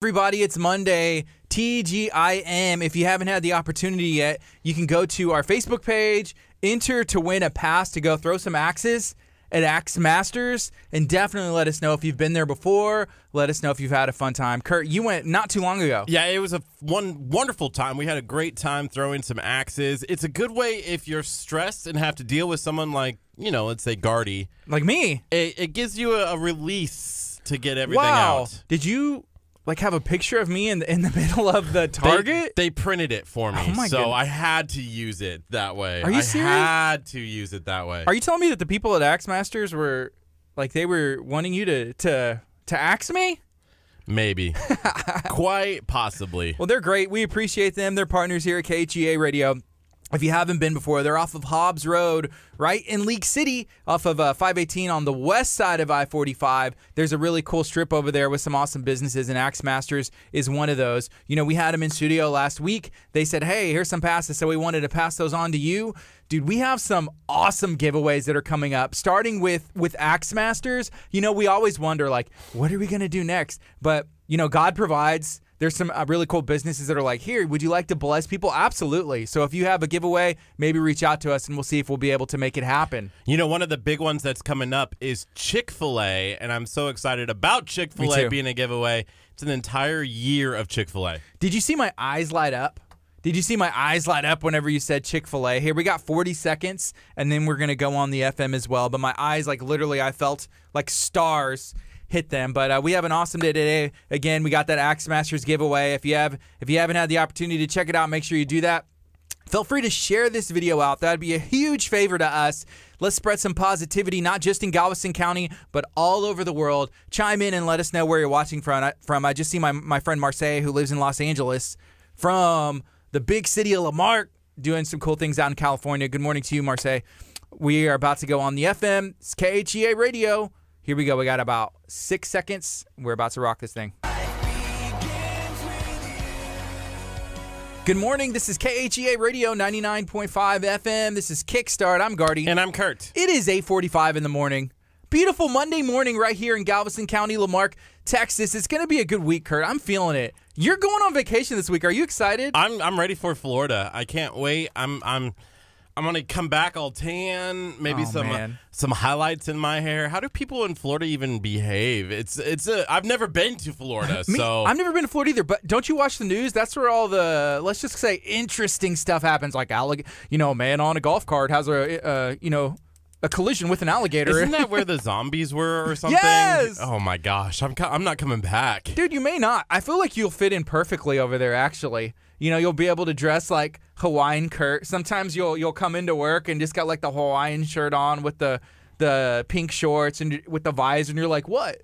Everybody, it's Monday, TGIM. If you haven't had the opportunity yet, you can go to our Facebook page, enter to win a pass to go throw some axes at Axe Masters, and definitely let us know if you've been there before. Let us know if you've had a fun time. Kurt, you went not too long ago. Yeah, it was a one wonderful time. We had a great time throwing some axes. It's a good way if you're stressed and have to deal with someone like, you know, let's say Gardy. Like me. It, it gives you a, a release to get everything wow. out. Did you like have a picture of me in the, in the middle of the target? They, printed it for me, Oh my so goodness. I had to use it that way. Are you I serious? had to use it that way. Are you telling me that the people at Axe Masters were like they were wanting you to to to axe me? Maybe. Quite possibly. Well, they're great. We appreciate them. They're partners here at KHEA Radio. If you haven't been before, they're off of Hobbs Road, right in League City, off of uh, 518 on the west side of I 45. There's a really cool strip over there with some awesome businesses, and Axe Masters is one of those. You know, we had them in studio last week. They said, hey, here's some passes, so we wanted to pass those on to you. Dude, we have some awesome giveaways that are coming up, starting with with Axe Masters. You know, we always wonder, like, what are we going to do next? But, you know, God provides. There's some uh, really cool businesses that are like, here, would you like to bless people? Absolutely. So if you have a giveaway, maybe reach out to us and we'll see if we'll be able to make it happen. You know, one of the big ones that's coming up is Chick fil A, and I'm so excited about Chick fil A being a giveaway. It's an entire year of Chick fil A. Did you see my eyes light up? Did you see my eyes light up whenever you said Chick fil A? Here, we got 40 seconds and then we're going to go on the FM as well. But my eyes, like literally, I felt like stars hit them. But uh, we have an awesome day today. Again, we got that Axe Masters giveaway. If you have, if you haven't had the opportunity to check it out, make sure you do that. Feel free to share this video out. That'd be a huge favor to us. Let's spread some positivity, not just in Galveston County, but all over the world. Chime in and let us know where you're watching from. From I just see my my friend Marseille, who lives in Los Angeles, from the big city of La Marque, doing some cool things out in California. Good morning to you, Marseille. We are about to go on the FM. KHEA Radio. Here we go. We got about six seconds. We're about to rock this thing. Good morning. This is KHEA Radio 99.5 FM. This is Kickstart. I'm Gardy. And I'm Kurt. It is 8:45 in the morning. Beautiful Monday morning right here in Galveston County, La Marque, Texas. It's going to be a good week, Kurt. I'm feeling it. You're going on vacation this week. Are you excited? I'm I'm ready for Florida. I can't wait. I'm I'm I'm gonna come back all tan, maybe Oh, some uh, some highlights in my hair. How do people in Florida even behave? It's it's a I've never been to Florida, Me- so I've never been to Florida either, but don't you watch the news? That's where all the let's just say interesting stuff happens. Like allig- you know, a man on a golf cart has a uh, you know a collision with an alligator. Isn't that where the zombies were or something? Yes! Oh my gosh, I'm co- I'm not coming back. Dude, you may not. I feel like you'll fit in perfectly over there. Actually, you know, you'll be able to dress like Hawaiian Kurt. Sometimes you'll you'll come into work and just got like the Hawaiian shirt on with the the pink shorts and with the visor, and you're like, what?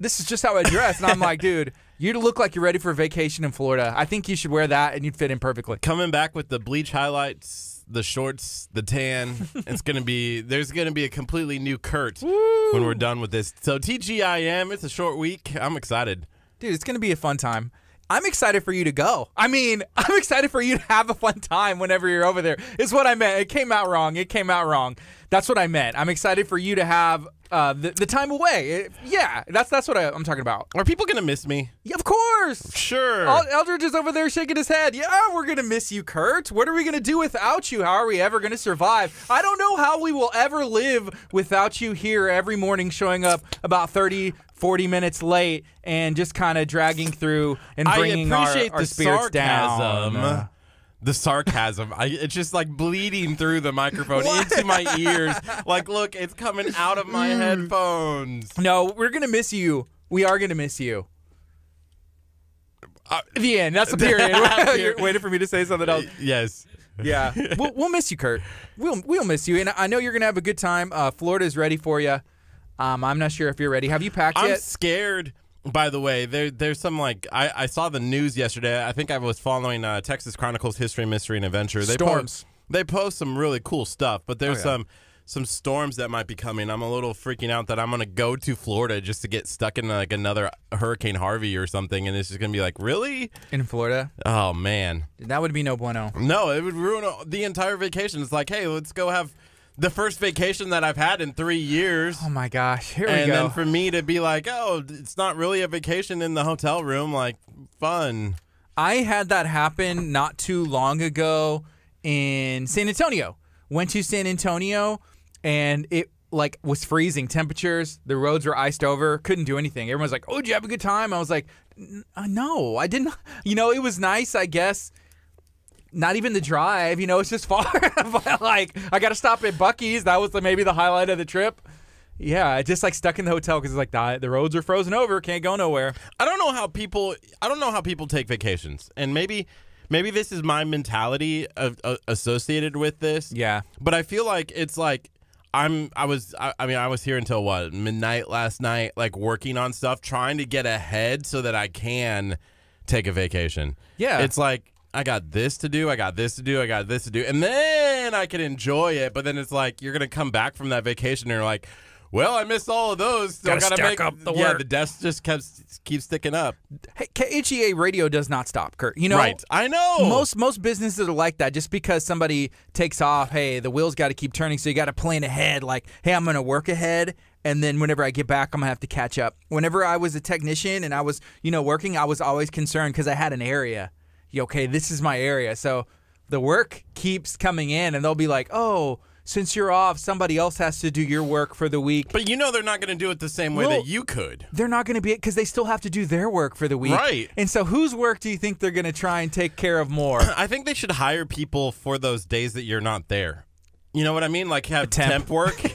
This is just how I dress, and I'm like, dude, you look like you're ready for a vacation in Florida. I think you should wear that, and you'd fit in perfectly. Coming back with the bleach highlights, the shorts, the tan. it's gonna be there's gonna be a completely new Kurt when we're done with this. So TGIM, it's a short week. I'm excited. Dude, it's gonna be a fun time. I'm excited for you to go. I mean, I'm excited for you to have a fun time whenever you're over there. Is what I meant. It came out wrong. It came out wrong. That's what I meant. I'm excited for you to have uh, the, the time away. It- yeah, that's that's what I, I'm talking about. Are people gonna miss me? Yeah, of course. Sure. Al- Eldridge is over there shaking his head. Yeah, we're gonna miss you, Kurt. What are we gonna do without you? How are we ever gonna survive? I don't know how we will ever live without you here every morning, showing up about 30, 40 minutes late, and just kind of dragging through and I bringing our, appreciate our the spirits sarcasm. down. The sarcasm. I, it's just like bleeding through the microphone into my ears. Like, look, it's coming out of my Mm. headphones. no, we're gonna miss you. We are gonna miss you. Uh, The end. That's the period. You're waiting for me to say something else. yes. Yeah, we'll, we'll miss you, Kurt. We'll we'll miss you, and I know you're gonna have a good time. Uh, Florida's ready for you. Um, I'm not sure if you're ready. Have you packed I'm yet? scared. By the way, there there's some like I, I saw the news yesterday. I think I was following uh, Texas Chronicles History, Mystery, and Adventure. They Storms. Post, they post some really cool stuff, but there's Oh, yeah. some some storms that might be coming. I'm a little freaking out that I'm gonna go to Florida just to get stuck in like another Hurricane Harvey or something, and it's just gonna be like, really? in Florida. Oh man, That would be no bueno. no, it would ruin the entire vacation. It's like, hey, let's go have the first vacation that I've had in three years. Oh my gosh, here we and go. then for me to be like, oh, it's not really a vacation in the hotel room, like fun. I had that happen not too long ago in San Antonio. Went to San Antonio and it like was freezing temperatures. The roads were iced over. Couldn't do anything. Everyone's like, "Oh, did you have a good time?" I was like, "N- uh, "No, I didn't." You know, it was nice, I guess. Not even the drive. You know, it's just far. but like, I got to stop at Buc-ee's. That was the, maybe the highlight of the trip. Yeah, I just like stuck in the hotel because it's like the, the roads are frozen over. Can't go nowhere. I don't know how people. I don't know how people take vacations, and maybe, maybe this is my mentality of, uh, associated with this. Yeah. But I feel like it's like I'm. I was. I, I mean, I was here until what midnight last night, like working on stuff, trying to get ahead so that I can take a vacation. Yeah. It's like I got this to do, I got this to do, I got this to do, and then I can enjoy it. But then it's like you're gonna come back from that vacation and you're like. Well, I missed all of those. So Gotta I gotta stack make up the yeah. work. The desk just keeps keeps sticking up. Hey, KHEA radio does not stop, Kurt. You know, right. I know. most most businesses are like that. Just because somebody takes off, hey, the wheels got to keep turning, so you got to plan ahead. Like, hey, I'm going to work ahead, and then whenever I get back, I'm gonna have to catch up. Whenever I was a technician and I was, you know, working, I was always concerned because I had an area. Okay, this is my area, so the work keeps coming in, and they'll be like, oh. Since you're off, somebody else has to do your work for the week. But you know they're not going to do it the same way Well- that you could. they're not going to be it because they still have to do their work for the week. Right. And so, whose work do you think they're going to try and take care of more? I think they should hire people for those days that you're not there. You know what I mean? Like have temp. temp, work.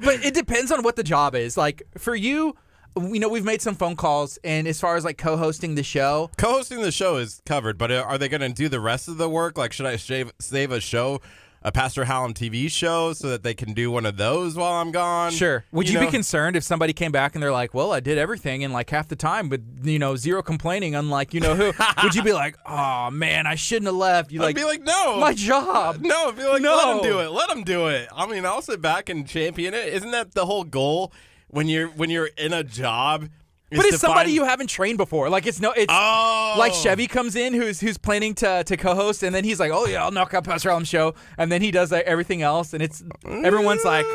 but it depends on what the job is. Like for you, you know, we've made some phone calls, and as far as like co-hosting the show, Co-hosting the show is covered, but uh, are they going to do the rest of the work? Like, should I save save a show, a Pastor Hallam TV show, so that they can do one of those while I'm gone? sure. Would you, know? be concerned if somebody came back and they're like, "Well, I did everything in like half the time, but you know, zero complaining." Unlike you know who, would you be like, "Oh man, I shouldn't have left"? You I'd like be like, no, my job. No, I'd be like, No. let them do it. Let them do it. I mean, I'll sit back and champion it. Isn't that the whole goal when you're when you're in a job? But it's somebody find- you haven't trained before. Like it's no, it's Oh, like Chevy comes in who's who's planning to to co-host, and then he's like, "Oh yeah, I'll knock out Pastor Allen's show," and then he does like, everything else, and it's everyone's like,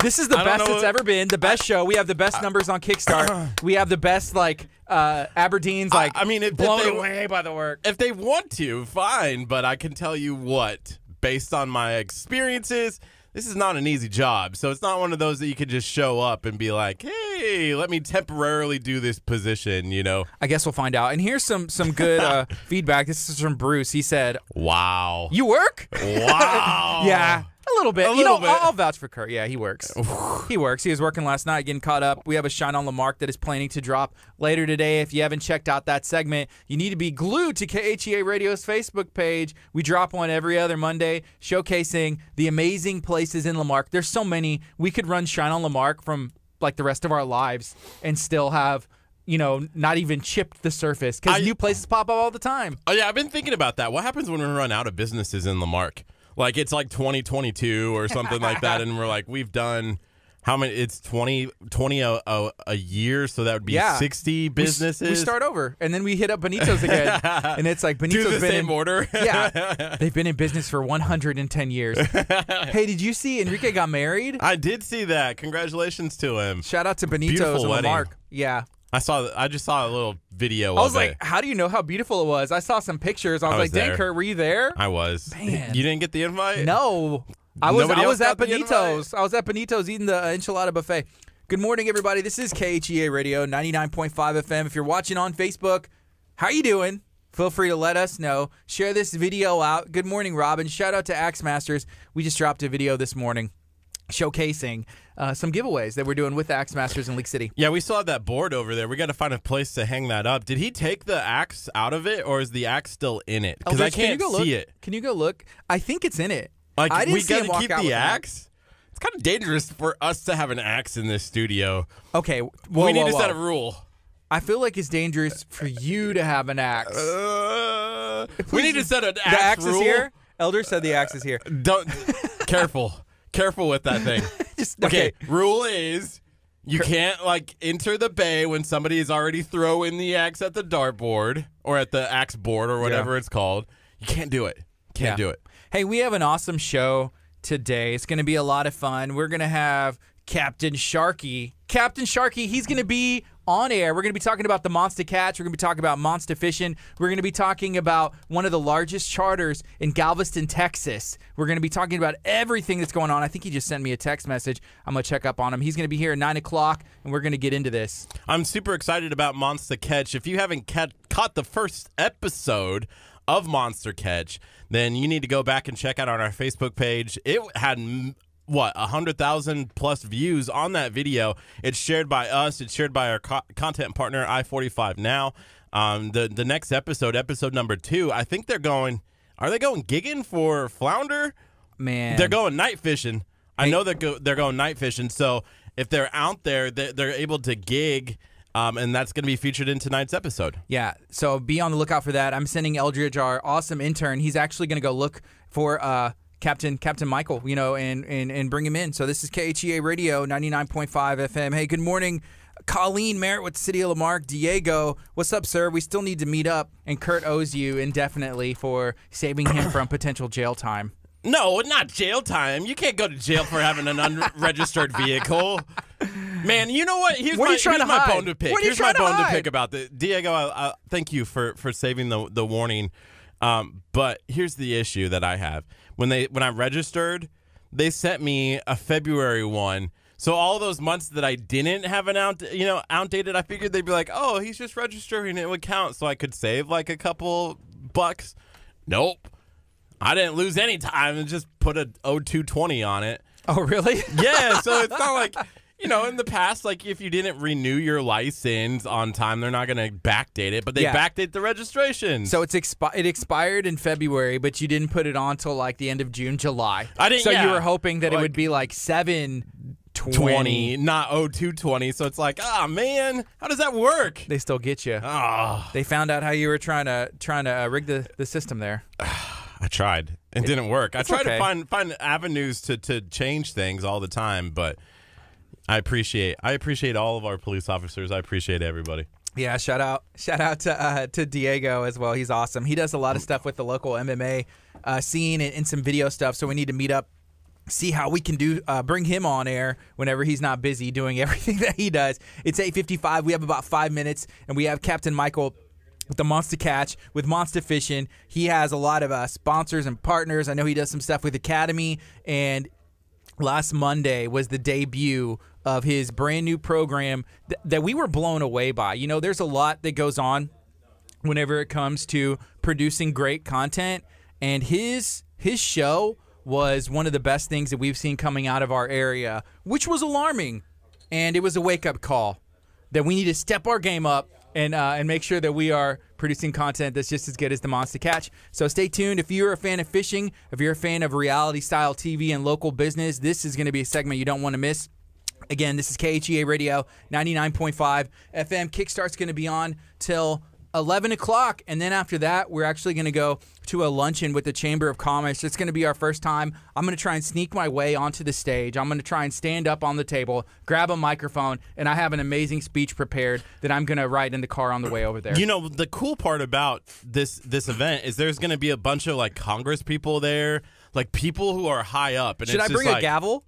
"This is the I best it's ever been, the best show. We have the best numbers on Kickstarter. we have the best like uh, Aberdeen's like I mean, if blown they- away by the work." if they want to, fine. But I can tell you what, based on my experiences, this is not an easy job. So it's not one of those that you could just show up and be like, "Hey, let me temporarily do this position." You know? I guess we'll find out. And here's some some good uh, feedback. This is from Bruce. He said, Wow. "You work." wow. Yeah, a little bit. A you know, bit. I'll, I'll vouch for Kurt. Yeah, he works. he works. He was working last night, getting caught up. We have a Shine on La Marque that is planning to drop later today. If you haven't checked out that segment, you need to be glued to KHEA Radio's Facebook page. We drop one every other Monday, showcasing the amazing places in La Marque. There's so many. We could run Shine on La Marque from like the rest of our lives and still have. You know, not even chipped the surface because new places pop up all the time. Oh yeah, I've been thinking about that. What happens when we run out of businesses in La Marque? Like it's like 2022 or something like that, and we're like, we've done how many? It's 20, 20 a, a, a year, so that would be Yeah. 60 We businesses. We start over, and then we hit up Benito's again, and it's like do Benito's the been same in, order. yeah, they've been in business for 110 years. hey, did you see Enrique got married? I did see that. Congratulations to him. Shout out to Benito's Beautiful and wedding. La Marque. Yeah, I saw. I just saw a little video. I was like, it. how do you know how beautiful it was? I saw some pictures. I was, I was like, dang, there. Kurt, were you there? I was. Man. You didn't get the invite? No, I was. Nobody I was at got the invite? Benito's. I was at Benito's eating the enchilada buffet. Good morning, everybody. This is KHEA Radio 99.5 FM. If you're watching on Facebook, how you doing? Feel free to let us know. Share this video out. Good morning, Robin. Shout out to Axe Masters. We just dropped a video this morning showcasing uh, some giveaways that we're doing with the Axe Masters in League City. Yeah, we still have that board over there. We got to find a place to hang that up. Did he take the axe out of it, or is the axe still in it? Because I can you can't go look? see it. Can you go look? I think it's in it. Like I didn't we him gotta keep the axe. It's kind of dangerous for us to have an axe in this studio. Okay, whoa, we need whoa, to set a rule. I feel like it's dangerous for you to have an axe. Uh, we need to set an axe the axe rule. is here. Elder said the axe is here. Don't careful, careful with that thing. Just Okay, okay. rule is you can't like enter the bay when somebody is already throwing the axe at the dartboard or at the axe board or whatever it's called. You can't do it. Can't Yeah. do it. Hey, we have an awesome show today. It's going to be a lot of fun. We're going to have Captain Sharky. Captain Sharky, he's going to be on air. We're going to be talking about the monster catch. We're going to be talking about monster fishing. We're going to be talking about one of the largest charters in Galveston, Texas. We're going to be talking about everything that's going on. I think he just sent me a text message. I'm going to check up on him. He's going to be here at 9 o'clock, and we're going to get into this. I'm super excited about Monster Catch. If you haven't ca- caught the first episode of Monster Catch, then you need to go back and check out on our Facebook page. It had what a hundred thousand plus views on that video. It's shared by us. It's shared by our co- content partner I forty five now. Um, the the next episode, episode number two, I think they're going. Are they going gigging for flounder? Man. They're going night fishing. I know they're go- they're going night fishing. So if they're out there, they- they're able to gig, um, and that's going to be featured in tonight's episode. Yeah, so be on the lookout for that. I'm sending Eldridge, our awesome intern. He's actually going to go look for uh, Captain Captain Michael, you know, and, and and bring him in. So this is KHEA Radio 99.5 FM. Hey, good morning. Colleen Merritt with City of La Marque. Diego, what's up, sir? We still need to meet up, and Kurt owes you indefinitely for saving him from potential jail time. No, not jail time. You can't go to jail for having an unregistered vehicle. Man, you know what? Here's What my, here's my hide? bone to pick. What are you here's my to bone to pick about this. Diego. I, I, thank you for for saving the the warning. Um, but here's the issue that I have when they when I registered, they sent me a February one. So all those months that I didn't have an out, you know, outdated, I figured they'd be like, oh, he's just registering, it would count, so I could save like a couple bucks. Nope. I didn't lose any time and just put a 0220 on it. Oh, really? Yeah, so it's not like you know, in the past, like if you didn't renew your license on time, they're not going to backdate it, but they Yeah. backdate the registration. So it's expi- it expired in February, but you didn't put it on till like the end of June, July. I didn't- So you were hoping that it Like- would be like seven 20, twenty. not 0220. So it's like, ah, man, how does that work? They still get you. Oh, They found out how you were trying to trying to uh, rig the, the system there. I tried. It didn't work. I tried okay. to find find avenues to to change things all the time, but I appreciate I appreciate all of our police officers. I appreciate everybody. Yeah, shout out shout out to uh, to Diego as well. He's awesome. He does a lot of stuff with the local MMA uh, scene and, and some video stuff. So we need to meet up, see how we can do uh, bring him on air whenever he's not busy doing everything that he does. It's eight fifty five. We have about five minutes, and we have Captain Michael. With the Monster Catch, with Monster Fishing, he has a lot of uh, sponsors and partners. I know he does some stuff with Academy, and last Monday was the debut of his brand new program th- that we were blown away by. You know, there's a lot that goes on whenever it comes to producing great content, and his his show was one of the best things that we've seen coming out of our area, which was alarming, and it was a wake up call that we need to step our game up and uh, and make sure that we are producing content that's just as good as the Monster Catch. So stay tuned. If you're a fan of fishing, if you're a fan of reality style TV and local business, this is going to be a segment you don't want to miss. Again, this is KHEA Radio 99.5 FM. Kickstart's going to be on till 11 o'clock. And then after that, we're actually going to go to a luncheon with the Chamber of Commerce. It's going to be our first time. I'm going to try and sneak my way onto the stage. I'm going to try and stand up on the table, grab a microphone, and I have an amazing speech prepared that I'm going to write in the car on the way over there. You know, the cool part about this this event is there's going to be a bunch of like Congress people there, like people who are high up. And Should I bring a gavel?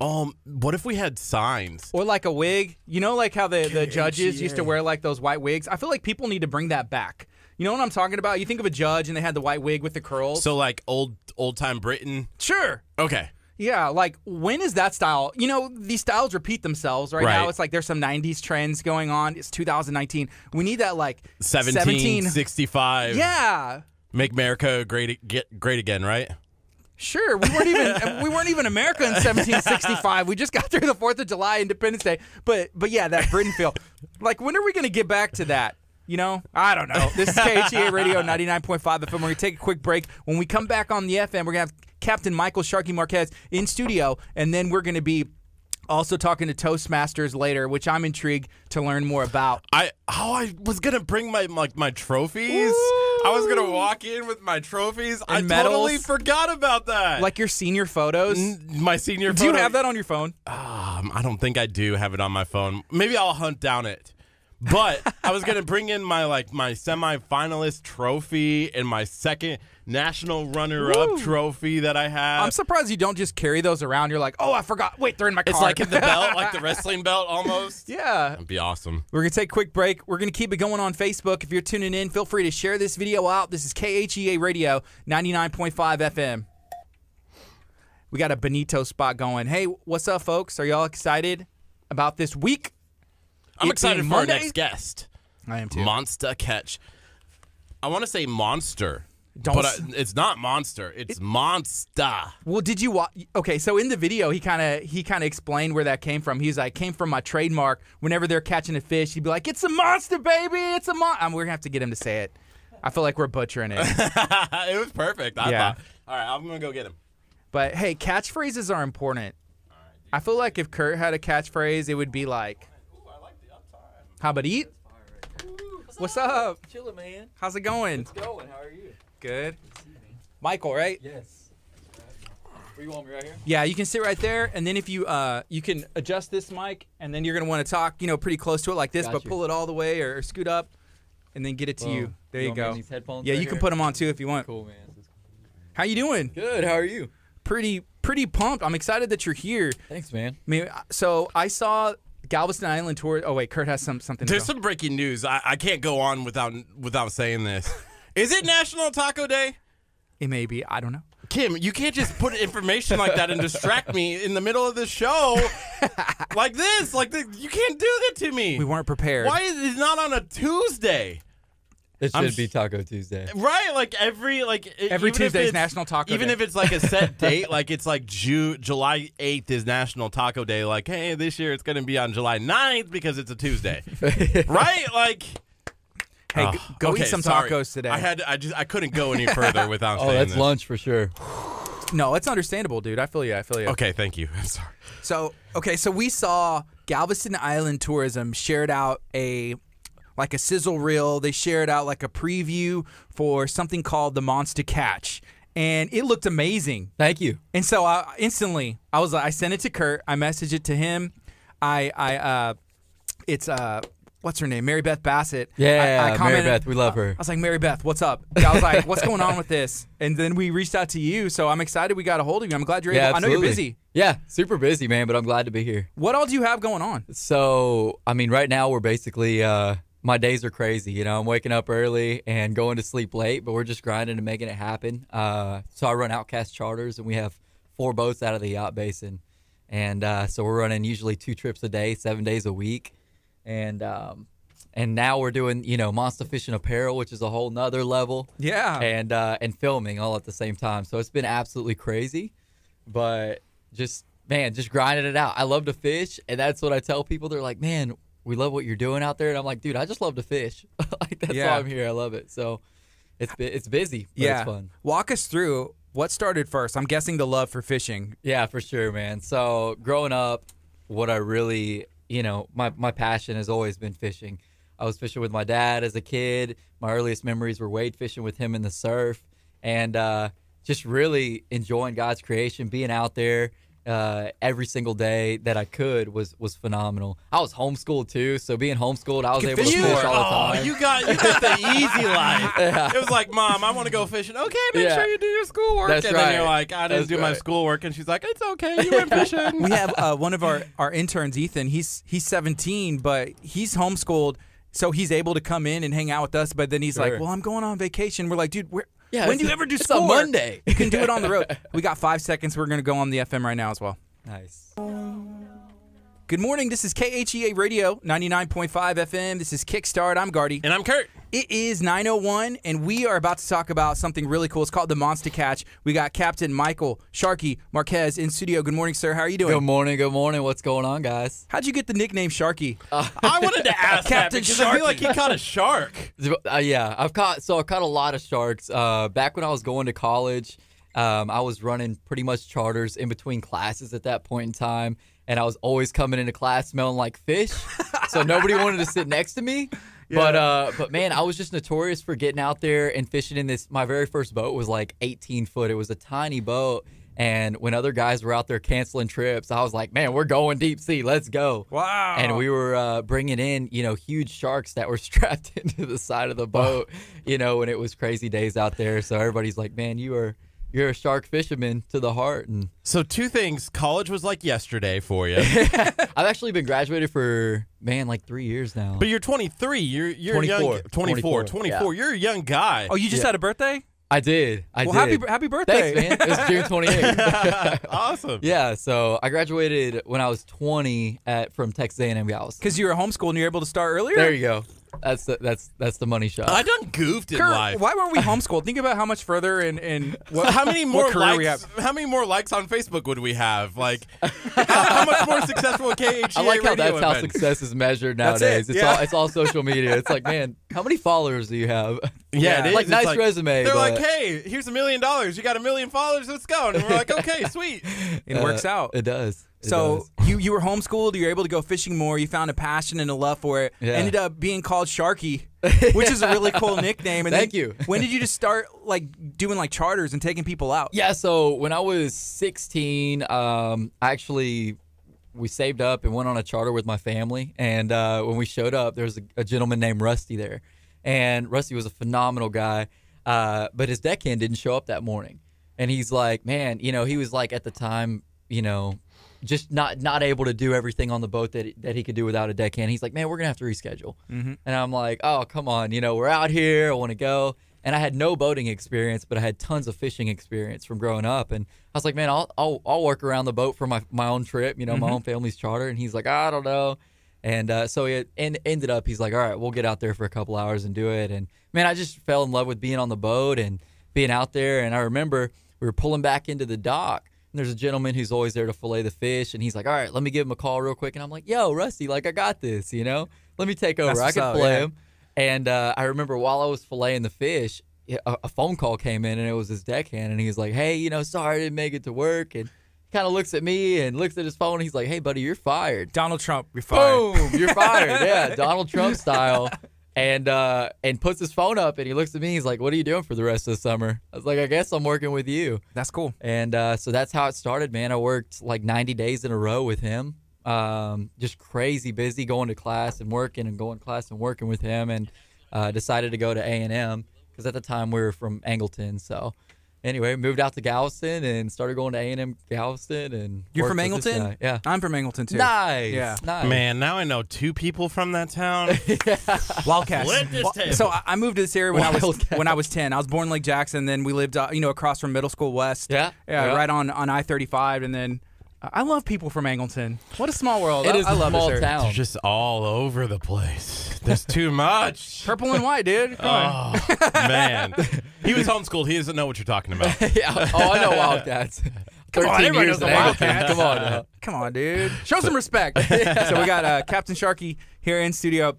Um, what if we had signs? Or like a wig. You know, like how the, the judges used to wear like those white wigs. I feel like people need to bring that back. You know what I'm talking about? You think of a judge and they had the white wig with the curls. So like old old time Britain. sure. Okay. Yeah, like when is that style? You know, these styles repeat themselves right, now. It's like there's some 90s trends going on. It's 2019. We need that like 1765. Yeah. Make America great get great again, right? Sure, we weren't even we weren't even America in 1765. We just got through the Fourth of July, Independence Day. But but yeah, that Britain feel. Like when are we going to get back to that? You know, I don't know. This is KHEA Radio 99.5 FM. We're going to take a quick break. When we come back on the FM, we're going to have Captain Michael Sharky Marquez in studio, and then we're going to be also talking to Toastmasters later, which I'm intrigued to learn more about. I oh I was gonna bring my like my trophies. I was gonna walk in with my trophies. I And totally forgot about that. Like your senior photos. N- my senior. Photos. Do you photo- have that on your phone? Um, I don't think I do have it on my phone. Maybe I'll hunt down it. But I was gonna bring in my like my semifinalist trophy and my second national runner-up Woo. trophy that I have. I'm surprised you don't just carry those around. You're like, oh, I forgot. Wait, they're in my car. it's like in the belt, like the wrestling belt almost. yeah. That'd be awesome. We're going to take a quick break. We're going to keep it going on Facebook. If you're tuning in, feel free to share this video out. This is KHEA Radio 99.5 FM. We got a Benito spot going. Hey, what's up, folks? Are y'all excited about this week? I'm excited being for our next guest. I am too. Monster Catch. I want to say monster, Don't but s- I, it's not monster. It's monster. Well, did you watch? Okay, so in the video, he kind of he kind of explained where that came from. He's like, came from my trademark. Whenever they're catching a fish, he'd be like, "It's a monster, baby! It's a mon." Um, we're gonna have to get him to say it. I feel like we're butchering it. it was perfect. I Yeah. thought. All right, I'm gonna go get him. But hey, catchphrases are important. I feel like if Kurt had a catchphrase, it would be like, "How about eat? What's up? Chillin', man. How's it going? It's going. How are you? Good." Michael, right? Yes. Where you want me right here? Yeah, you can sit right there, and then if you uh, you can adjust this mic, and then you're gonna want to talk, you know, pretty close to it like this, Got but you. pull it all the way or, or scoot up, and then get it to you. There you, me go. Yeah, right you can put them on too if you want. Cool, man. How you doing? Good. How are you? Pretty pretty pumped. I'm excited that you're here. Thanks, man. I mean, so I saw Galveston Island tour. Oh wait, Kurt has some something. There's some breaking news. I, I can't go on without without saying this. Is it National Taco Day? It may be. I don't know. Kim, you can't just put information like that and distract me in the middle of the show like this. Like the, you can't do that to me. We weren't prepared. Why is it not on a Tuesday? It I'm should be Taco Tuesday. Right, like every like Every Tuesday is National Taco Even Day. if it's like a set date, like it's like Ju- July 8th is National Taco Day. Like, hey, this year it's going to be on July 9th because it's a Tuesday, right? Like, Hey, oh, go okay, eat some sorry. tacos today. I had, I just, I couldn't go any further without Oh, saying that's this. lunch for sure. no, it's understandable, dude. I feel you. I feel you. Okay, thank you. I'm sorry. So okay, so we saw Galveston Island Tourism shared out a like a sizzle reel. They shared out like a preview for something called the Monster Catch, and it looked amazing. Thank you. And so I instantly I was like, I sent it to Kurt. I messaged it to him. I I uh, it's uh. What's her name? Mary Beth Bassett. I- I Yeah, Mary Beth, we love her. I was like, Mary Beth, what's up? I was like, what's going on with this? And then we reached out to you, so I'm excited we got a hold of you. I'm glad you're Yeah, able. I know you're busy. Yeah, super busy, man, but I'm glad to be here. What all do you have going on? So, I mean, right now we're basically uh my days are crazy. You know, I'm waking up early and going to sleep late, but we're just grinding and making it happen. Uh, so I run Outcast Charters, and we have four boats out of the yacht basin, and uh, so we're running usually two trips a day, seven days a week, and um, and now we're doing you know monster fishing apparel, which is a whole nother level Yeah. and uh, and filming all at the same time. So it's been absolutely crazy, but just man, just grinding it out. I love to fish, and that's what I tell people. They're like, "Man, we love what you're doing out there," and I'm like, "Dude, I just love to fish. like that's Yeah. why I'm here. I love it." So it's it's busy, but yeah. it's fun. Walk us through what started first. I'm guessing the love for fishing. Yeah, for sure, man. So growing up, what I really, you know, my, my passion has always been fishing. I was fishing with my dad as a kid. My earliest memories were wade fishing with him in the surf, and uh, just really enjoying God's creation, being out there uh, every single day that I could was was phenomenal. I was homeschooled too, so being homeschooled, I was able to fish fish more. all the oh, time. you got you got the easy life. It was like, Mom, I want to go fishing. Okay, make Yeah. sure you do your schoolwork. That's and then you're like, I didn't That's do my schoolwork, and she's like, It's okay, you went fishing. We have uh, one of our, our interns, Ethan. He's he's 17, but he's homeschooled, so he's able to come in and hang out with us. But then he's like, "Well, I'm going on vacation." We're like, "Dude, where, Yeah, when do you ever do it's school?" on Monday. You can do it on the road. We got five seconds. We're gonna go on the FM right now as well. nice. Good morning. This is KHEA Radio 99.5 FM. This is Kickstart. I'm Gardy. and I'm Kurt. It is 9:01, and we are about to talk about something really cool. It's called the Monster Catch. We got Captain Michael Sharky Marquez in studio. Good morning, sir. How are you doing? Good morning. Good morning. What's going on, guys? How'd you get the nickname Sharky? I wanted to ask Captain that because I feel like he caught a shark. Uh, yeah, I've caught so I caught a lot of sharks. Uh, back when I was going to college, um, I was running pretty much charters in between classes at that point in time, and I was always coming into class smelling like fish. so nobody wanted to sit next to me. But uh, but man, I was just notorious for getting out there and fishing in this. My very first boat was like 18 foot. It was a tiny boat, And when other guys were out there canceling trips, I was like, man, we're going deep sea. Let's go. Wow. And we were uh, bringing in, you know, huge sharks that were strapped into the side of the boat, you know, when it was crazy days out there. So everybody's like, man, you are you're a shark fisherman to the heart. And So two things. College was like yesterday for you, I've actually been graduated for man like three years now. but you're 23. You're you're 24. young. 24. 24, 24. You're a young guy. oh, you just Yeah. had a birthday? I did. I Well, did. happy happy birthday. Thanks, man. It was June 28th. awesome. yeah, so I graduated when I was 20 at from Texas A&M Galveston. Because you were homeschooled and you were able to start earlier. There you go. That's the, that's that's the money shot. I done goofed in Kurt, life. why weren't we homeschooled? Think about how much further and and what, how many more career likes? we have. How many more likes on Facebook would we have? Like, how, how much more successful would KHEA I like how that's how been? success is measured That's it, nowadays. It's yeah. all it's all social media. It's like, man, how many followers do you have? Yeah, it is. Like It's nice resume. They're but, like, hey, here's a million dollars. You got a million followers. Let's go. And we're like, okay, sweet. It uh, works out. It does. So does. you you were homeschooled. You were able to go fishing more. You found a passion and a love for it. Yeah. Ended up being called Sharky, which is a really cool nickname. And Thank then- you. when did you just start like doing like charters and taking people out? Yeah, so when I was 16, um, I actually we saved up and went on a charter with my family. And uh, when we showed up, there was a, a gentleman named Rusty there, and Rusty was a phenomenal guy. Uh, but his deckhand didn't show up that morning, and he's like, man, you know, he was like at the time, you know, just not not able to do everything on the boat that that he could do without a deckhand. He's like, man, we're gonna have to reschedule. Mm-hmm. And I'm like, oh, come on, you know, we're out here. I want to go. And I had no boating experience, but I had tons of fishing experience from growing up. And I was like, man, I'll I'll, I'll work around the boat for my, my own trip, you know, my own family's charter. And he's like, I don't know. And uh, so it and ended up, he's like, all right, we'll get out there for a couple hours and do it. And man, I just fell in love with being on the boat and being out there. And I remember we were pulling back into the dock. And there's a gentleman who's always there to fillet the fish, and he's like, "All right, let me give him a call real quick." And I'm like, "Yo, Rusty, like I got this, you know. Let me take over. That's I can fillet yeah. him." And uh, I remember while I was filleting the fish, a, a phone call came in, and it was his deckhand, and he's like, "Hey, you know, sorry I didn't make it to work." And kind of looks at me and looks at his phone. And he's like, "Hey, buddy, you're fired." Donald Trump, you're fired. Boom, you're fired. Yeah, Donald Trump style. And uh, and puts his phone up, and he looks at me. He's like, "What are you doing for the rest of the summer?" I was like, "I guess I'm working with you." That's cool. And uh, so that's how it started, man. I worked like 90 days in a row with him. Um, just crazy busy going to class and working and going to class and working with him and uh, decided to go to A&M because at the time we were from Angleton. So anyway, moved out to Galveston and started going to A&M Galveston. And You're from Angleton? Yeah. I'm from Angleton too. Nice. Yeah. Nice. Man, now I know two people from that town. Wildcats. Flip this Wa- table. So I I moved to this area when I was when I was 10. I was born in Lake Jackson. Then we lived, uh, you know, across from Middle School West. Yeah, Yeah, yeah. right on on I-35. And then I love people from Angleton. What a small world. It I, is I a love small this area. town. They're just all over the place. There's too much. Purple and white, dude. Come on. Oh, man. He was homeschooled. He doesn't know what you're talking about. yeah. Oh, I know Wildcats. Come on, everybody knows the. Wildcats. Come on. now. Come on, dude. Show some respect. so we got uh, Captain Sharky here in studio.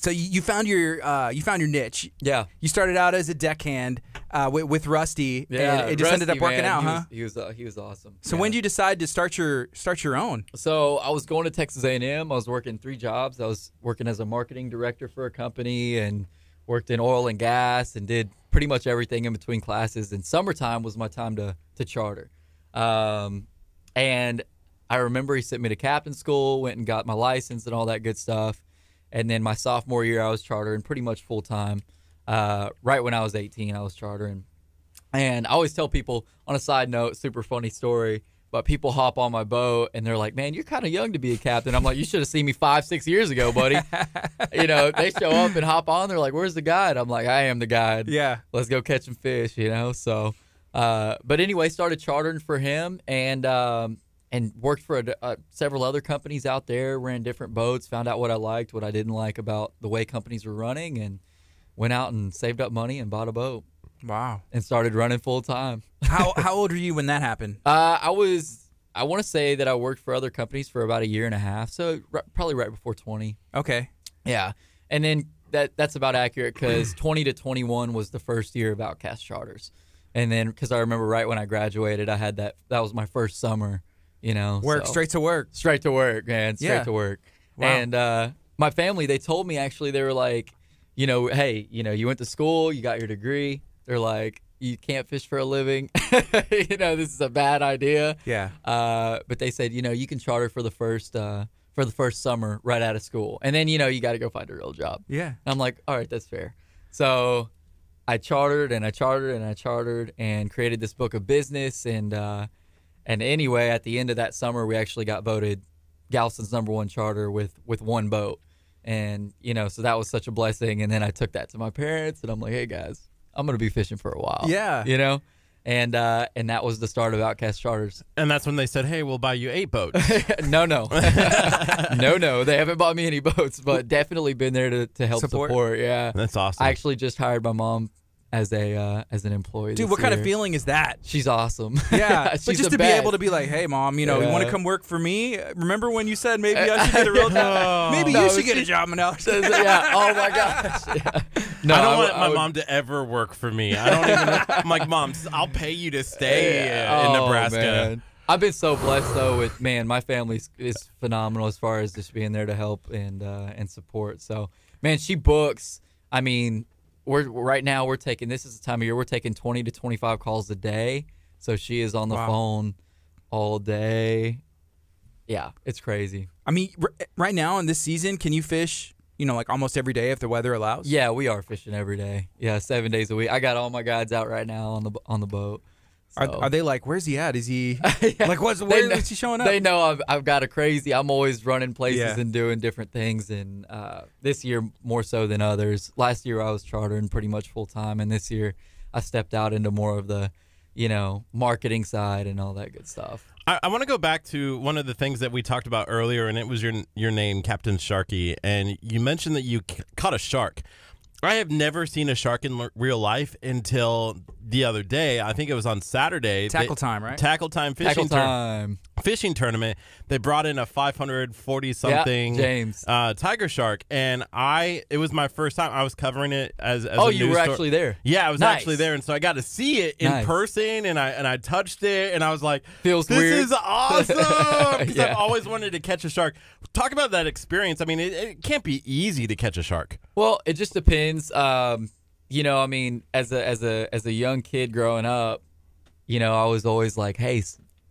So you, found your uh, you found your niche. Yeah. You started out as a deckhand uh, with, with Rusty, Yeah. and it just ended up working man, out, he huh? Was, he was uh, he was awesome. So Yeah. when did you decide to start your start your own? So I was going to Texas A&M. I was working three jobs. I was working as a marketing director for a company and worked in oil and gas and did pretty much everything in between classes. And summertime was my time to to charter. Um, and I remember he sent me to captain school, went and got my license and all that good stuff. And then my sophomore year, I was chartering pretty much full time. Uh, right when I was 18, I was chartering. And I always tell people on a side note, super funny story, but people hop on my boat and they're like, man, you're kind of young to be a captain. I'm like, you should have seen me five, six years ago, buddy. you know, they show up and hop on. They're like, where's the guide? I'm like, I am the guide. Yeah. Let's go catch some fish, you know? So, uh, but anyway, started chartering for him and, um, and worked for a, uh, several other companies out there, ran different boats, found out what I liked, what I didn't like about the way companies were running, and went out and saved up money and bought a boat Wow. and started running full time. How how old were you when that happened? Uh, I was, I want to say that I worked for other companies for about a year and a half, so r- probably right before 20. Okay. Yeah, and then that that's about accurate because 20 to 21 was the first year of Outcast charters, and then because I remember right when I graduated, I had that that was my first summer, you know, Work so- straight to work. straight to work, man, straight Yeah. to work. Wow. And uh, my family, they told me actually, they were like, you know, hey, you know, you went to school, you got your degree. They're like, you can't fish for a living. you know, this is a bad idea. Yeah. Uh, but they said, you know, you can charter for the first uh, for the first summer right out of school, and then you know you got to go find a real job. Yeah. And I'm like, all right, that's fair. So I chartered and I chartered and I chartered and created this book of business and uh, and anyway, at the end of that summer, we actually got voted Galveston's number one charter with with one boat, and you know, so that was such a blessing. And then I took that to my parents, and I'm like, hey guys, I'm gonna be fishing for a while. Yeah. you know. And uh, and that was the start of Outcast Charters. And that's when they said, "Hey, we'll buy you eight boats." no, no, no, no. They haven't bought me any boats, but definitely been there to, to help Support. support. Yeah, That's awesome. I actually just hired my mom as a uh, as an employee. Dude, this what kind of feeling is that? She's awesome. Yeah, she's but just the to be able to be like, "Hey, mom, you know, you want to come work for me? Remember when you said maybe I should get a real job? Maybe No, you should it's get a job in Alex." yeah. Oh my gosh. Yeah. No, I don't would- want my would- mom to ever work for me. I don't even. I'm like, mom, I'll pay you to stay uh, in Oh, Nebraska. man. I've been so blessed though with man, my family is phenomenal as far as just being there to help and uh, and support. So man, she books. I mean, we're right now we're taking this is the time of year we're taking twenty to twenty five calls a day. So she is on the Wow. phone all day. Yeah, it's crazy. I mean, r- right now in this season, can you fish? You know, like almost every day if the weather allows. Yeah, we are fishing every day. Yeah, seven days a week. I got all my guides out right now on the on the boat. Are, So- are they like, where's he at? Is he Yeah. like, what's They where know- is he showing up? They know I've, I've got a crazy. I'm always running places Yeah. and doing different things. And uh, this year more so than others. Last year I was chartering pretty much full time, and this year I stepped out into more of the, you know, marketing side and all that good stuff. I, I want to go back to one of the things that we talked about earlier, and it was your your name, Captain Sharky, and you mentioned that you c- caught a shark. I have never seen a shark in l- real life until the other day. I think it was on Saturday. Tackle They- time, right? Tackle time fishing Tackle time. fishing tournament. They brought in a 540 something James. uh, tiger shark, and I it was my first time. I was covering it as, as Oh, you were sto- actually there. Yeah, I was Nice. actually there, and so I got to see it in Nice. person, and I and I touched it, and I was like, Feels "This weird. is awesome!" Because Yeah. I've always wanted to catch a shark. Talk about that experience. I mean, it, it can't be easy to catch a shark. Well, it just depends. Um, you know, I mean, as a as a as a young kid growing up, you know, I was always like, "Hey,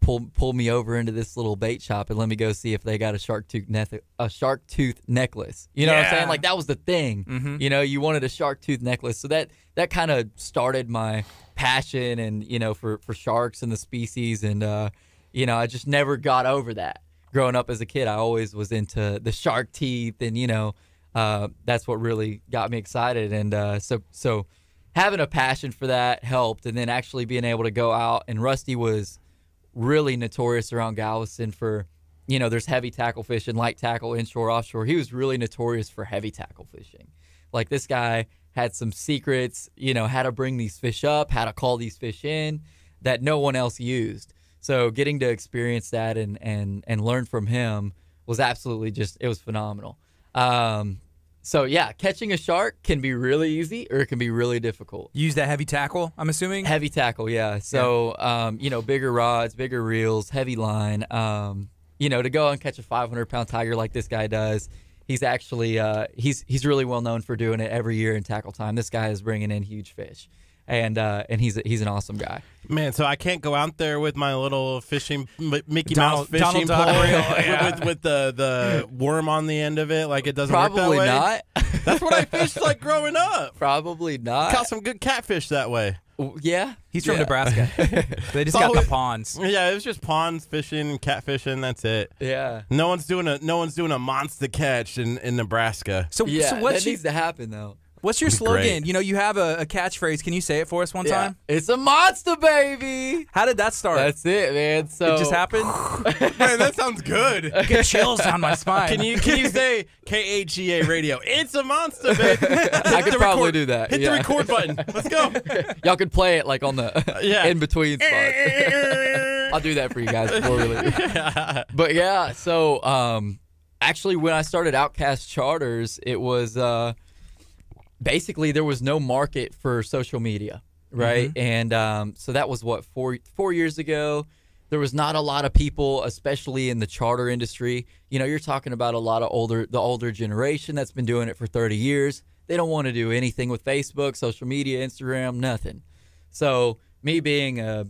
pull pull me over into this little bait shop and let me go see if they got a shark tooth neth- a shark tooth necklace." You know what I'm saying? Like that was the thing. Mhm. You know, you wanted a shark tooth necklace, so that that kind of started my passion and you know for for sharks and the species and uh, you know, I just never got over that. Growing up as a kid, I always was into the shark teeth and you know uh, that's what really got me excited. And uh, so, so having a passion for that helped, and then actually being able to go out. And Rusty was really notorious around Galveston for, you know, there's heavy tackle fishing, light tackle, inshore, offshore. He was really notorious for heavy tackle fishing. Like this guy had some secrets, you know, how to bring these fish up, how to call these fish in that no one else used. So getting to experience that and and and learn from him was absolutely just it was phenomenal. Um, so yeah, catching a shark can be really easy or it can be really difficult. Use that heavy tackle. I'm assuming. Heavy tackle, yeah. So um, you know, bigger rods, bigger reels, heavy line. Um, you know, to go and catch a 500 pound tiger like this guy does. He's actually uh, he's he's really well known for doing it every year in tackle time. This guy is bringing in huge fish, and uh, and he's he's an awesome guy. Man, so I can't go out there with my little fishing Mickey Donald- Mouse fishing Donald pole reel, with, yeah. with, with the the worm on the end of it. Like it doesn't work Probably that way. not. That's what I fished like growing up. Probably not. Caught some good catfish that way. Yeah, He's from yeah. Nebraska. they just got always- the ponds. Yeah, it was just ponds fishing, catfishing. That's it. Yeah. No one's doing a no one's doing a monster catch in, in Nebraska. So, Yeah, so that what's your, needs to happen though. What's your slogan? great. You know, you have a, a catchphrase. Can you say it for us one Yeah. time? It's a monster baby. How did that start? That's it, man. So it just happened. Man, that sounds good. I Get chills down my spine. Can you can you say KHEA radio? It's a monster, baby. I could probably record- do that. Hit yeah. the record button. Let's go. Y'all could play it like on the Yeah. in between spot. I'll do that for you guys before. But yeah, so um, actually, when I started Outcast Charters, it was uh, basically there was no market for social media, right? And um, so that was what four four years ago. There was not a lot of people, especially in the charter industry. You know, you're talking about a lot of older the older generation that's been doing it for 30 years. They don't want to do anything with Facebook, social media, Instagram, nothing. So me being a,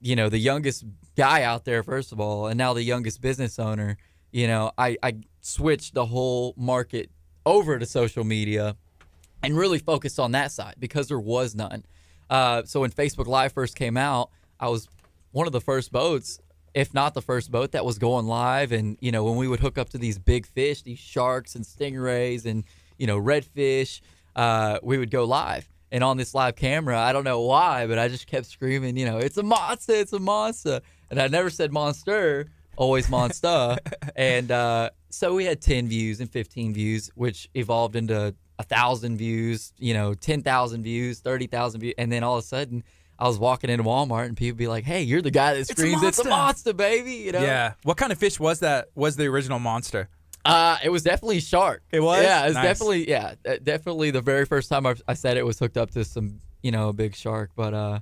you know, the youngest guy out there, first of all, and now the youngest business owner, you know, I, I switched the whole market over to social media and really focused on that side because there was none. Uh, so when Facebook Live first came out, I was one of the first boats, if not the first boat that was going live. And you know, when we would hook up to these big fish, these sharks and stingrays and you know redfish, uh, we would go live. And on this live camera, I don't know why, but I just kept screaming, you know, it's a monster, it's a monster, and I never said monster, always monster. and uh, so we had 10 views and 15 views, which evolved into a thousand views, you know, 10,000 views, 30,000 views. And then all of a sudden, I was walking into Walmart and people be like, "Hey, you're the guy that a screams, it's a monster." monster, baby!" You know? Yeah. What kind of fish was that? Was the original monster? Uh, it was definitely shark. It was? Yeah, it was Nice. definitely yeah, definitely the very first time I, I said it was hooked up to some you know a big shark, but uh,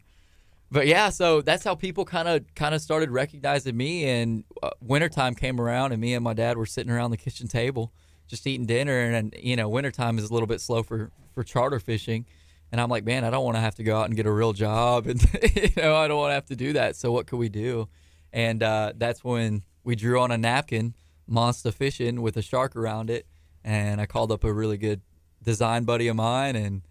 but yeah, so that's how people kind of kind of started recognizing me. And uh, wintertime came around, and me and my dad were sitting around the kitchen table just eating dinner, and, and you know wintertime is a little bit slow for for charter fishing. And I'm like, man, I don't want to have to go out and get a real job, and you know, I don't want to have to do that. So what could we do? And uh, that's when we drew on a napkin, monster fishing with a shark around it, and I called up a really good design buddy of mine, and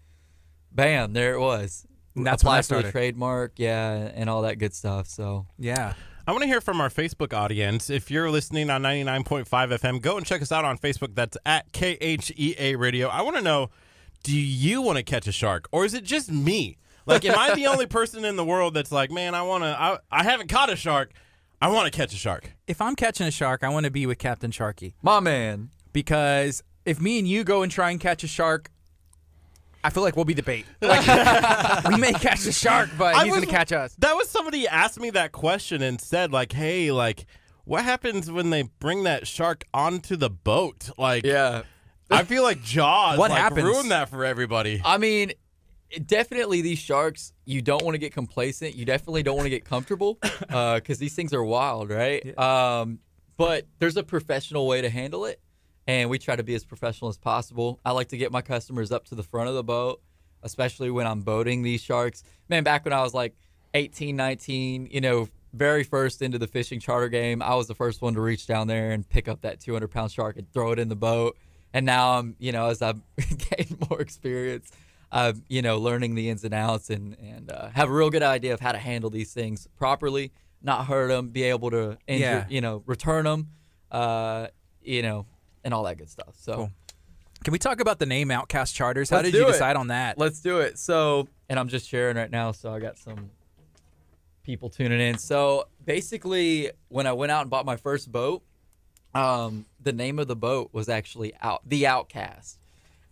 bam, there it was. And that's when I started. trademark, yeah, and all that good stuff. So Yeah. I want to hear from our Facebook audience. If you're listening on 99.5 FM, go and check us out on Facebook. That's at KHEA Radio. I want to know do you want to catch a shark or is it just me? Like, am I the only person in the world that's like, man, I want to, I, I haven't caught a shark. I want to catch a shark. If I'm catching a shark, I want to be with Captain Sharky my man, because if me and you go and try and catch a shark, I feel like we'll be the bait. Like, we may catch the shark, but I he's was- gonna catch us. That was somebody asked me that question and said, like, hey, like, what happens when they bring that shark onto the boat? Like, yeah. I feel like Jaws What like, happens? ruined that for everybody. I mean, definitely these sharks. You don't want to get complacent. You definitely don't want to get comfortable because these things are wild, right? Um, but there's a professional way to handle it, and we try to be as professional as possible. I like to get my customers up to the front of the boat, especially when I'm boating these sharks. Man, back when I was like 18, 19, you know, very first into the fishing charter game, I was the first one to reach down there and pick up that 200 pound shark and throw it in the boat. And now I'm, you know, as I've gained more experience, I'm, you know, learning the ins and outs and and uh, have a real good idea of how to handle these things properly, not hurt them, be able to, injure, Yeah. you know, return them, uh, you know, and all that good stuff. So. Cool. Can we talk about the name Outcast Charters? How Let's did do you it. decide on that? Let's do it. So, and I'm just sharing right now, so I got some people tuning in. So, basically, when I went out and bought my first boat, um, the name of the boat was actually out the Outcast,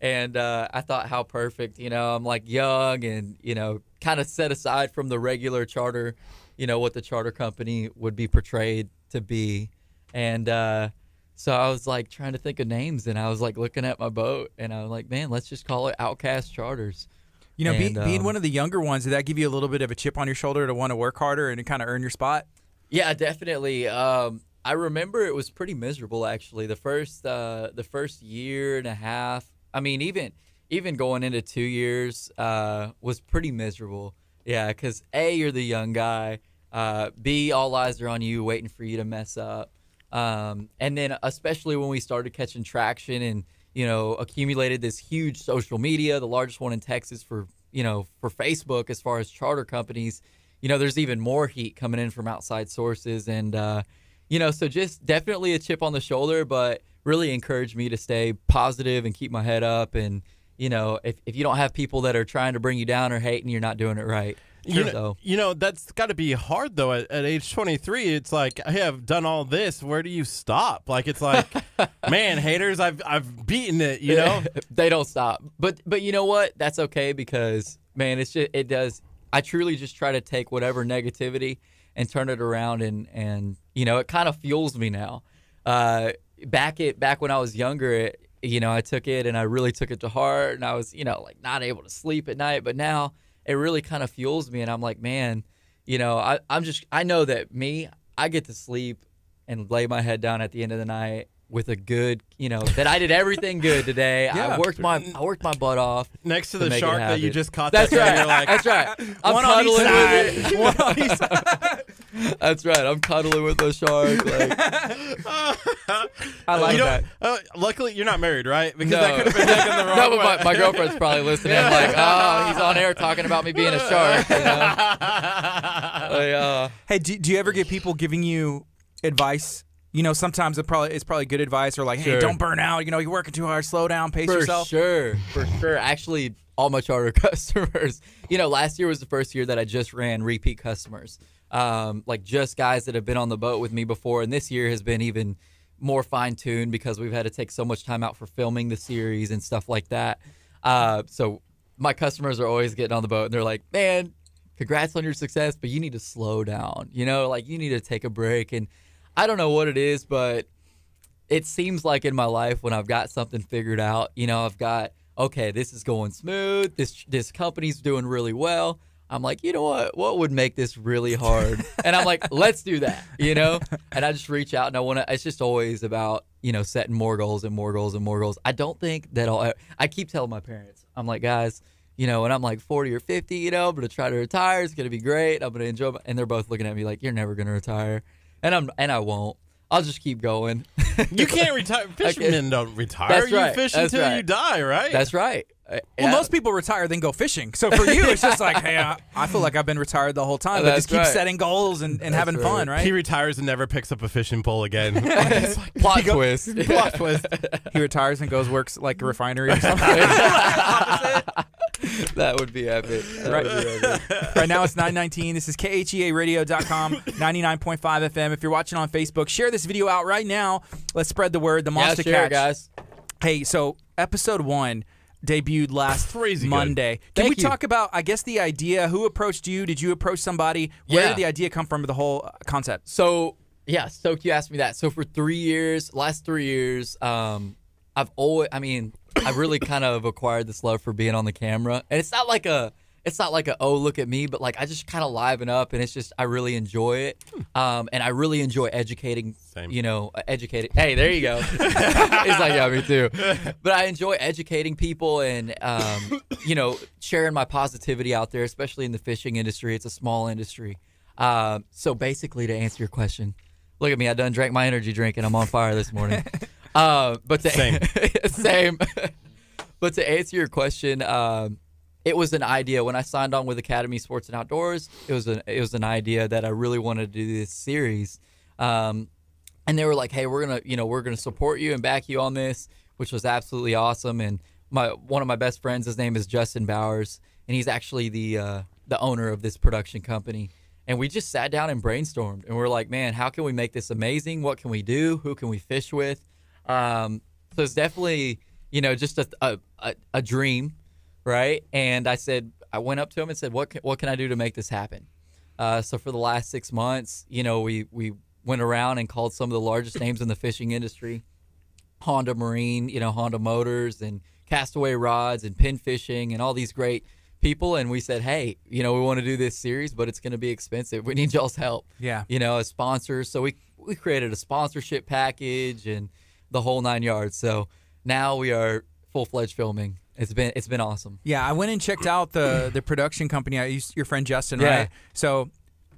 and uh, I thought how perfect. You know, I'm like young and you know, kind of set aside from the regular charter. You know what the charter company would be portrayed to be, and. uh so I was like trying to think of names, and I was like looking at my boat, and I was like, "Man, let's just call it Outcast Charters." You know, be, And, being um, one of the younger ones, did that give you a little bit of a chip on your shoulder to want to work harder and to kind of earn your spot? Yeah, definitely. Um, I remember it was pretty miserable actually. The first uh, the first year and a half. I mean, even even going into two years uh, was pretty miserable. Yeah, because a you're the young guy. Uh, B all eyes are on you, waiting for you to mess up. Um, and then especially when we started catching traction and you know accumulated this huge social media, the largest one in Texas for you know for Facebook as far as charter companies. You know, there's even more heat coming in from outside sources, and uh, you know, so just definitely a chip on the shoulder, but really encouraged me to stay positive and keep my head up. And you know, if if you don't have people that are trying to bring you down or hating, you're not doing it right. You know, So you know that's got to be hard though. At, at age 23, it's like, hey, I've done all this. Where do you stop? Like, it's like, man, haters, I've I've beaten it. You know, they don't stop. But but you know what? That's okay because man, it's just it does. I truly just try to take whatever negativity and turn it around, and and you know it kind of fuels me now. Uh, back it back when I was younger, it, you know, I took it and I really took it to heart, and I was you know like not able to sleep at night. But now it really kind of fuels me, and I'm like, man, you know, I I'm just I know that me, I get to sleep and lay my head down at the end of the night with a good, you know, that I did everything good today. Yeah. I worked my I worked my butt off. Next to to the shark that you just caught. That's that right. You're like, That's right. I'm One on cuddling side. with it. One on each side. That's right. I'm cuddling with the shark. Like, I like you that. Uh, luckily, you're not married, right? Because no, that could have been taken the wrong no, but way. my, my girlfriend's probably listening. I'm like, oh, he's on air talking about me being a shark. You know? Like, uh, Hey, do, do you ever get people giving you advice? You know, sometimes it probably it's probably good advice, or like, hey, Sure. don't burn out. You know, you're working too hard. Slow down, pace For yourself. sure, for sure. Actually, all my charter customers. You know, last year was the first year that I just ran repeat customers, um, like just guys that have been on the boat with me before. And this year has been even more fine tuned because we've had to take so much time out for filming the series and stuff like that. Uh, so my customers are always getting on the boat and they're like, "Man, congrats on your success, but you need to slow down. You know, like you need to take a break." And I don't know what it is, but it seems like in my life when I've got something figured out, you know, I've got okay, this is going smooth. This this company's doing really well. I'm like, you know what? What would make this really hard? and I'm like, let's do that, you know. And I just reach out and I want to. It's just always about you know setting more goals and more goals and more goals. I don't think that I'll. I keep telling my parents, I'm like, guys, you know, when I'm like 40 or 50, you know, I'm gonna try to retire. It's gonna be great. I'm gonna enjoy. My, and they're both looking at me like, you're never gonna retire. And I'm and I won't. I'll just keep going. you can't retire. Fishermen don't retire. That's you right. fish That's until right. you die, right? That's right. Uh, Well, yeah. most people retire then go fishing. So for you, it's just like, hey, I, I feel like I've been retired the whole time, but That's just keep right. setting goals and, and having right. fun, right? He retires and never picks up a fishing pole again. Like, plot twist. plot twist. He retires and goes works like a refinery or something. that would be epic. That Right. would be epic. right now it's 919. This is KHEAradio.com, 99.5 FM. If you're watching on Facebook, share this video out right now. Let's spread the word. The Yeah, Monster Catch. guys. Hey, so episode one debuted last Crazy good. Monday. Can Thank we you. talk about, I guess, the idea? Who approached you? Did you approach somebody? Where Yeah. did the idea come from? With the whole uh, concept. So yeah, stoked you asked me that. So for three years, last three years, um, I've always, I mean, I really kind of acquired this love for being on the camera, and it's not like a, it's not like a oh look at me, but like I just kind of liven up, and it's just I really enjoy it, um, and I really enjoy educating. Same. You know, uh, educating. Hey, there you go. it's like, yeah, me too. But I enjoy educating people and, um, you know, sharing my positivity out there, especially in the fishing industry. It's a small industry. Um, so basically, to answer your question, look at me. I done drank my energy drink and I'm on fire this morning. uh, but to, Same. same. but to answer your question, um, it was an idea when I signed on with Academy Sports and Outdoors. It was an it was an idea that I really wanted to do this series. Um, and they were like, "Hey, we're gonna, you know, we're gonna support you and back you on this," which was absolutely awesome. And my one of my best friends, his name is Justin Bowers, and he's actually the uh, the owner of this production company. And we just sat down and brainstormed, and we're like, "Man, how can we make this amazing? What can we do? Who can we fish with?" Um, so it's definitely, you know, just a, a, a dream, right? And I said, I went up to him and said, "What can, what can I do to make this happen?" Uh, so for the last six months, you know, we we went around and called some of the largest names in the fishing industry, Honda Marine, you know, Honda Motors and Castaway Rods and Penn Fishing and all these great people, and we said, hey, you know, we want to do this series, but it's going to be expensive. We need y'all's help. Yeah. You know, as sponsors. So we we created a sponsorship package and the whole nine yards. So now we are full fledged filming. It's been it's been awesome. Yeah, I went and checked out the the production company. I used your friend Justin, Yeah. right? So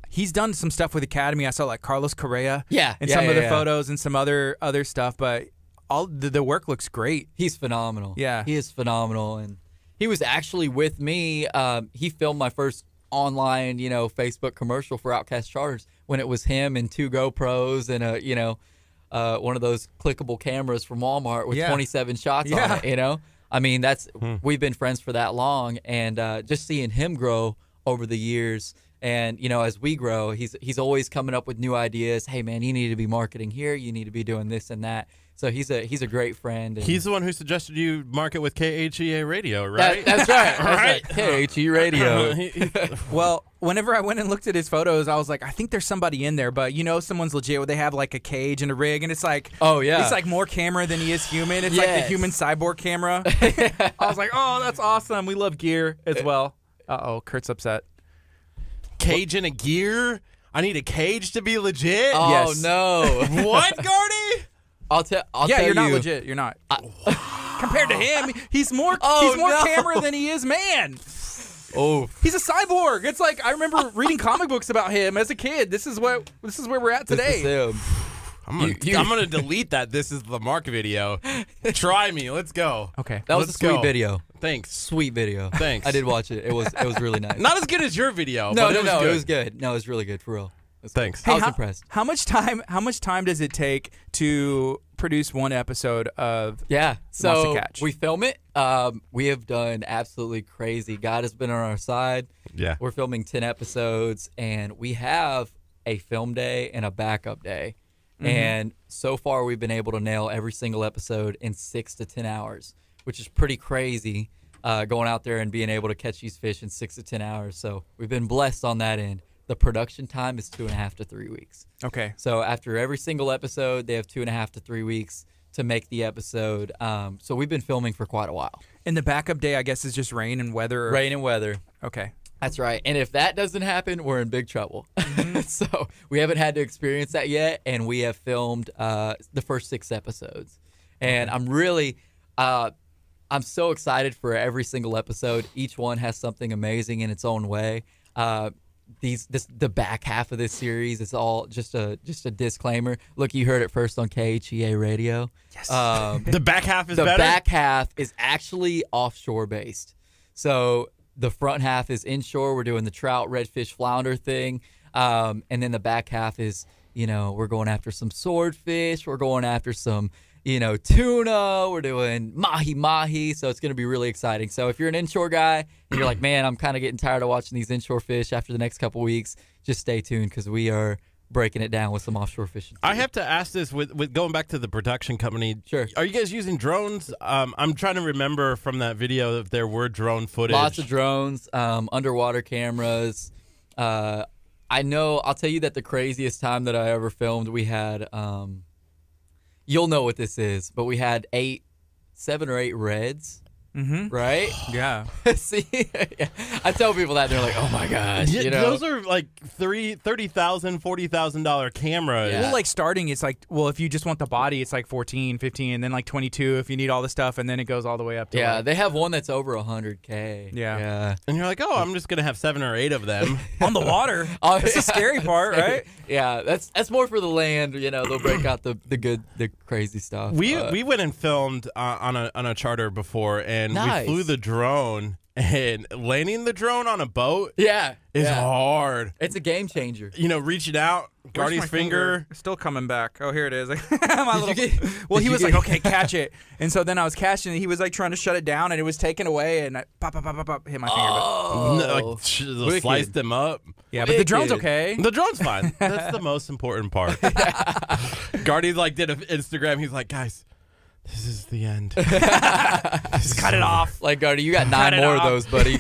he's done some stuff with Academy. I saw like Carlos Correa, Yeah, and yeah, some yeah, of the photos and some other other stuff. But all the, the work looks great. He's phenomenal. Yeah. he is phenomenal, and he was actually with me. Um, he filmed my first online, you know, Facebook commercial for Outcast Charters when it was him and two GoPros and a, you know, uh, one of those clickable cameras from Walmart with Yeah. 27 shots on it. You know, I mean, that's Hmm. we've been friends for that long, and uh, just seeing him grow over the years. And you know, as we grow, he's he's always coming up with new ideas. Hey, man, you need to be marketing here. You need to be doing this and that. So he's a he's a great friend. And He's the one who suggested you market with KHEA radio, that- right? that's right. That's Right. right. KHEA Radio. He- he- Well, whenever I went and looked at his photos, I was like, I think there's somebody in there, but you know, someone's legit where they have like a cage and a rig, and it's like, Oh, yeah. it's like more camera than he is human. It's like the human cyborg camera. I was like, oh, that's awesome. We love gear as well. Uh oh, Kurt's upset. cage and a gear. I need a cage to be legit. Oh Yes. no. what, Gardy? I'll tell. I'll yeah, tell you're not you, legit. You're not. Compared to him, he's more Oh, he's more no. camera than he is man. Oh, He's a cyborg. It's like I remember reading comic books about him as a kid. This is what this is where we're at this is today. him. I'm gonna, You- you- I'm gonna delete that. This is the Mark video. Try me. Let's go. Okay. That was Let's a sweet go. video. Thanks. Sweet video. Thanks. I did watch it. It was it was really nice. Not as good as your video. no, but no, it was no. Good. It was good. No, it was really good for real. It was good. Thanks. I was how, impressed. How much time? How much time does it take to produce one episode of? Yeah. Monster So Catch. we film it. Um, we have done absolutely crazy. God has been on our side. Yeah. We're filming 10 episodes and we have a film day and a backup day. And so far, we've been able to nail every single episode in six to 10 hours, which is pretty crazy uh, going out there and being able to catch these fish in six to 10 hours. So we've been blessed on that end. The production time is two and a half to three weeks. Okay. So after every single episode, they have two and a half to three weeks to make the episode. Um, so we've been filming for quite a while. And the backup day, I guess, is just rain and weather. or- Rain and weather. Okay. That's right. And if that doesn't happen, we're in big trouble. Mm-hmm. so we haven't had to experience that yet, and we have filmed uh, the first six episodes. And I'm really, uh, I'm so excited for every single episode. Each one has something amazing in its own way. Uh, these, this, the back half of this series is all just a just a disclaimer. Look, you heard it first on KHEA Radio. Yes. Um, The back half is the better. back half is actually offshore based. So the front half is inshore. We're doing the trout, redfish, flounder thing, um, and then the back half is you know we're going after some swordfish. We're going after some you know tuna. We're doing mahi mahi. So it's going to be really exciting. So if you're an inshore guy and you're like, man, I'm kind of getting tired of watching these inshore fish after the next couple weeks, just stay tuned because we are breaking it down with some offshore fishing. I have to ask this with, with going back to the production company. Sure. Are you guys using drones? Um, I'm trying to remember from that video if there were drone footage. Lots of drones, um, underwater cameras. Uh, I know. I'll tell you that the craziest time that I ever filmed, we had. Um, you'll know what this is, but we had eight, seven or eight reds. Mm-hmm. Right? Yeah. See, I tell people that they're like, "Oh my gosh," you know. those are like three thirty thousand, forty thousand dollar cameras. Yeah. Well, like starting, it's like, well, if you just want the body, it's like 14, 15, and then like 22 if you need all the stuff, and then it goes all the way up to yeah, like- they have one that's over hundred k. Yeah. yeah. And you're like, oh, I'm just gonna have seven or eight of them. on the water. Oh, That's the scary part, right? Yeah, that's that's more for the land. You know, they'll break out the the good, the crazy stuff. we Uh, we went and filmed uh, on a on a charter before, and Nice. we flew the drone. And landing the drone on a boat yeah, is yeah. hard. It's a game changer. You know, reaching out, Where's Gardy's my finger. Still coming back. Oh, here it is. My little- get- well, did he you was get- like, okay, catch it. And so then I was catching it. He was like trying to shut it down, and it was taken away, and I pop, pop, pop, pop, pop, hit my finger. But, Oh, No, like, sh- sliced them up. yeah, but the drone's wicked. okay. The drone's fine. That's the most important part. Gardy like did an Instagram. He's like, guys, this is the end. Just cut it off. Like Gardy, you got nine more of those, buddy. we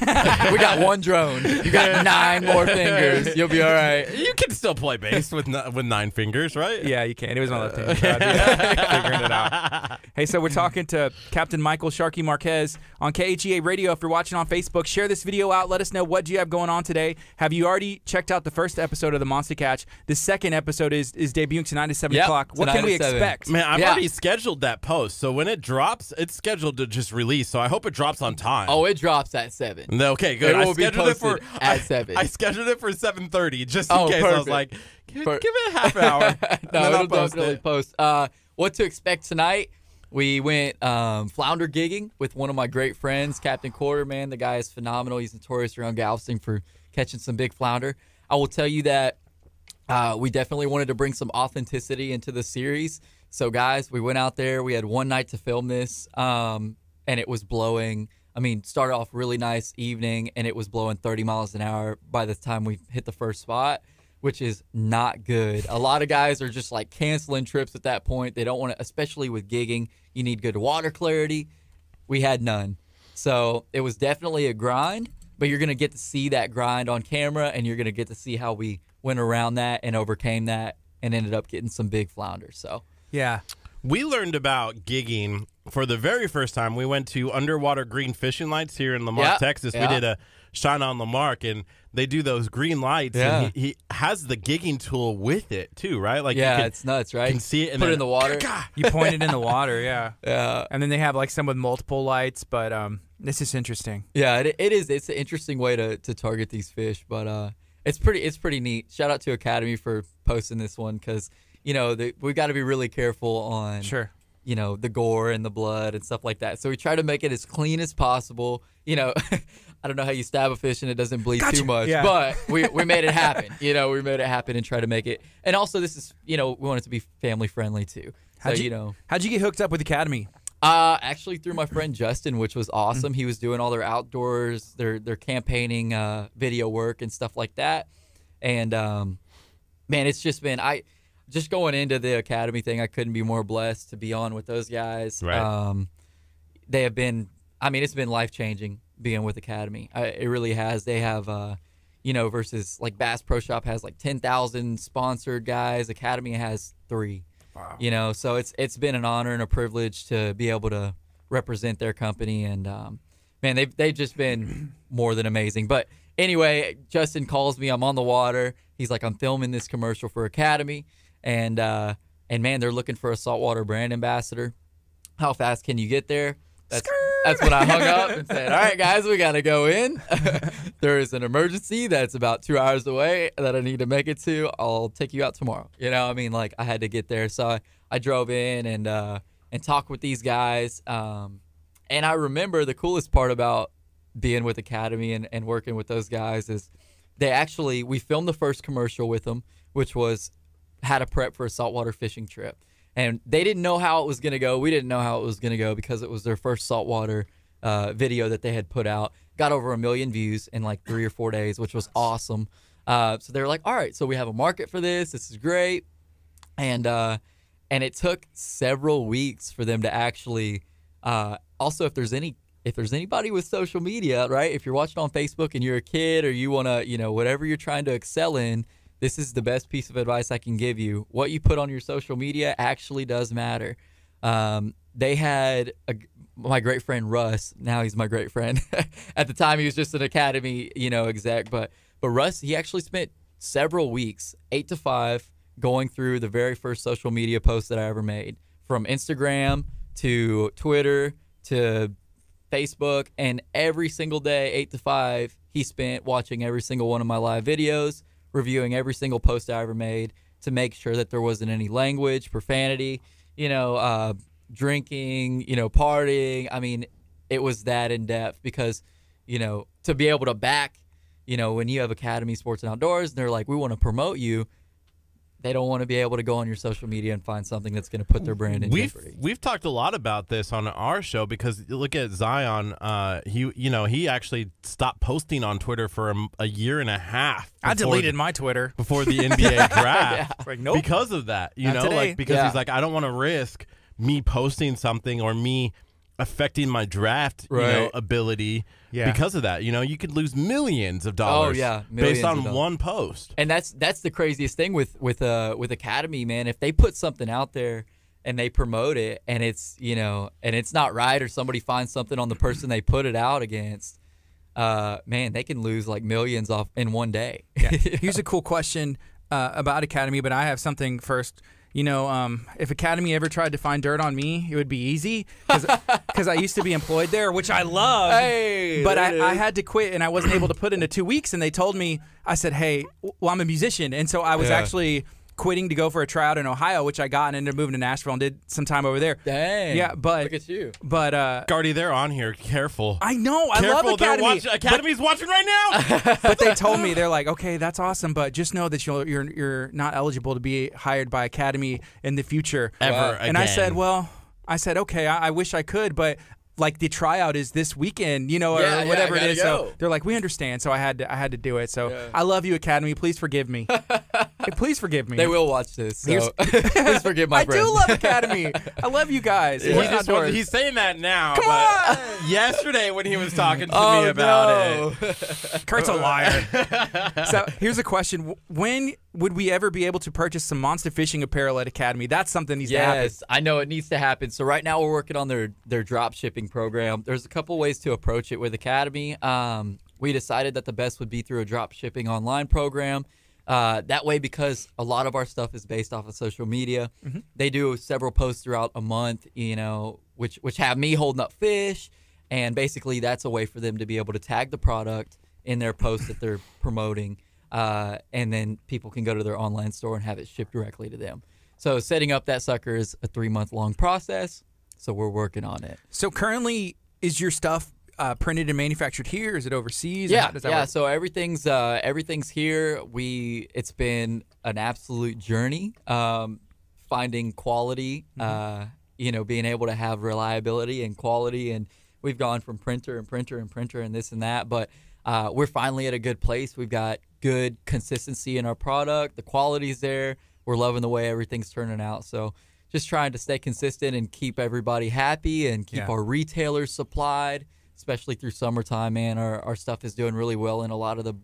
got one drone. You got nine more fingers. You'll be all right. you can still play bass with n- with nine fingers, right? Yeah, you can. It was my left hand. So I'd be figuring it out. Hey, so we're talking to Captain Michael Sharky Marquez on KHEA Radio. If you're watching on Facebook, share this video out. Let us know what do you have going on today. Have you already checked out the first episode of the Monster Catch? The second episode is is debuting tonight at seven Yep, o'clock. What can we 7. expect? Man, I've Yeah. already scheduled that post, so when it drops, it's scheduled to just release. So I hope it drops on time. Oh, it drops at seven. No, okay, good. It I will be scheduled it for at I, 7. I scheduled it for seven thirty, just in Oh, case. I was like, give, Per- give it a half hour. no, it'll post definitely it. post. Uh, what to expect tonight? We went um, flounder gigging with one of my great friends, Captain Quarterman. The guy is phenomenal. He's notorious around Galveston for catching some big flounder. I will tell you that uh, we definitely wanted to bring some authenticity into the series. So, guys, we went out there. We had one night to film this, um, and it was blowing. I mean, started off really nice evening, and it was blowing 30 miles an hour by the time we hit the first spot, which is not good. A lot of guys are just like canceling trips at that point. They don't want to, especially with gigging. You need good water clarity. We had none. So it was definitely a grind, but you're going to get to see that grind on camera and you're going to get to see how we went around that and overcame that and ended up getting some big flounders. So, Yeah. We learned about gigging for the very first time, we went to underwater green fishing lights here in La Marque, Yeah, Texas. yeah. We did a shine on La Marque, and they do those green lights. Yeah. And he, he has the gigging tool with it too, right? Like yeah, you can, it's nuts, right? can see it and Put it then- in the water. You point it in the water, yeah. Yeah, And then they have like some with multiple lights, but um, this is interesting. yeah, it, it is. It's an interesting way to, to target these fish, but uh, it's pretty it's pretty neat. Shout out to Academy for posting this one because you know the, we got to be really careful on Sure. you know the gore and the blood and stuff like that. So we try to make it as clean as possible. You know, I don't know how you stab a fish and it doesn't bleed Gotcha. too much, Yeah. but we, we made it happen. You know, we made it happen and try to make it. And also, this is you know we want it to be family friendly too. How'd you, you, know, how'd you get hooked up with Academy? uh, actually through my friend Justin, which was Mm-hmm. awesome. He was doing all their outdoors, their their campaigning, uh, video work and stuff like that. And um, man, it's just been I just going into the academy thing. I couldn't be more blessed to be on with those guys. Right. Um, they have been. I mean, it's been life changing being with Academy. I, it really has. They have, uh, you know, versus like Bass Pro Shop has like ten thousand sponsored guys. Academy has three. Wow. You know, so it's it's been an honor and a privilege to be able to represent their company, and um, man, they've they've just been more than amazing. But anyway, Justin calls me. I'm on the water. He's like, I'm filming this commercial for Academy, and uh, and man, they're looking for a saltwater brand ambassador. How fast can you get there? That's, that's when I hung up and said, "All right, guys, we got to go in. there is an emergency that's about two hours away that I need to make it to. I'll take you out tomorrow." You know, I mean, like I had to get there, so I, I drove in and uh, and talked with these guys. Um, and I remember the coolest part about being with Academy and, and working with those guys is they actually we filmed the first commercial with them, which was how to prep for a saltwater fishing trip. And they didn't know how it was going to go. We didn't know how it was going to go because it was their first saltwater uh, video that they had put out. Got over a million views in like three or four days, which was awesome. Uh, so they were like, "All right, so we have a market for this. This is great." And uh, and it took several weeks for them to actually. Uh, also, if there's any if there's anybody with social media, right? If you're watching on Facebook and you're a kid or you want to, you know, whatever you're trying to excel in, this is the best piece of advice I can give you. What you put on your social media actually does matter. Um, they had a, my great friend Russ. Now he's my great friend. At the time, he was just an academy, you know, exec. But but Russ, he actually spent several weeks, eight to five, going through the very first social media post that I ever made, from Instagram to Twitter to Facebook, and every single day, eight to five, he spent watching every single one of my live videos, reviewing every single post I ever made to make sure that there wasn't any language, profanity, you know, uh, drinking, you know, partying. I mean, it was that in depth because, you know, to be able to back, you know, when you have Academy Sports and Outdoors, and they're like, we want to promote you. They don't want to be able to go on your social media and find something that's going to put their brand in We've jeopardy. we've talked a lot about this on our show because you look at Zion. Uh, he you know he actually stopped posting on Twitter for a, a year and a half. I deleted the, my Twitter. before the NBA draft. Like, nope. because of that. You Not know, today. like because Yeah. he's like, I don't want to risk me posting something or me affecting my draft, you know, ability Yeah. because of that. You know, you could lose millions of dollars Oh, yeah, based on dollars. one post. and that's that's the craziest thing with with uh with academy man if they put something out there and they promote it and it's you know and it's not right or somebody finds something on the person they put it out against uh man they can lose like millions off in one day Yeah. Here's a cool question uh, about Academy, but I have something first. You know, um, if Academy ever tried to find dirt on me, it would be easy because I used to be employed there, which I love. Hey, but I, I had to quit and I wasn't able to put into two weeks. And they told me, I said, hey, well, I'm a musician. And so I was Yeah. actually quitting to go for a tryout in Ohio, which I got and ended up moving to Nashville and did some time over there. dang Yeah, but look at you but uh, Gardy, they're on here. Careful. I know I Careful, love they're Academy. watching. Academy's watching right now. but they told me they're like, okay, that's awesome, but just know that you're you're you're not eligible to be hired by Academy in the future Ever Wow. And I said, well, I said, okay, I, I wish I could, but like the tryout is this weekend, you know, or Yeah, yeah, whatever I it is. gotta So they're like, we understand. So I had to I had to do it. So Yeah. I love you, Academy. Please forgive me. Please forgive me. They will watch this. So please forgive my I friend. do love Academy. I love you guys. He We're just outdoors. was- he's saying that now. Come but on! Yesterday when he was talking to oh me about no. it. Kurt's a liar. so here's a question: When would we ever be able to purchase some monster fishing apparel at Academy? That's something needs to happen. Yes, I know it needs to happen. So right now we're working on their their drop shipping program. There's a couple ways to approach it with Academy. Um, we decided that the best would be through a drop shipping online program. Uh, that way, because a lot of our stuff is based off of social media, they do several posts throughout a month. You know, which which have me holding up fish, and basically that's a way for them to be able to tag the product in their post that they're promoting, uh, and then people can go to their online store and have it shipped directly to them. So setting up that sucker is a three month long process. So we're working on it. So currently, is your stuff uh, printed and manufactured here? Is it overseas? Yeah, does that yeah. work? So everything's uh, everything's here. We it's been an absolute journey um, finding quality. Mm-hmm. Uh, you know, being able to have reliability and quality, and we've gone from printer and printer and printer and this and that, but. Uh, we're finally at a good place. We've got good consistency in our product. The quality's there. We're loving the way everything's turning out. So, just trying to stay consistent and keep everybody happy and keep Yeah. our retailers supplied, especially through summertime, man. Our, our stuff is doing really well in a lot of the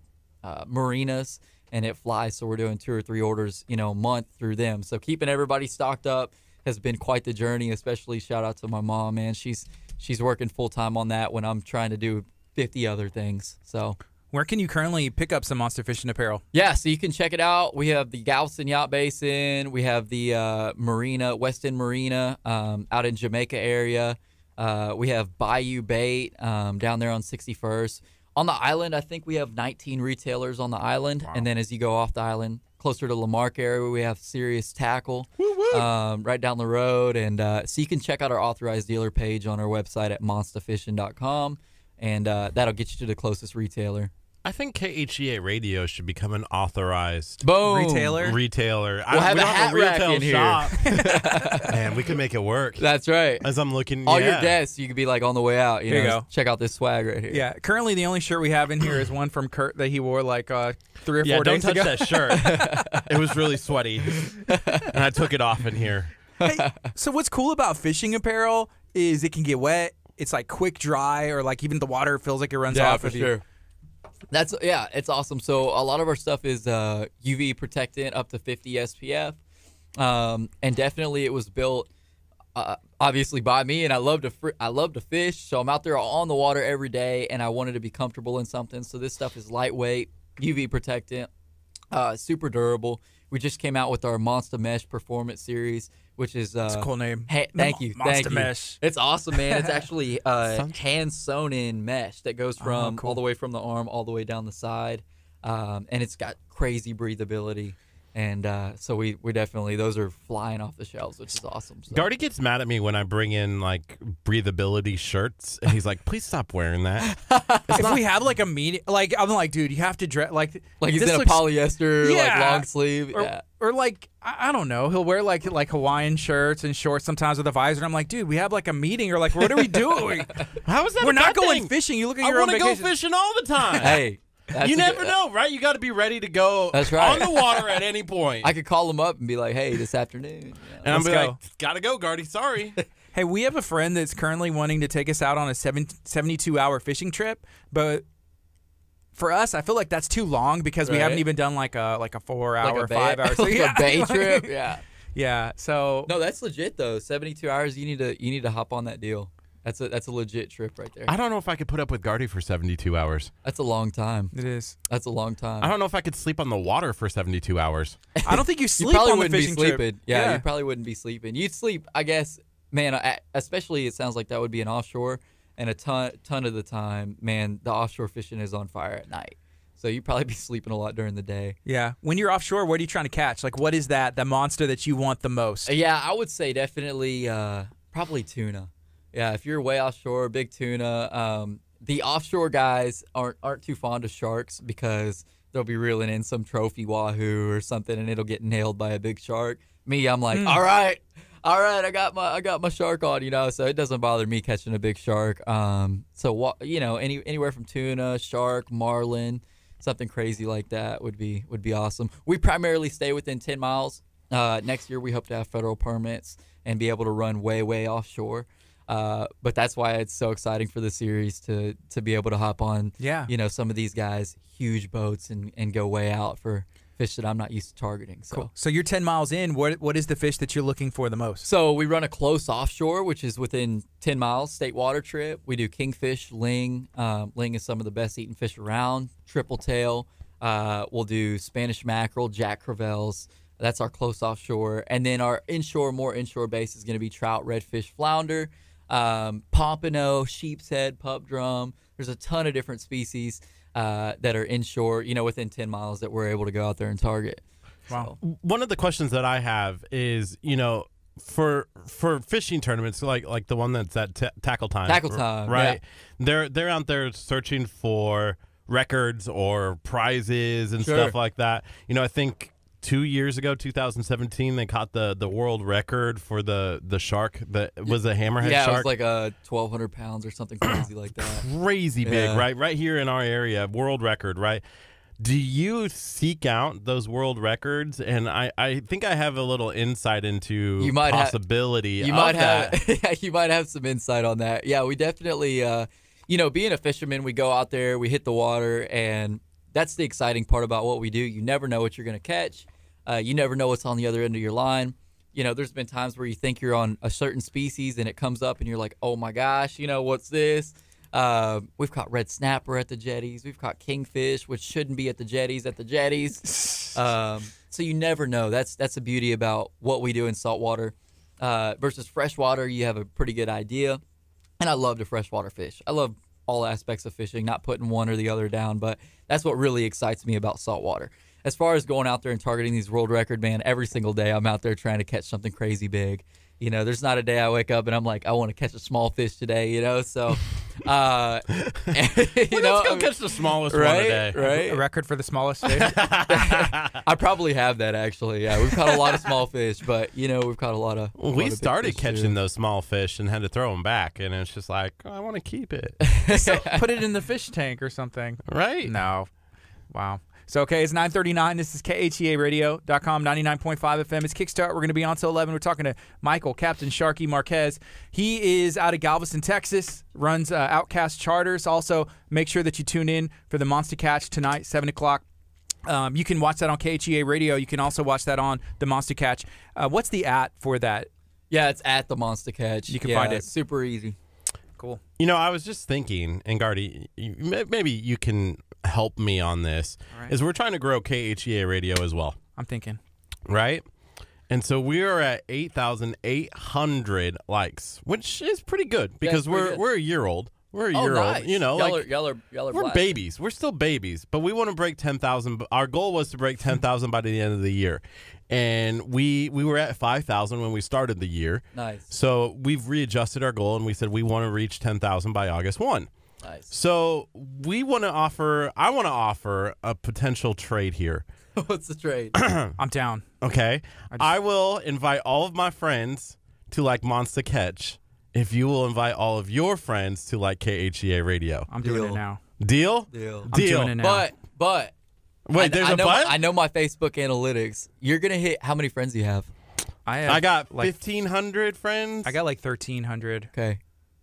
uh, marinas and it flies. So we're doing two or three orders, you know, a month through them. So keeping everybody stocked up has been quite the journey, especially shout out to my mom, man. She's she's working full time on that when I'm trying to do 50 other things. So Where can you currently pick up some monster fishing apparel? yeah, so you can check it out. We have the Galveston Yacht Basin. We have the uh, Marina, West End Marina, um, out in Jamaica area. Uh, we have Bayou Bait um, down there on 61st. On the island, I think we have 19 retailers on the island, and then as you go off the island, closer to La Marque area, we have Serious Tackle um, right down the road. And uh, so you can check out our authorized dealer page on our website at monsterfishing.com, and uh, that'll get you to the closest retailer. I think KHEA Radio should become an authorized Boom. Retailer? retailer. I, We'll have we a don't hat rack retail in here. shop. Man, we could make it work. That's right. As I'm looking, all yeah. your guests, you could be like on the way out. You There you know, go. check out this swag right here. Yeah, currently the only shirt we have in here is one from Kurt that he wore like uh, three or Yeah, four don't touch that shirt. it was really sweaty, and I took it off in here. hey, so what's cool about fishing apparel is it can get wet. It's like quick dry, or like even the water feels like it runs Yeah, off for of you. sure. That's yeah, it's awesome. So a lot of our stuff is uh, UV protectant up to 50 SPF, um, and definitely it was built uh, obviously by me, and I love to fr- I love to fish, so I'm out there on the water every day, and I wanted to be comfortable in something. So this stuff is lightweight, UV protectant, uh, super durable. We just came out with our Monster Mesh Performance Series, which is uh, It's a cool name. The thank you, Monster thank you. Mesh. It's awesome, man. It's actually uh, hand sewn in mesh that goes from Oh, cool. all the way from the arm all the way down the side, um, and it's got crazy breathability. And uh, so we we definitely those are flying off the shelves, which is awesome. So. Gardy gets mad at me when I bring in like breathability shirts, and he's like, "Please stop wearing that." if we have like a meeting, like I'm like, dude, you have to dress like like he's this in a looks- polyester like long sleeve. or, yeah. or like I, I don't know, he'll wear like like Hawaiian shirts and shorts sometimes with a visor. I'm like, dude, we have like a meeting, or like, what are we doing? How is that? We're a not bad going thing? fishing. You look at I your own want to go fishing all the time. Hey, that's you never good- know, right? You got to be ready to go. That's right. on the water at any point. I could call him up and be like, "Hey, this afternoon." Yeah. and I'm be go. like, "Gotta go, Gardy. Sorry." Hey, we have a friend that's currently wanting to take us out on a seven, 72 hour fishing trip, but for us, I feel like that's too long because we haven't even done like a like a four like hour, a bay, five hour, like yeah, a bay like- trip. Yeah. Yeah, so No, that's legit though. Seventy-two hours. You need to you need to hop on that deal. That's a that's a legit trip right there. I don't know if I could put up with Gardy for 72 hours. That's a long time. it is. That's a long time. I don't know if I could sleep on the water for 72 hours. I don't think you sleep you sleep probably on wouldn't be fishing trip. sleeping. Yeah, you probably wouldn't be sleeping. You'd sleep, I guess. Man, especially it sounds like that would be an offshore, and a ton ton of the time, man, the offshore fishing is on fire at night. So you'd probably be sleeping a lot during the day. Yeah. When you're offshore, what are you trying to catch? Like, what is that? The monster that you want the most? Yeah, I would say definitely uh, probably tuna. Yeah, if you're way offshore, big tuna. Um, the offshore guys aren't aren't too fond of sharks because they'll be reeling in some trophy wahoo or something, and it'll get nailed by a big shark. Me, I'm like, all right, all right, I got my I got my shark on, you know. So it doesn't bother me catching a big shark. Um, so you know, any anywhere from tuna, shark, marlin. something crazy like that would be would be awesome. We primarily stay within 10 miles. Uh, next year, we hope to have federal permits and be able to run way way offshore. Uh, but that's why it's so exciting for the series to to be able to hop on, Yeah. you know, some of these guys, huge boats, and and go way out for fish that I'm not used to targeting. So. Cool. So you're 10 miles in. What what is the fish that you're looking for the most? So we run a close offshore, which is within 10 miles, state water trip. We do kingfish, ling. Um, ling is some of the best eating fish around. Triple tail. Uh, we'll do Spanish mackerel, jack crevalles. That's our close offshore. And then our inshore, more inshore base is going to be trout, redfish, flounder, um, pompano, sheep's head, pup drum. There's a ton of different species uh, that are inshore, you know, within 10 miles that we're able to go out there and target. Wow. one of the questions that I have is, you know, for for fishing tournaments like like the one that's at ta tackle time, Tackle Time, right? They're they're out there searching for records or prizes and Sure. stuff like that. You know, I think two years ago, 2017, they caught the the world record for the the shark that was a hammerhead yeah, it was like a 1,200 pounds or something crazy like that. crazy big, Yeah. right? Right here in our area, world record, right? Do you seek out those world records? And I, I think I have a little insight into You might ha- possibility. you of might that. have you might have some insight on that. Yeah, we definitely uh you know, being a fisherman, we go out there, we hit the water and that's the exciting part about what we do. You never know what you're going to catch. Uh, you never know what's on the other end of your line. You know, there's been times where you think you're on a certain species and it comes up and you're like, "Oh my gosh, you know, what's this?" Uh, we've caught red snapper at the jetties. We've caught kingfish, which shouldn't be at the jetties at the jetties. Um, so you never know. That's that's the beauty about what we do in saltwater uh, versus freshwater. You have a pretty good idea, and I love to freshwater fish. I love all aspects of fishing, not putting one or the other down, but that's what really excites me about saltwater. As far as going out there and targeting these world record, man, every single day I'm out there trying to catch something crazy big. You know, there's not a day I wake up and I'm like, I want to catch a small fish today. You know, so uh, you Well, know, let's go I mean- catch the smallest one today. right. A record for the smallest fish. I probably have that actually. Yeah, we've caught a lot of small fish, but you know we've caught a lot of. a lot We of started fish, catching too. those small fish and had to throw them back, and it's just like oh, I want to keep it, so put it in the fish tank or something. right? No. Wow. So, okay, it's 939. This is E KHEARadio.com, 99.5 FM. It's Kickstart. We're going to be on till 11. We're talking to Michael, Captain Sharky Marquez. He is out of Galveston, Texas, runs uh, Outcast Charters. Also, make sure that you tune in for the Monster Catch tonight, 7 o'clock. Um, you can watch that on KHEA Radio. You can also watch that on the Monster Catch. Uh, what's the at for that? Yeah, it's at the Monster Catch. You can Yeah, find it. it's super easy. Cool. You know, I was just thinking, and Gardy, maybe you can help me on this. Right. Is we're trying to grow KHEA radio as well, I'm thinking. right? And so we are at eight thousand eight hundred likes, which is pretty good because pretty we're good. we're a year old. We're a Oh, year nice. old. You know, y'all like are, y'all are, y'all are we're blessed. babies. We're still babies, but we want to break 10,000. Our goal was to break 10,000 by the end of the year. And we we were at 5,000 when we started the year. Nice, So we've readjusted our goal and we said we want to reach 10,000 by August 1. Nice. So we want to offer I want to offer a potential trade here. What's the trade? I'm down. Okay? I just- I will invite all of my friends to like Monster Catch if you will invite all of your friends to like KHEA radio. I'm doing it now. Deal? Deal. I'm Deal. doing it now. But but Wait, I, there's I a know but? I know my Facebook analytics. You're gonna hit. How many friends do you have? I, have I got like 1,500 friends. I got like 1,300. Okay,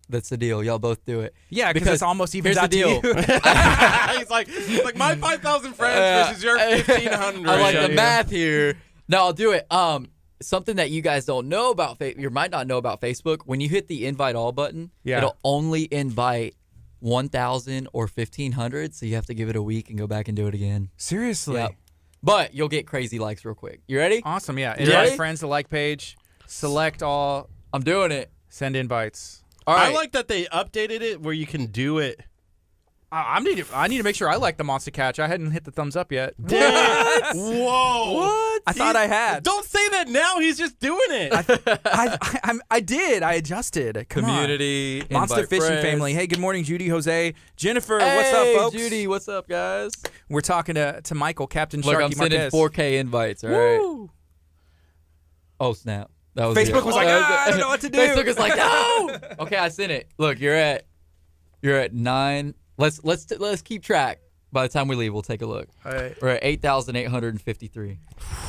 that's the deal. Y'all both do it. Yeah, because Because it's almost even here's the out to deal. you. he's like, he's like my five thousand friends Uh, versus your fifteen hundred. I like Yeah. the math here. No, I'll do it. Um, something that you guys don't know about, fa- you might not know about Facebook. When you hit the invite all button, Yeah. it'll only invite one thousand or fifteen hundred. So you have to give it a week and go back and do it again. Seriously. Yep. But you'll get crazy likes real quick. You ready? Awesome. Yeah. Invite friends to like page. Select all. I'm doing it. Send invites. All right. I like that they updated it where you can do it. I, I need. To, I need to make sure I like the monster catch. I hadn't hit the thumbs up yet. Whoa! What? I thought I had. Don't say that now. He's just doing it. I, I, I'm- I did. I adjusted. Come on. Community Monster invite Fishing friends. Family. Hey, good morning, Judy, Jose, Jennifer. Hey, what's up, folks? Judy, what's up, guys? We're talking to, to Michael, Captain Look, Sharky I'm sending Marquez. 4K invites. All right. Woo. Oh snap! That was Facebook it. was like, "Ah, I don't know what to do." Facebook was like, no. okay, I sent it. Look, you're at, you're at nine. Let's let's let's keep track. By the time we leave, we'll take a look. All right. We're at 8,853.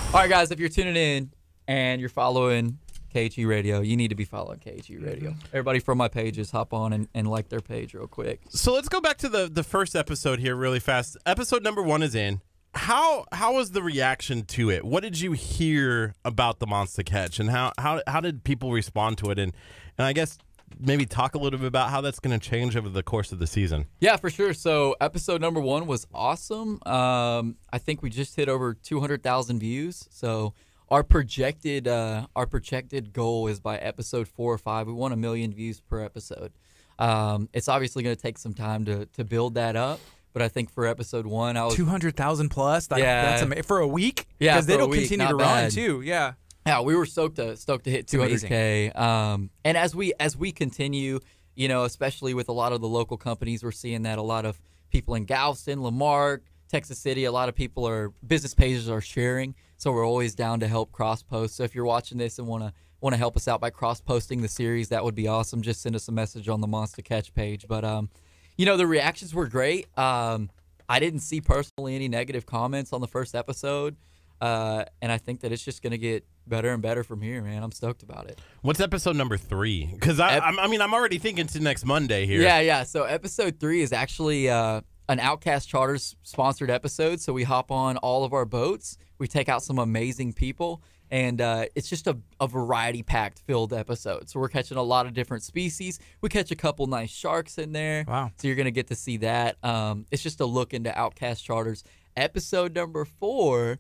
All right, guys, if you're tuning in and you're following KHEA Radio, you need to be following KHEA Radio. Everybody from my pages, hop on and, and like their page real quick. So let's go back to the the first episode here really fast. Episode number one is in. How how was the reaction to it? What did you hear about the monster catch, and how how how did people respond to it? And and I guess maybe talk a little bit about how that's going to change over the course of the season. Yeah, for sure. So episode number one was awesome. Um, I think we just hit over 200,000 views. So our projected uh, our projected goal is by episode four or five, we want a million views per episode. Um, it's obviously going to take some time to to build that up. But I think for episode one, I was Two hundred thousand plus. That, Yeah. that's ama- for a week. Yeah, because it'll week, continue to run too. Yeah. Yeah, we were stoked to stoked to hit amazing. 200k. Um, and as we as we continue, you know, especially with a lot of the local companies, we're seeing that a lot of people in Galveston, La Marque, Texas City, a lot of people are business pages are sharing. So we're always down to help cross post. So if you're watching this and want to want to help us out by cross posting the series, that would be awesome. Just send us a message on the Monster Catch page. But um, you know, the reactions were great. Um, I didn't see personally any negative comments on the first episode. Uh, and I think that it's just going to get better and better from here, man. I'm stoked about it. What's episode number three? Because I Ep- I mean I'm already thinking to next Monday here. Yeah, yeah. So episode three is actually uh, an Outcast Charters sponsored episode. So we hop on all of our boats. We take out some amazing people, and uh, it's just a, a variety packed filled episode. So we're catching a lot of different species. We catch a couple nice sharks in there. Wow. So you're gonna get to see that. Um, it's just a look into Outcast Charters. Episode number four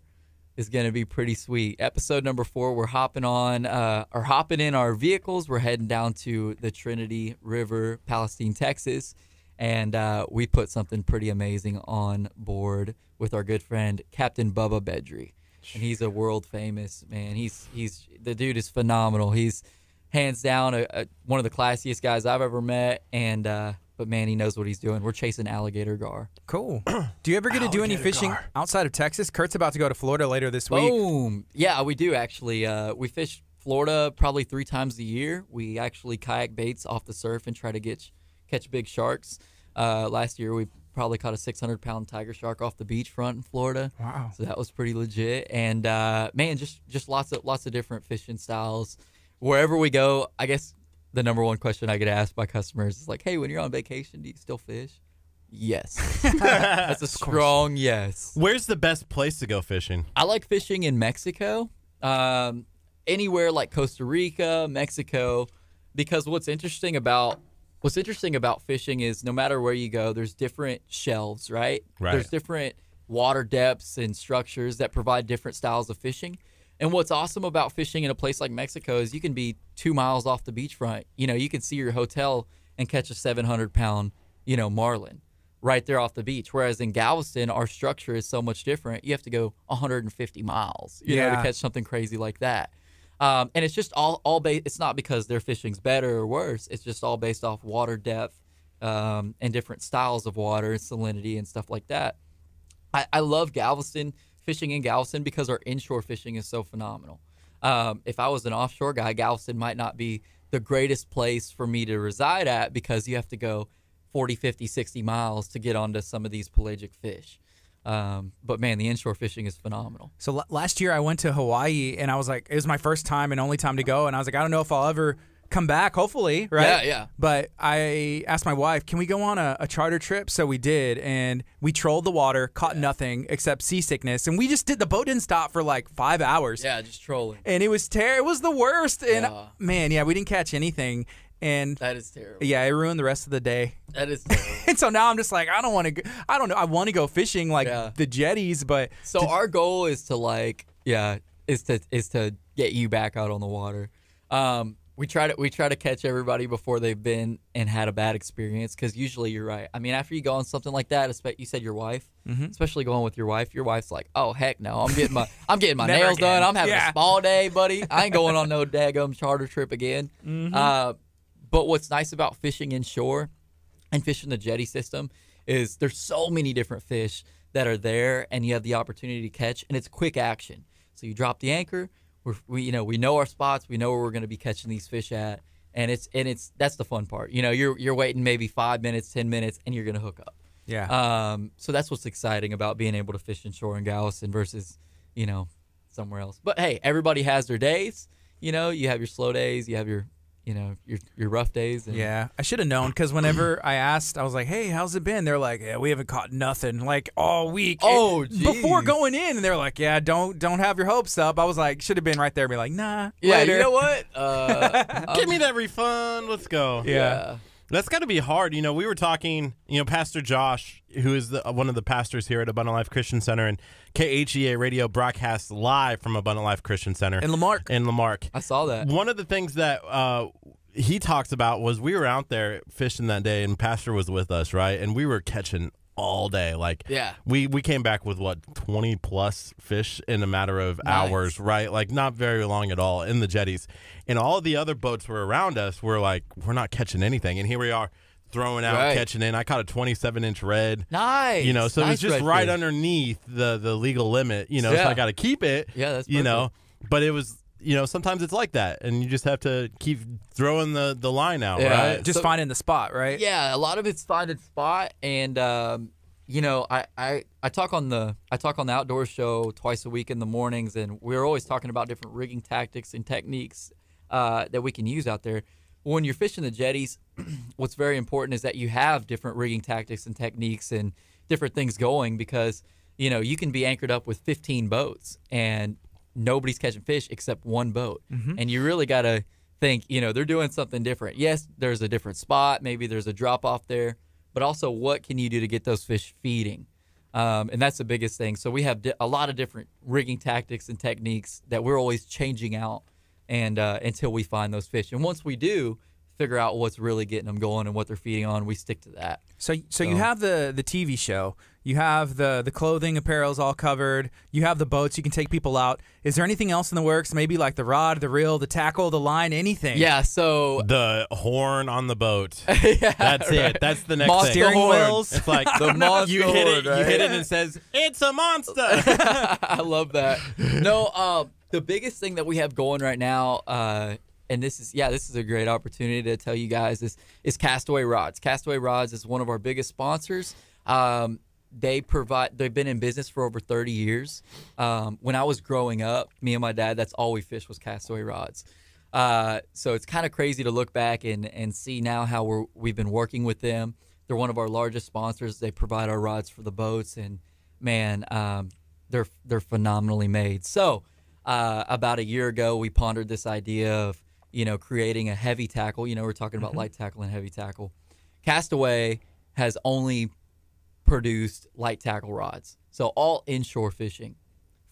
is going to be pretty sweet. Episode number four, we're hopping on, uh, or hopping in our vehicles. We're heading down to the Trinity River, Palestine, Texas, and uh, we put something pretty amazing on board with our good friend Captain Bubba Bedry, and he's a world famous man. He's he's the dude is phenomenal. He's hands down a, a, one of the classiest guys I've ever met, and uh, but man, he knows what he's doing. We're chasing alligator gar. Cool. Do you ever get to do any fishing gar. outside of Texas? Kurt's about to go to Florida later this week. Boom. Yeah, we do actually. Uh, we fish Florida probably three times a year. We actually kayak baits off the surf and try to get catch big sharks. Uh, last year we probably caught a 600 pound tiger shark off the beachfront in Florida. Wow. So that was pretty legit. And uh, man, just just lots of lots of different fishing styles. Wherever we go, I guess the number one question I get asked by customers is like, "Hey, when you're on vacation, do you still fish?" Yes. That's a strong yes. Where's the best place to go fishing? I like fishing in Mexico, um, anywhere like Costa Rica, Mexico, because what's interesting about what's interesting about fishing is no matter where you go, there's different shelves, right? Right. There's different water depths and structures that provide different styles of fishing. And what's awesome about fishing in a place like Mexico is you can be two miles off the beachfront. You know, you can see your hotel and catch a 700 pound, you know, marlin right there off the beach. Whereas in Galveston, our structure is so much different. You have to go 150 miles, you know, to catch something crazy like that. Um, and it's just all all based. It's not because their fishing's better or worse. It's just all based off water depth um, and different styles of water, salinity, and stuff like that. I, I love Galveston fishing in Galveston because our inshore fishing is so phenomenal. Um, if I was an offshore guy, Galveston might not be the greatest place for me to reside at because you have to go 40, 50, 60 miles to get onto some of these pelagic fish. Um, but man, the inshore fishing is phenomenal. So l- last year I went to Hawaii and I was like, it was my first time and only time to go, and I was like, I don't know if I'll ever come back. Hopefully, right? Yeah, yeah. But I asked my wife, can we go on a, a charter trip? So we did, and we trolled the water, caught nothing except seasickness, and we just did. The boat didn't stop for like five hours. Yeah, just trolling. And it was terrible. It was the worst. And Yeah. man, yeah, we didn't catch anything. And That is terrible. yeah, it ruined the rest of the day. That is terrible. And so now I'm just like, I don't want to. go I don't know. I want to go fishing like Yeah. the jetties, but So our goal is to like, yeah, is to is to get you back out on the water. Um, we try to we try to catch everybody before they've been and had a bad experience because usually you're right. I mean, after you go on something like that, you said your wife, Mm-hmm. especially going with your wife. Your wife's like, oh heck no, I'm getting my I'm getting my nails again. done. I'm having Yeah. a spa day, buddy. I ain't going on no daggum charter trip again. Mm-hmm. Uh, but what's nice about fishing inshore and fishing the jetty system is there's so many different fish that are there and you have the opportunity to catch and it's quick action so you drop the anchor we're, we you know we know our spots we know where we're going to be catching these fish at and it's and it's that's the fun part you know you're you're waiting maybe five minutes ten minutes and you're going to hook up Yeah. Um, so that's what's exciting about being able to fish inshore in Galveston versus, you know, somewhere else. But hey, everybody has their days. You know, you have your slow days, you have your, you know, your your rough days. And Yeah, I should have known because whenever I asked, I was like, "Hey, how's it been?" They're like, "Yeah, we haven't caught nothing like all week." Oh, before geez. going in, and they're like, "Yeah, don't don't have your hopes up." I was like, should have been right there, and be like, "Nah, Yeah, later." you know what? Uh, Give me that refund. Let's go. Yeah. That's got to be hard. You know, we were talking, you know, Pastor Josh, who is the, one of the pastors here at Abundant Life Christian Center, and KHEA Radio broadcasts live from Abundant Life Christian Center And La Marque, in La Marque. I saw that. One of the things that uh, he talks about was we were out there fishing that day, and Pastor was with us, right? And we were catching all day. Like, Yeah. we we came back with what twenty plus fish in a matter of Nice. hours, right? Like, not very long at all in the jetties, and all the other boats were around us. We're like, we're not catching anything, and here we are throwing out, Right. catching in. I caught a twenty-seven inch red. Nice. You know, so it was just right underneath the the legal limit. You know, so I got to keep it Yeah, that's you know but it was you know sometimes it's like that and you just have to keep throwing the the line out Yeah. right just So- finding the spot, right? Yeah, a lot of it's finding a spot, and um, you know, I, I I talk on the I talk on the outdoor show twice a week in the mornings, and we're always talking about different rigging tactics and techniques uh, that we can use out there. When you're fishing the jetties, what's very important is that you have different rigging tactics and techniques and different things going because you know you can be anchored up with 15 boats and nobody's catching fish except one boat, and you really got to think you know they're doing something different. Yes, there's a different spot, maybe there's a drop off there, but also what can you do to get those fish feeding? Um, and that's the biggest thing. So we have di- a lot of different rigging tactics and techniques that we're always changing out, and uh, until we find those fish. And once we do figure out what's really getting them going and what they're feeding on, we stick to that. So, so you have the the TV show, you have the the clothing, apparel's all covered. You have the boats, you can take people out. Is there anything else in the works? Maybe like the rod, the reel, the tackle, the line, anything? Yeah. So the horn on the boat yeah, that's it that's the next Monster thing Steering horn. wheels. it's like The monster you hit it horn, you hit it and it says it's a monster I love that. No, um, the biggest thing that we have going right now, uh, and this is yeah, this is a great opportunity to tell you guys is is Castaway Rods. Castaway Rods is one of our biggest sponsors. Um, they provide. They've been in business for over 30 years. Um, when I was growing up, me and my dad, that's all we fished was Castaway rods. Uh, so it's kind of crazy to look back and, and see now how we're, we've been working with them. They're one of our largest sponsors. They provide our rods for the boats, and man, um, they're they're phenomenally made. So uh, about a year ago, we pondered this idea of you know creating a heavy tackle. You know, we're talking about light tackle and heavy tackle. Castaway has only produced light tackle rods, so all inshore fishing.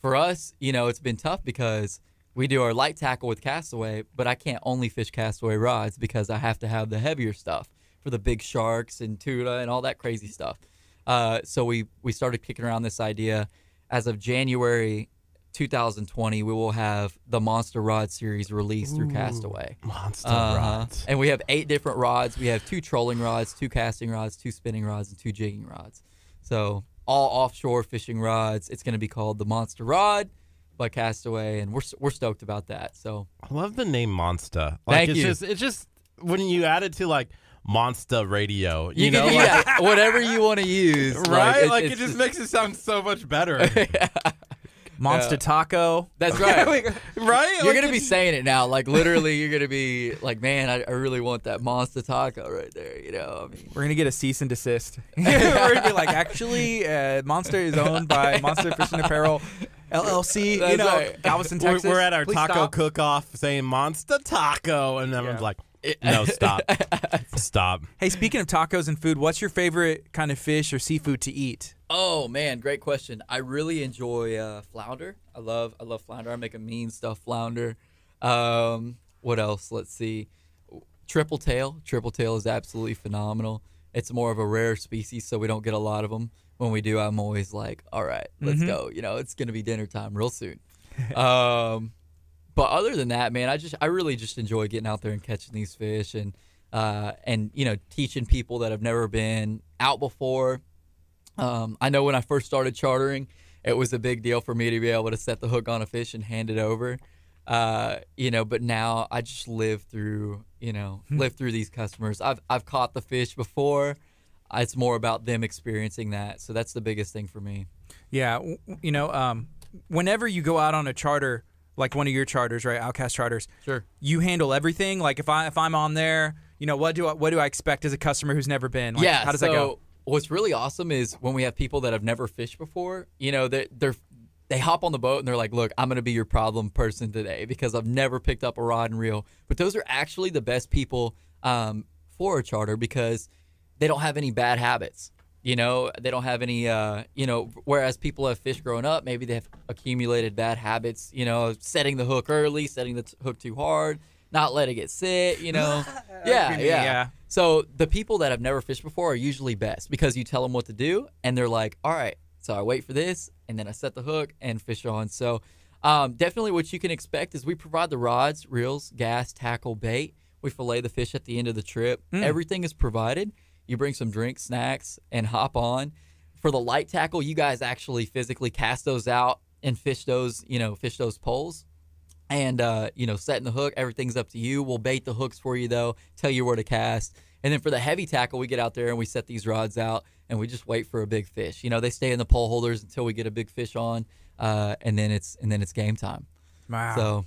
For us, you know, it's been tough because we do our light tackle with Castaway, but I can't only fish Castaway rods because I have to have the heavier stuff for the big sharks and tuna and all that crazy stuff. Uh, so we we started kicking around this idea. As of January 2020, we will have the Monster Rod series released through Castaway. monster Uh-huh. rods And we have eight different rods. We have two trolling rods, two casting rods, two spinning rods, and two jigging rods. So all offshore fishing rods. It's going to be called the Monster Rod by Castaway, and we're we're stoked about that. So i love the name monster like Thank it's you. just it's just when you add it to like monster radio you, you, know can like, yeah, whatever you want to use, right it- like, it, just makes it sound so much better Monster Yeah. Taco. That's right. right You're Like, gonna be saying it now, like literally. You're gonna be like, "Man, I, I really want that monster taco right there." You know, I mean, We're gonna get a cease and desist. We're gonna be like, actually, uh, Monster is owned by Monster Fishing Apparel LLC. you know, right. Galveston, We're, Texas. we're at our Please taco stop. cook-off saying monster taco and everyone's Yeah. like no stop stop Hey, speaking of tacos and food, what's your favorite kind of fish or seafood to eat? Oh man, great question. I really enjoy uh, flounder. I love I love flounder. I make a mean stuffed flounder. Um, what else? Let's see. Triple tail. Triple tail is absolutely phenomenal. It's more of a rare species, so we don't get a lot of them. When we do, I'm always like, "All right, let's Mhm. go." You know, it's gonna be dinner time real soon. um, but other than that, man, I just I really just enjoy getting out there and catching these fish and uh, and you know teaching people that have never been out before. Um, I know when I first started chartering, it was a big deal for me to be able to set the hook on a fish and hand it over. Uh, you know, but now I just live through, you know, live through these customers. I've I've caught the fish before. it's more about them experiencing that. So that's the biggest thing for me. Yeah, you know, um, whenever you go out on a charter, like one of your charters, right, Outcast charters, Sure. you handle everything. Like if I if I'm on there, you know, what do I, what do I expect as a customer who's never been? Like, yeah. how does so that go? What's really awesome is when we have people that have never fished before. You know, they they're they hop on the boat and they're like, "Look, I'm going to be your problem person today because I've never picked up a rod and reel." But those are actually the best people um, for a charter because they don't have any bad habits. You know, they don't have any. Uh, you know, whereas people have fish growing up, maybe they have accumulated bad habits. You know, setting the hook early, setting the t- hook too hard, not letting it sit. You know, yeah, Yeah. yeah. So the people that have never fished before are usually best because you tell them what to do, and they're like, "All right." So I wait for this, and then I set the hook and fish on. So um, definitely, what you can expect is we provide the rods, reels, gas, tackle, bait. We fillet the fish at the end of the trip. Everything is provided. You bring some drinks, snacks, and hop on. For the light tackle, you guys actually physically cast those out and fish those, you know, fish those poles. And uh, you know setting the hook everything's up to you. We'll bait the hooks for you though tell you where to cast. And then for the heavy tackle we get out there and we set these rods out and we just wait for a big fish. You know they stay in the pole holders until we get a big fish on uh, and then it's and then it's game time. Wow, so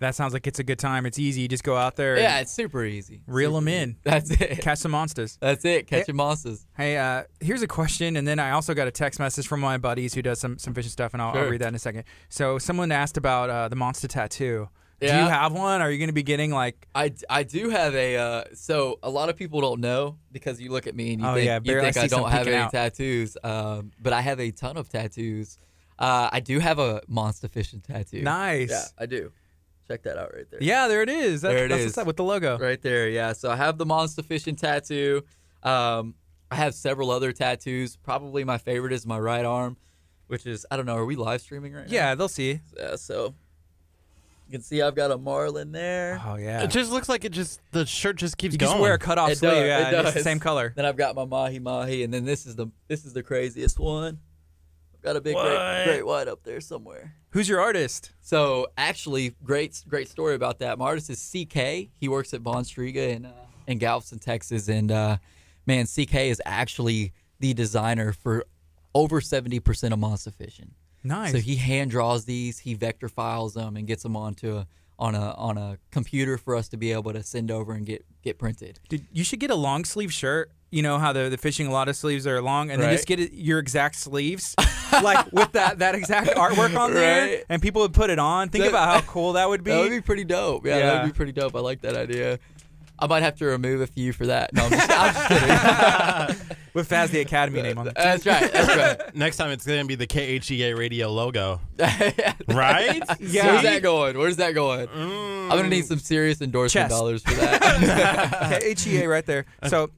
that sounds like it's a good time. It's easy. You just go out there, yeah it's super easy reel Super them easy. in, that's it catch some monsters. that's it Catch catching monsters Hey, uh, here's a question, and then I also got a text message from my buddies who does some some fishing stuff, and I'll, I'll read that in a second. So someone asked about uh, the monster tattoo. Do you have one? Are you going to be getting like? I, I do have a uh, so a lot of people don't know because you look at me and you Oh, think, yeah, you think I I, don't have any out. tattoos, um, but I have a ton of tattoos. Uh, I do have a monster fishing tattoo. Nice. Yeah, I do. Check that out right there. Yeah, there it is. That, There it that's is. what's up with the logo. right there. Yeah, so I have the monster fishing tattoo. Um, I have several other tattoos. Probably my favorite is my right arm, which is I don't know. Are we live streaming right now? Yeah, they'll see. Yeah. So you can see I've got a marlin there. Oh yeah. It just looks like it just the shirt just keeps you going. just wear a cut off It sleeve. does, yeah, it and it's the does. same color. Then I've got my mahi mahi, and then this is the this is the craziest one. I've got a big great, great white up there somewhere. Who's your artist? So actually, great great story about that. My artist is CK. He works at Von Striga in uh, in Galveston, Texas, and uh, man, CK is actually the designer for over seventy percent of monster fishing. Nice. So he hand draws these, he vector files them, and gets them onto a on a on a computer for us to be able to send over and get get printed. Dude, you should get a long sleeve shirt. You know how the, the fishing a lot of sleeves are long, and then just get it, your exact sleeves, like with that that exact artwork on there, Right. and people would put it on. Think That- about how cool that would be. That would be pretty dope. Yeah, that Yeah. would be pretty dope. I like that idea. I might have to remove a few for that. No, I'm just, I'm just kidding. with Faz the Academy name on it. that's right. That's right. Next time it's gonna be the KHEA radio logo, right. right? Yeah. Where's that going? Where's that going? I'm gonna mm. need some serious endorsement Chest. dollars for that. HEA right there. So,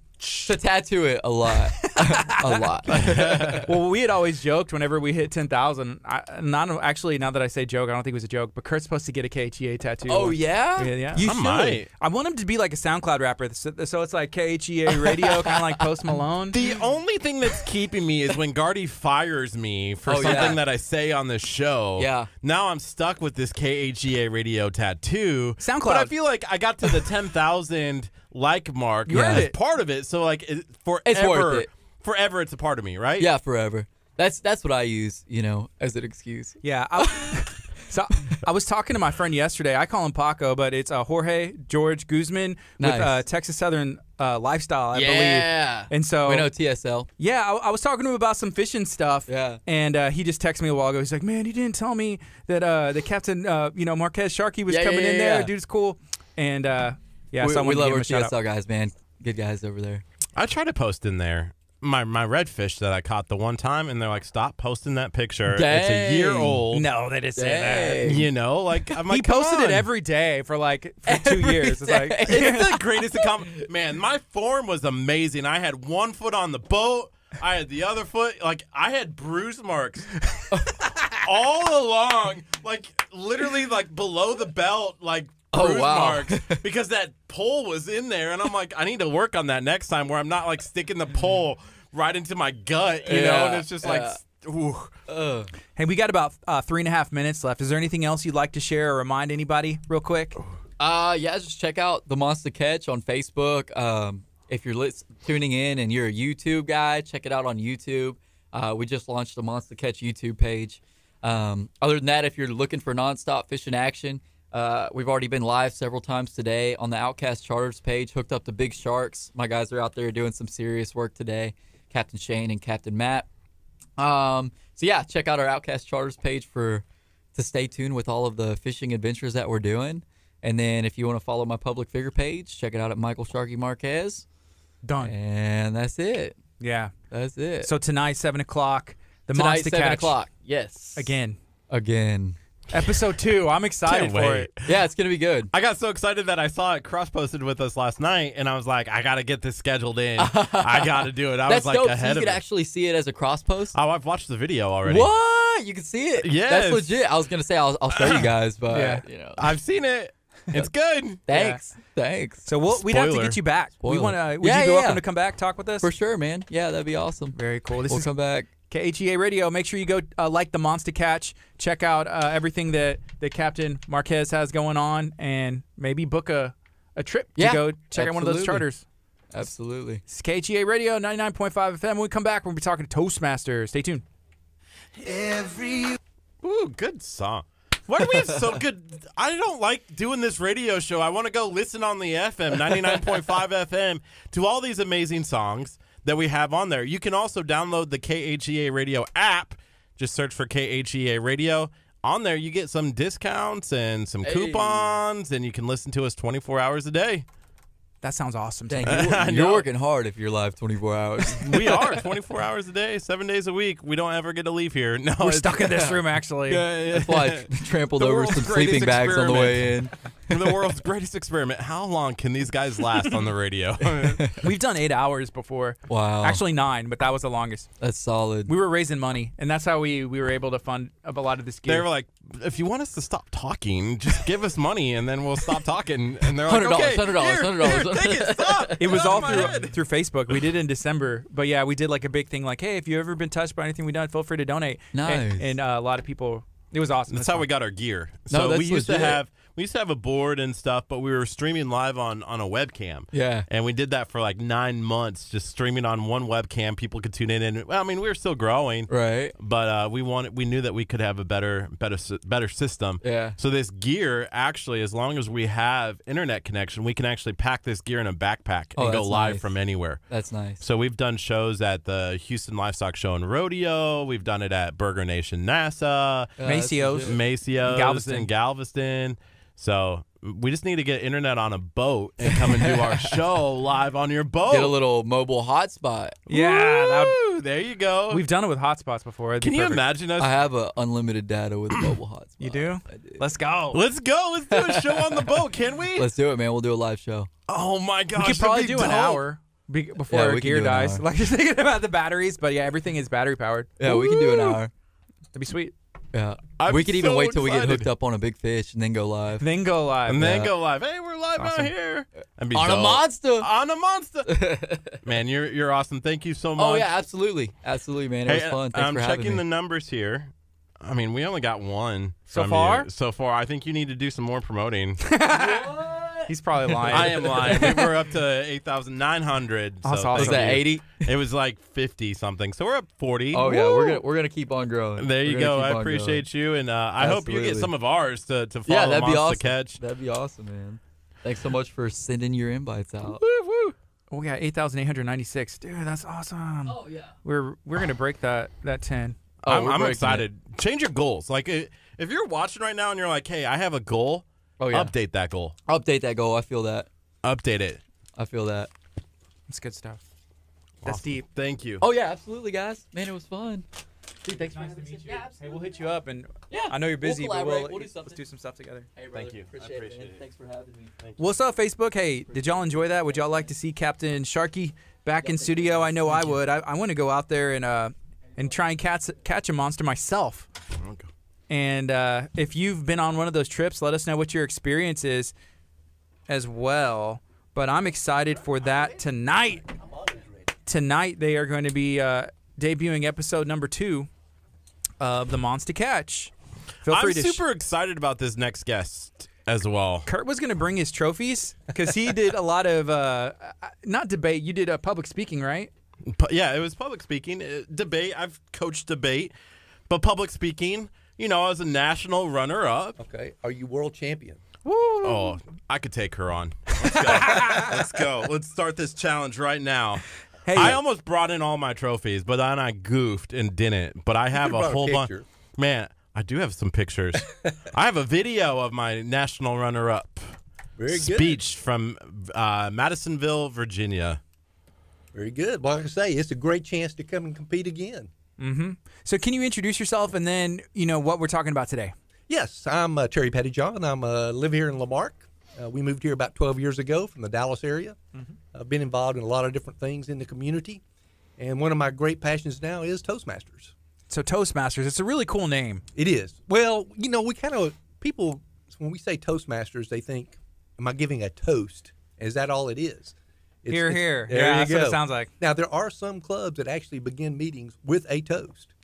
to tattoo it a lot, a lot. well, we had always joked whenever we hit ten thousand. Not actually, now that I say joke, I don't think it was a joke. But Kurt's supposed to get a KHEA tattoo. Oh yeah. Yeah, yeah. You I should. might. I want him to be like a SoundCloud rapper, so, so it's like KHEA radio, kind of like Post Malone. The only thing that's keeping me is when Gardy fires me for Oh, something yeah. that I say on this show. Yeah. Now I'm stuck with this KHEA radio tattoo. SoundCloud. But I feel like I got to the 10,000 like mark You earned as it. part of it. So like it, forever, It's worth it. forever it's a part of me, right? Yeah, forever. That's that's what I use, you know, as an excuse. Yeah. I, so I was talking to my friend yesterday. I call him Paco, but it's uh, Jorge George Guzman Nice. with uh, Texas Southern uh, Lifestyle, I believe. yeah. And so, we know TSL. yeah, I, I was talking to him about some fishing stuff. Yeah. And uh, he just texted me a while ago. He's like, "Man, he didn't tell me that uh, the captain, uh, you know, Marquez Sharkey was Yeah, coming yeah, in yeah, there. yeah. Dude's cool." And uh, yeah, we, so we love give our him out. TSL guys, man. Good guys over there. I try to post in there my my redfish that I caught the one time, and they're like, "Stop posting that picture. It's a year old." No, they didn't say that. You know, like I'm like, he "Come posted it every day for like for two Every years. It's like it's the greatest accomplishment. Man, my form was amazing. I had one foot on the boat. I had the other foot. Like I had bruise marks all along, like literally like below the belt, like Oh, bruise wow. marks because that pole was in there, and I'm like, I need to work on that next time where I'm not like sticking the pole right into my gut, you know, and it's just like. yeah. Ooh. Ugh. Hey, we got about uh, three and a half minutes left. Is there anything else you'd like to share or remind anybody real quick? Uh, yeah, just check out the Monster Catch on Facebook. Um, if you're lis- tuning in and you're a YouTube guy, check it out on YouTube. Uh, we just launched the Monster Catch YouTube page. Um, other than that, if you're looking for nonstop fishing action, uh, we've already been live several times today on the Outcast Charters page, hooked up to big sharks. My guys are out there doing some serious work today, Captain Shane and Captain Matt. Um, so yeah, check out our Outcast Charters page for to stay tuned with all of the fishing adventures that we're doing. And then if you want to follow my public figure page, check it out at Michael Sharky Marquez. Done. And that's it. Yeah. That's it. So tonight, seven o'clock, the tonight Monster seven Catch o'clock. Yes. again. Again. Episode two. I'm excited Can't for wait. it. Yeah, it's gonna be good. I got so excited that I saw it cross posted with us last night, and I was like, I got to get this scheduled in. I got to do it. I That's was like dope. So ahead you of could it. actually see it as a cross post. Oh, I've watched the video already. What? You can see it? Yes. That's legit. I was gonna say I'll, I'll show you guys, but Yeah. you know. I've seen it. It's good. Thanks. Thanks. So we'll, we'd have to Spoiler. get you back. We Spoiler. want to. Would Yeah, you be yeah, welcome yeah. to come back talk with us? For sure, man. Yeah, that'd be awesome. Very cool. This we'll is come back. KHEA Radio. Make sure you go uh, like the Monster Catch. Check out uh, everything that, that Captain Marquez has going on, and maybe book a, a trip Yeah, to go check out one of those charters. Absolutely. It's KHEA Radio 99.5 FM. When we come back, we'll be talking to Toastmaster. Stay tuned. Every Ooh, good song. Why do we have so good? I don't like doing this radio show. I want to go listen on the FM, 99.5 FM, to all these amazing songs that we have on there. You can also download the KHEA Radio app. Just search for KHEA Radio. On there, you get some discounts and some Hey. coupons, and you can listen to us 24 hours a day. That sounds awesome. Dang, you're, you're working hard if you're live 24 hours. We are 24 hours a day, seven days a week. We don't ever get to leave here. No, We're stuck in this room, actually. That's why I trampled over some greatest sleeping bags on the way in. The world's greatest experiment. How long can these guys last on the radio? We've done eight hours before. Wow. Actually, nine, but that was the longest. that's solid. We were raising money, and that's how we, we were able to fund up a lot of this gear. they were like, if you want us to stop talking, just give us money and then we'll stop talking. And they're like, $100, okay, $100, here, $100. here, take it, stop. it was all through head. through Facebook. We did it in December, but yeah, we did like a big thing, like, hey, if you've ever been touched by anything we done, feel free to donate. Nice. And, and uh, a lot of people, it was awesome. That's It was how we got our gear. No, So we that's used to have we used to have a board and stuff, but we were streaming live on on a webcam. Yeah. And we did that for like nine months, just streaming on one webcam. People could tune in, and well, I mean, we were still growing, Right. but uh, we wanted, we knew that we could have a better, better, better system. Yeah. So this gear, actually, as long as we have internet connection, we can actually pack this gear in a backpack Oh, and go live nice. from anywhere. That's nice. So we've done shows at the Houston Livestock Show and Rodeo. We've done it at Burger Nation NASA, Yeah, that's Macio's. Macio's, Galveston. and Galveston. So we just need to get internet on a boat and come and do our show live on your boat. Get a little mobile hotspot. Yeah, that Woo, there you go. we've done it with hotspots before. It'd be Can you perfect. imagine us? I have a unlimited data with a mobile hotspot. You do? I do. Let's go. Let's go. Let's do a show on the boat, can we? Let's do it, man. We'll do a live show. oh my gosh, we could that'd probably be do an dope. hour be- before Yeah, our we can gear do an dies. hour. Like just thinking about the batteries, but yeah, everything is battery powered. Yeah, we can do an hour. That'd be sweet. Yeah. I'm we could even so wait till we get excited. hooked up on a big fish and then go live. Then go live. and then Yeah. go live. Hey, we're live Awesome. out here. That'd be On a dope. monster. On a monster. Man, you're you're awesome. Thank you so oh, much. Oh yeah, absolutely, absolutely, man. It Hey, was fun. Thanks I'm for having checking me. the numbers here. I mean, we only got one So from far? you. So far, I think you need to do some more promoting. He's probably lying. I am lying. We were up to eight thousand nine hundred. So That's awesome. Was that 80? It was like fifty something. So we're up forty. Oh yeah, we're gonna we're gonna keep on growing. There you We're go. I keep on appreciate you, and uh, I hope you get some of ours to to follow Yeah, that'd be Monster awesome. Catch. That'd be awesome, man. Thanks so much for sending your invites out. Woo, woo. Oh, we got eight thousand eight hundred ninety six. Dude, that's awesome. Oh yeah. We're we're gonna break that that ten. Oh, I'm, I'm breaking excited. Change your goals. Like if you're watching right now and you're like, "Hey, I have a goal," Oh yeah. update that goal. Update that goal. I feel that. Update it. I feel that. That's good stuff. That's Awesome. deep. Thank you. Oh yeah, absolutely, guys. Man, it was fun. Dude, thanks Nice for to having me. meet you. Yeah, Hey, we'll hit you up, and Yeah, I know you're we'll busy, but we'll. We'll do let's something. do some stuff together. Hey, Thank brother. you. I Appreciate, appreciate it, man. it. Thanks for having me. What's up, Facebook? Hey, did y'all enjoy that? Would y'all like to see Captain Sharky back in studio? I know I would. I, I want to go out there and uh and try and catch catch a monster myself. Okay. And uh, if you've been on one of those trips, let us know what your experience is as well. But I'm excited for that tonight. Tonight they are going to be uh, debuting episode number two of the Monster Catch. Feel I'm free to sh- super excited about this next guest. as well. Kurt was going to bring his trophies because he did a lot of uh, uh, not debate. You did a public speaking, right? Yeah, it was public speaking, uh, debate. I've coached debate, but public speaking, you know, I was a national runner up. Okay. Are you world champion? Oh, I could take her on. Let's go. Let's go. Let's start this challenge right now. Hey, I almost brought in all my trophies, but then I goofed and didn't. But I have a whole bunch. Man, I do have some pictures. I have a video of my national runner-up Very good. speech from uh, Madisonville, Virginia. Very good. Well, like I say, it's a great chance to come and compete again. So can you introduce yourself and then you know what we're talking about today? Yes, I'm uh, Terry Pettyjohn. I'm uh, live here in La Marque. Uh, we moved here about 12 years ago from the Dallas area. I've been involved in a lot of different things in the community, and one of my great passions now is Toastmasters. So Toastmasters, it's a really cool name. It is. Well, you know, we kind of people when we say Toastmasters, they think, "Am I giving a toast? Is that all it is?" It's- Here, here. Yeah, that's go. what it sounds like. Now there are some clubs that actually begin meetings with a toast,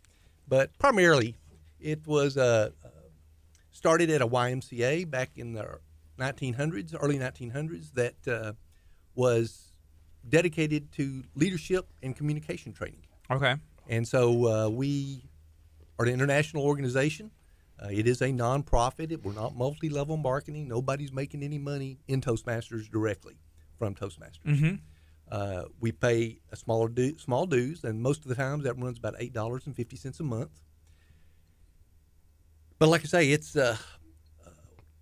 but primarily it was uh, started at a YMCA back in the 1900s, early 1900s, that uh, was dedicated to leadership and communication training. Okay. And so uh, we are an international organization. Uh, it is a nonprofit. It, we're not multi-level marketing. Nobody's making any money in Toastmasters directly from Toastmasters. Mm-hmm. Uh, we pay a smaller small dues, and most of the times that runs about eight dollars and fifty cents a month. But like I say, it's uh, uh,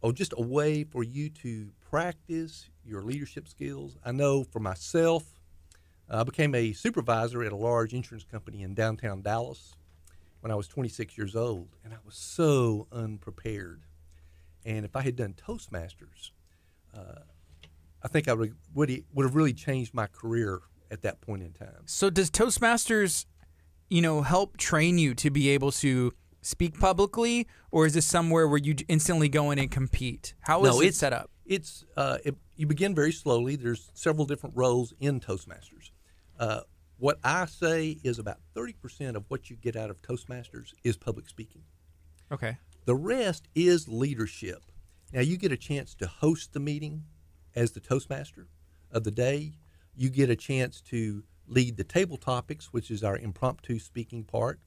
oh, just a way for you to practice your leadership skills. I know for myself, I became a supervisor at a large insurance company in downtown Dallas when I was 26 years old, and I was so unprepared. And if I had done Toastmasters, uh, I think I would would would have really changed my career at that point in time. So does Toastmasters, you know, help train you to be able to speak publicly, or is this somewhere where you instantly go in and compete? How is No, it set up? It's uh, it, you begin very slowly. There's several different roles in Toastmasters. Uh, what I say is about 30% of what you get out of Toastmasters is public speaking. Okay. The rest is leadership. Now, you get a chance to host the meeting as the Toastmaster of the day. You get a chance to lead the table topics, which is our impromptu speaking part.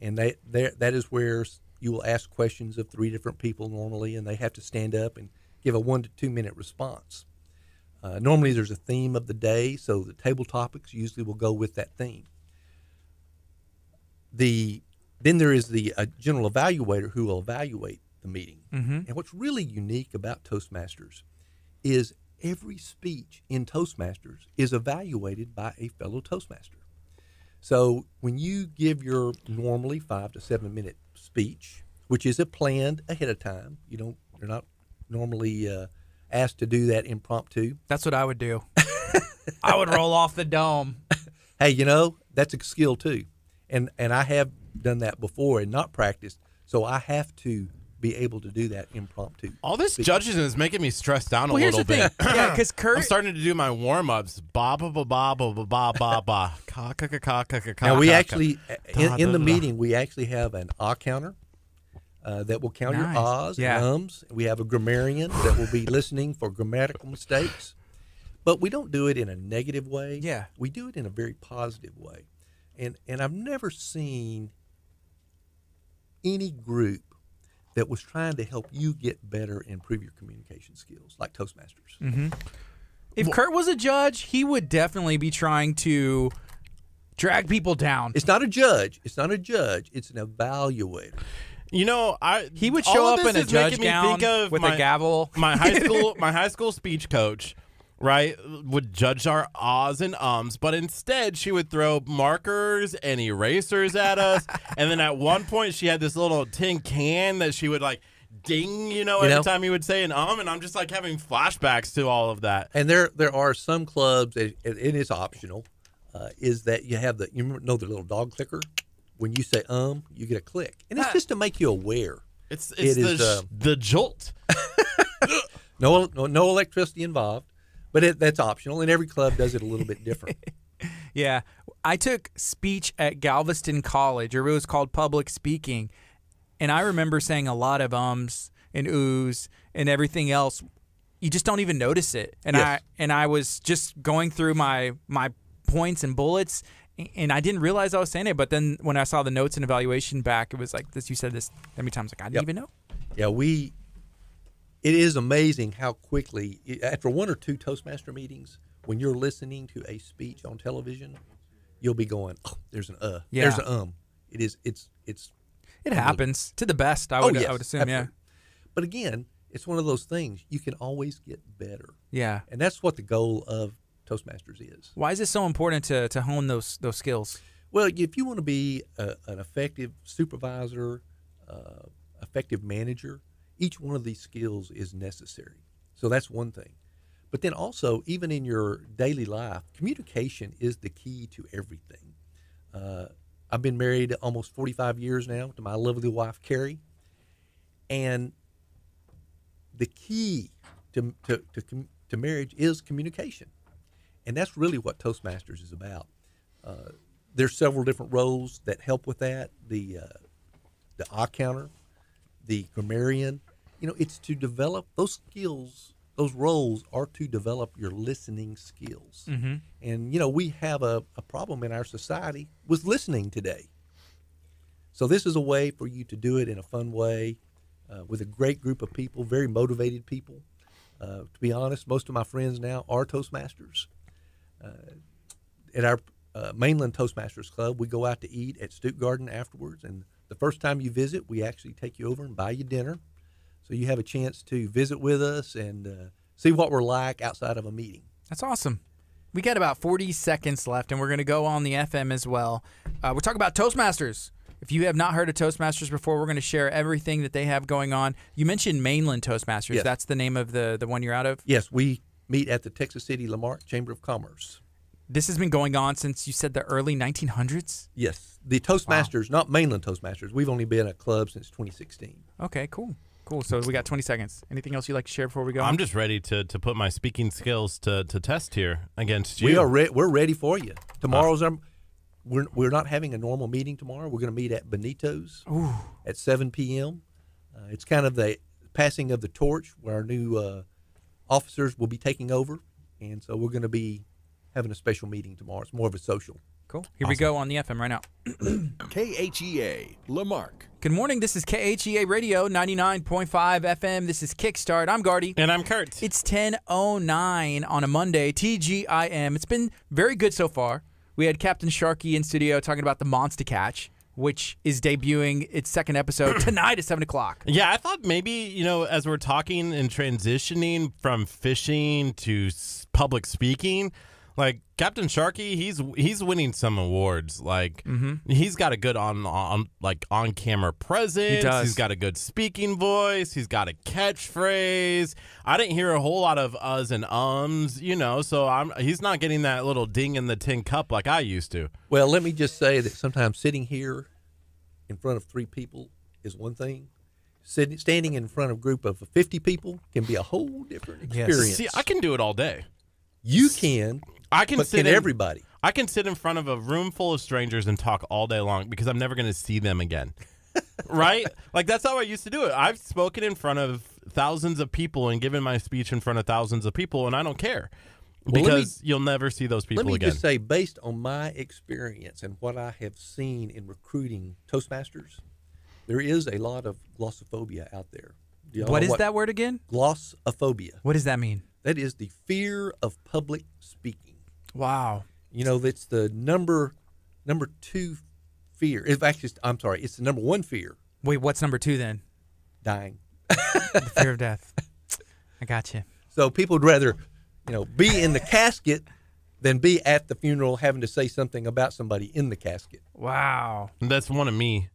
And that, there, that is where you will ask questions of three different people normally, and they have to stand up and give a one to two minute response. Uh, normally, there's a theme of the day, so the table topics usually will go with that theme. The then there is the uh, general evaluator who will evaluate the meeting. Mm-hmm. And what's really unique about Toastmasters is every speech in Toastmasters is evaluated by a fellow Toastmaster. So when you give your normally five to seven minute speech, which is a planned ahead of time, you don't you're not normally uh, asked to do that impromptu. That's what I would do. I would roll off the dome. Hey, you know that's a skill too, and and I have done that before and not practiced, so I have to be able to do that impromptu. All this judging is making me stressed down a Well, here's little the thing. bit. yeah, because Kurt. I'm starting to do my warm ups. Ba ba ba ba ba ba ba ba ba. Ka ka ka ka ka ka ka. Now we ka, ka. actually in, in the meeting we actually have an ah counter uh, that will count Nice. your ahs Yeah. and ums. We have a grammarian that will be listening for grammatical mistakes, but we don't do it in a negative way. Yeah. we do it in a very positive way, and and I've never seen any group that was trying to help you get better and improve your communication skills like Toastmasters. Mm-hmm. if Kurt was a judge, he would definitely be trying to drag people down. It's not a judge. It's not a judge. It's an evaluator. You know, I He would show up in a judge gown think of with my, a gavel. My high school, my high school speech coach, right, would judge our ahs and ums, but instead she would throw markers and erasers at us, and then at one point she had this little tin can that she would like ding, you know, every know? time you would say an um, and I'm just like having flashbacks to all of that. And there there are some clubs, and and it is optional, uh, is that you have the you know the little dog clicker. When you say um, you get a click, and it's Ah. just to make you aware. It's it's It the is, uh, the jolt. No no, no electricity involved, but it, that's optional, and every club does it a little bit different. Yeah. I took speech at Galveston College, or it was called public speaking. And I remember saying a lot of ums and oohs and everything else, you just don't even notice it. And Yes. I and I was just going through my my points and bullets, and I didn't realize I was saying it. But then when I saw the notes and evaluation back, it was like this. You said this that many times, like I didn't Yep. even know. Yeah, we. It is amazing how quickly, after one or two Toastmaster meetings, when you're listening to a speech on television, you'll be going, "Oh, there's an uh, there's an um." It is. It's. It's. It happens to the best. I oh would yes, I would assume. absolutely. But again, it's one of those things you can always get better, Yeah. Yeah. and that's what the goal of Toastmasters is. Why is it so important to to hone those those skills? Well, if you want to be a, an effective supervisor, uh, effective manager, each one of these skills is necessary. So that's one thing. But then also, even in your daily life, communication is the key to everything. Uh, I've been married almost 45 years now to my lovely wife, Carrie. And the key to, to, to, to marriage is communication. And that's really what Toastmasters is about. Uh, there's several different roles that help with that. The uh, the eye counter, the grammarian. You know, it's to develop those skills. Those roles are to develop your listening skills. Mm-hmm. And you know, we have a, a problem in our society with listening today. So this is a way for you to do it in a fun way, uh, with a great group of people, very motivated people. Uh, to be honest, most of my friends now are Toastmasters. Uh, at our uh, mainland Toastmasters Club, we go out to eat at Stuttgarten afterwards, and the first time you visit, we actually take you over and buy you dinner, so you have a chance to visit with us and uh, see what we're like outside of a meeting. That's awesome. We got about 40 seconds left, and we're going to go on the FM as well. Uh, we're talking about Toastmasters. If you have not heard of Toastmasters before, we're going to share everything that they have going on. You mentioned Mainland Toastmasters. Yes. That's the name of the, the one you're out of. Yes, we meet at the Texas City La Marque Chamber of Commerce. This has been going on since you said the early 1900s. Yes, the Toastmasters, not mainland Toastmasters. We've only been a club since 2016. Okay, cool. Cool. So we got 20 seconds. Anything else you'd like to share before we go? I'm just ready to, to put my speaking skills to, to test here against you. We are re- we're ready for you. Tomorrow's our we're we're not having a normal meeting tomorrow. We're going to meet at Benito's at 7 p.m. Uh, it's kind of the passing of the torch where our new uh, officers will be taking over, and so we're going to be having a special meeting tomorrow. It's more of a social. Cool. Here we go on the FM right now. KHEA, La Marque. Good morning. This is KHEA Radio 99.5 FM. This is Kickstart. I'm Gardy. and I'm Kurt. It's 10:09 on a Monday. TGIM. It's been very good so far. We had Captain Sharky in studio talking about the Monster Catch, which is debuting its second episode tonight at seven o'clock. Yeah, I thought maybe, you know, as we're talking and transitioning from fishing to public speaking, like Captain Sharky, he's he's winning some awards. Like mm-hmm. he's got a good on on like on camera presence. He does. He's got a good speaking voice. He's got a catchphrase. I didn't hear a whole lot of uhs and ums, you know. So I'm he's not getting that little ding in the tin cup like I used to. Well, let me just say that sometimes sitting here in front of three people is one thing. Sitting, standing in front of a group of 50 people can be a whole different Yes. experience. See, I can do it all day. you can, I can but sit can in, everybody? I can sit in front of a room full of strangers and talk all day long because I'm never going to see them again. right? Like that's how I used to do it. I've spoken in front of thousands of people and given my speech in front of thousands of people and I don't care. Well, let me- because you'll never see those people Let me again. just say, based on my experience and what I have seen in recruiting Toastmasters, there is a lot of glossophobia out there. What is What that word again? Glossophobia. What does that mean? That is the fear of public speaking. Wow. You know, that's the number number two fear. In fact, it's, I'm sorry, it's the number one fear: Wait, what's number two then? dying. The fear of death. I got you. So people would rather, you know, be in the casket than be at the funeral having to say something about somebody in the casket. Wow. That's one of me.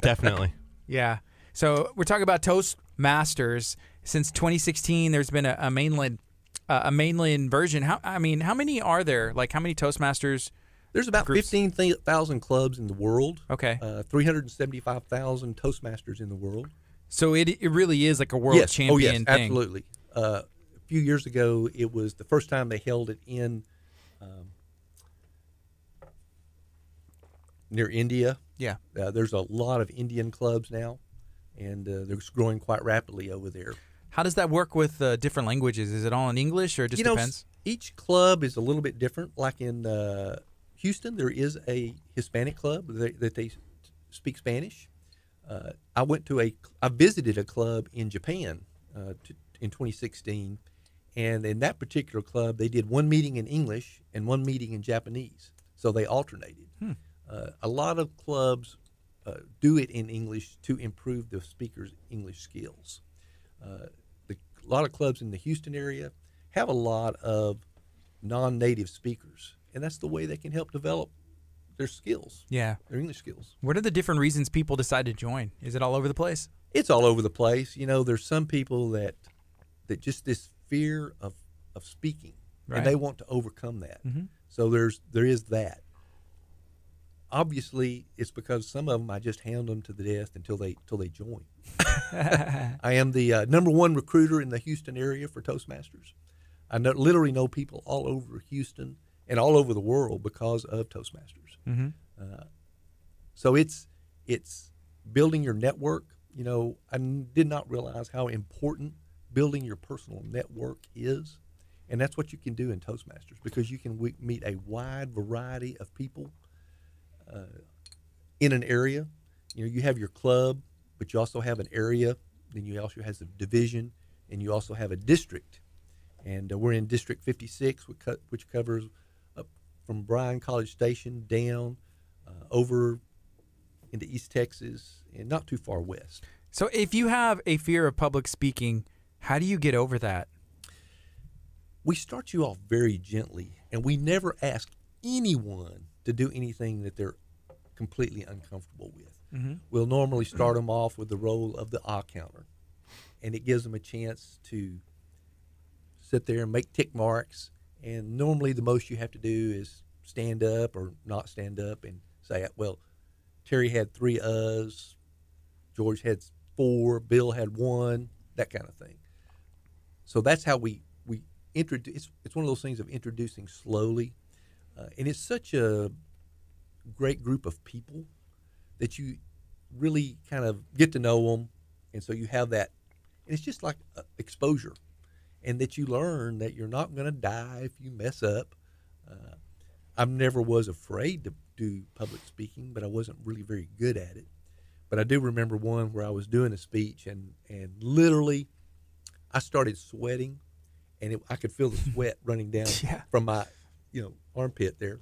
Definitely. Yeah. So we're talking about Toastmasters. Since 2016, there's been a, a mainland uh, a mainland version. How I mean, how many are there? Like how many Toastmasters? There's about Groups. 15,000 clubs in the world. Okay. Uh, 375,000 Toastmasters in the world. So it it really is like a world yes. champion oh, yes, thing. absolutely. Uh, a few years ago, it was the first time they held it in um, near India. Yeah. Uh, there's a lot of Indian clubs now. and uh, they're growing quite rapidly over there. How does that work with uh, different languages? Is it all in English or it just you know, depends? each club is a little bit different. Like in uh, Houston, there is a Hispanic club that, that they speak Spanish. Uh, I went to a, I visited a club in Japan uh, t- in 2016, and in that particular club, they did one meeting in English and one meeting in Japanese, so they alternated. Uh, a lot of clubs uh, do it in English to improve the speaker's English skills. Uh, a lot of clubs in the Houston area have a lot of non-native speakers, and that's the way they can help develop their skills, Yeah. their English skills. What are the different reasons people decide to join? Is it all over the place? It's all over the place. You know, there's some people that that just this fear of of speaking, Right. and they want to overcome that. Mhm. So there's there is that. Obviously, it's because some of them I just hand them to the desk until they until they join. I am the uh, number one recruiter in the Houston area for Toastmasters. I know, literally know people all over Houston and all over the world because of Toastmasters. Mm-hmm. Uh, so it's it's building your network. You know, I n- did not realize how important building your personal network is, and that's what you can do in Toastmasters because you can w- meet a wide variety of people uh, in an area. You know, you have your club, but you also have an area. Then you also have a division, and you also have a district. And uh, we're in District 56, which, co- which covers up from Bryan College Station down uh, over into East Texas and not too far west. So if you have a fear of public speaking, how do you get over that? We start you off very gently, and we never ask anyone to do anything that they're completely uncomfortable with. Mhm. We'll normally start them off with the role of the ah counter, and it gives them a chance to sit there and make tick marks. And normally, the most you have to do is stand up or not stand up and say, "Well, Terry had three uhs, George had four, Bill had one," that kind of thing. So that's how we we introduce. It's, it's one of those things of introducing slowly, uh, and it's such a great group of people that you really kind of get to know them, and so you have that, and it's just like uh, exposure, and that you learn that you're not going to die if you mess up. Uh, I never was afraid to do public speaking, but I wasn't really very good at it. But I do remember one where I was doing a speech, and and literally, I started sweating, and it, I could feel the sweat running down Yeah. from my, you know, armpit there,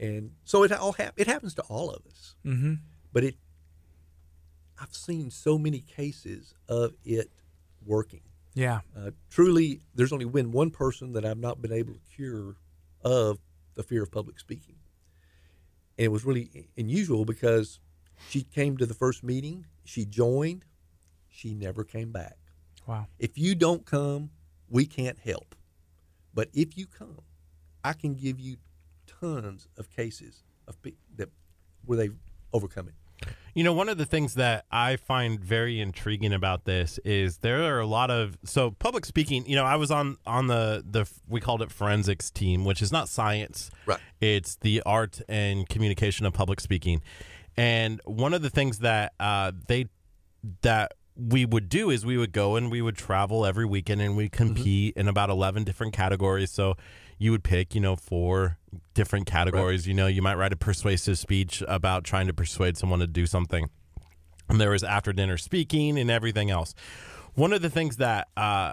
and so it all hap- it happens to all of us Mm-hmm. but it i've seen so many cases of it working Yeah. uh, truly there's only been one person that i've not been able to cure of the fear of public speaking and it was really unusual because she came to the first meeting she joined she never came back Wow. if you don't come we can't help but if you come i can give you tons of cases of that where they've overcome it You know, one of the things that I find very intriguing about this is there are a lot of so public speaking. You know, I was on on the the we called it forensics team, which is not science, Right. It's the art and communication of public speaking, and one of the things that uh, they that we would do is we would go and we would travel every weekend and we compete in about 11 different categories so you would pick you know four different categories you know you might write a persuasive speech about trying to persuade someone to do something and there was after dinner speaking and everything else one of the things that uh,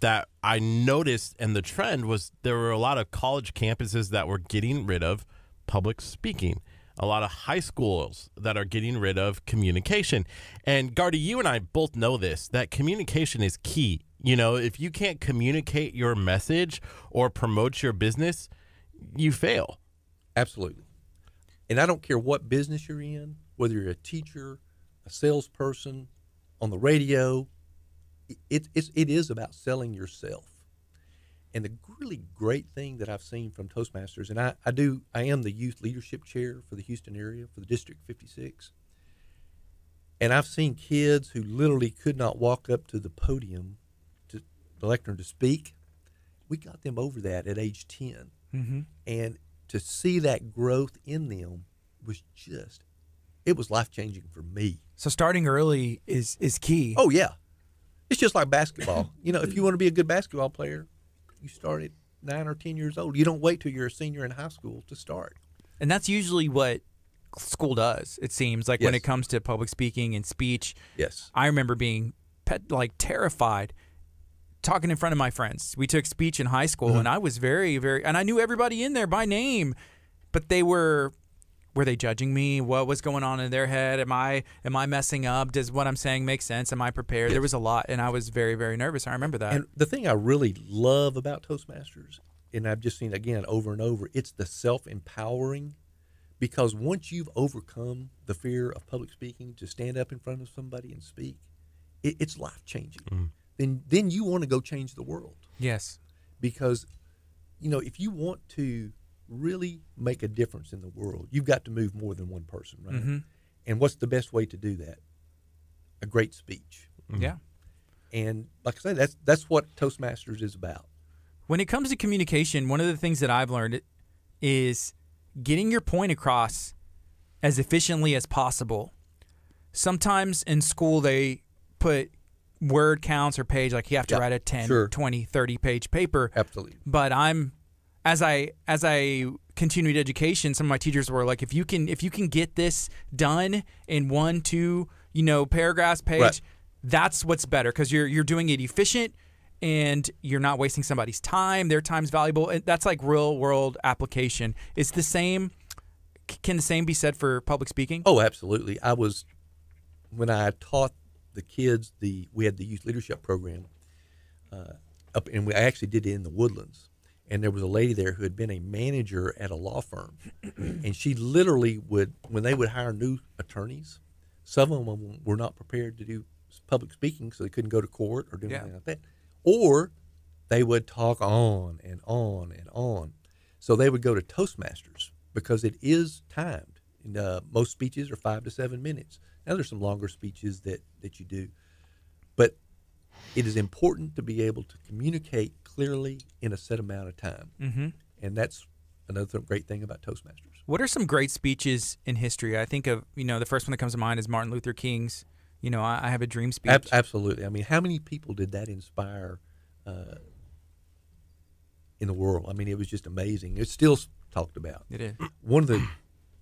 that I noticed and the trend was there were a lot of college campuses that were getting rid of public speaking. A lot of high schools that are getting rid of communication. And Gardy, you and I both know this that communication is key. You know, if you can't communicate your message or promote your business, you fail. Absolutely. And I don't care what business you're in, whether you're a teacher, a salesperson, on the radio, it, it's, it is about selling yourself. And the really great thing that I've seen from Toastmasters, and I, I do, I am the youth leadership chair for the Houston area for the District 56. And I've seen kids who literally could not walk up to the podium, lectern to speak. We got them over that at age 10 Mm-hmm. and to see that growth in them was just it was life changing for me. So starting early is is key. Oh yeah, it's just like basketball. you know, if you want to be a good basketball player, you start at nine or ten years old. You don't wait till you're a senior in high school to start. And that's usually what school does. It seems like when it comes to public speaking and speech. Yes. I remember being pet, like terrified talking in front of my friends. We took speech in high school, Mm-hmm. and I was very, very, and I knew everybody in there by name, but they were. Were they judging me? What was going on in their head? Am I am I messing up? Does what I'm saying make sense? Am I prepared? There was a lot, and I was very very nervous. I remember that. And the thing I really love about Toastmasters, and I've just seen again over and over, it's the self empowering. Because once you've overcome the fear of public speaking, to stand up in front of somebody and speak, it, it's life changing. Then, then you want to go change the world. yes. Because, you know, if you want to really make a difference in the world, you've got to move more than one person, right? Mm-hmm. And what's the best way to do that? A great speech. Mm-hmm. Yeah. And like I say, that's that's what Toastmasters is about. When it comes to communication, one of the things that I've learned is getting your point across as efficiently as possible. Sometimes in school they put word counts or page like you have to Yeah, write a 10, sure. 20, 30 page paper. Absolutely. But I'm as I as I continued education, some of my teachers were like if you can if you can get this done in one, two, you know, paragraphs page, Right. that's what's better because you're you're doing it efficient and you're not wasting somebody's time. Their time's valuable. And that's like real world application. It's the same. Can the same be said for public speaking? Oh, absolutely. I was when I taught the kids the we had the youth leadership program uh, up, and we I actually did it in the Woodlands. And there was a lady there who had been a manager at a law firm, and she literally would when they would hire new attorneys, some of them were not prepared to do public speaking, so they couldn't go to court or do Yeah. anything like that, or they would talk on and on and on. So they would go to Toastmasters because it is timed. Uh, most speeches are five to seven minutes. Now there's some longer speeches that that you do, but it is important to be able to communicate clearly in a set amount of time, Mm-hmm. and that's another great thing about Toastmasters. What are some great speeches in history? I think of you know the first one that comes to mind is Martin Luther King's. You know, I, I have a dream speech. Ab- absolutely. I mean, how many people did that inspire uh, in the world? I mean, it was just amazing. It's still talked about. It is. One of the,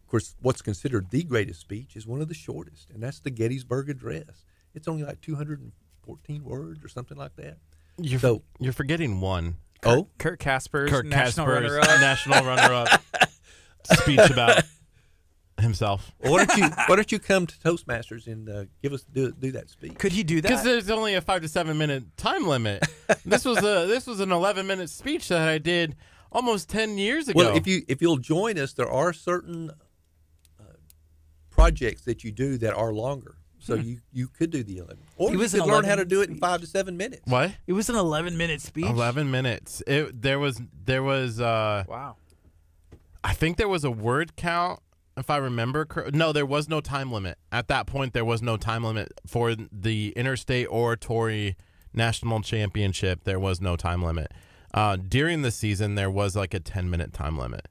of course, what's considered the greatest speech is one of the shortest, and that's the Gettysburg Address. It's only like 214 words or something like that. You're, So- you're forgetting one. Oh, Kurt Casper's Kurt national Casper's runner-up. national runner-up speech about himself. well, why don't you why don't you come to Toastmasters and uh, give us do do that speech? Could he do that? Because there's only a five to seven minute time limit. this was a this was an 11 minute speech that I did almost 10 years ago. Well, if you if you'll join us, there are certain projects that you do that are longer. So you, you could do the eleven, or He you could learn how to do it in five to seven minutes. what? It was an 11 minute speech. 11 minutes. It there was there was uh Wow. I think there was a word count if I remember cor- no there was no time limit. At that point there was no time limit for the Interstate Oratory National Championship. There was no time limit. Uh, during the season there was like a 10 minute time limit.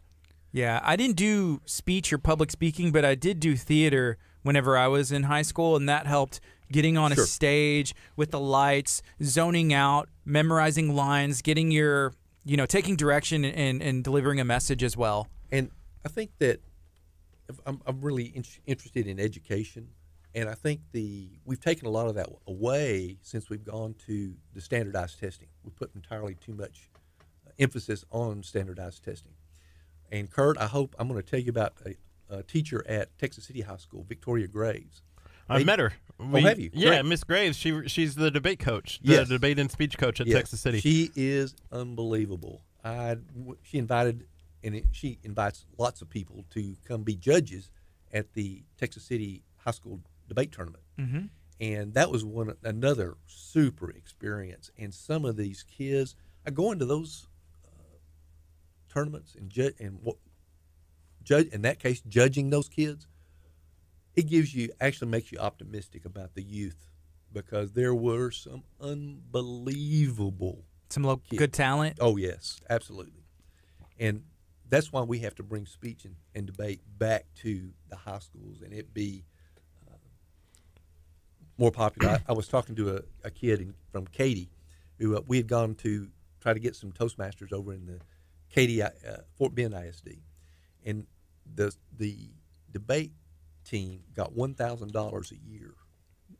Yeah, I didn't do speech or public speaking, but I did do theater whenever I was in high school, and that helped getting on a stage with the lights, zoning out, memorizing lines, getting your, you know, taking direction and, and delivering a message as well. And I think that I'm, I'm really in, interested in education, and I think the we've taken a lot of that away since we've gone to the standardized testing. We put entirely too much uh, emphasis on standardized testing. And Kurt, I hope I'm going to tell you about a, a teacher at Texas City High School, Victoria Graves. I met her. Oh, have you? Yeah, Miss Graves. She she's the debate coach, the Yes. debate and speech coach at Yes, Texas City. She is unbelievable. I she invited and it, she invites lots of people to come be judges at the Texas City High School debate tournament. Mm-hmm. And that was one another super experience. And some of these kids, I go into those tournaments and judge and what judge in that case judging those kids. It gives you actually makes you optimistic about the youth because there were some unbelievable Some Kid. good talent. Oh yes, absolutely. And that's why we have to bring speech and, and debate back to the high schools and it be uh, more popular. I, I was talking to a, a kid in, from Katy who uh, we had gone to try to get some Toastmasters over in the Katy uh, Fort Bend ISD, and the the debate team got one thousand dollars a year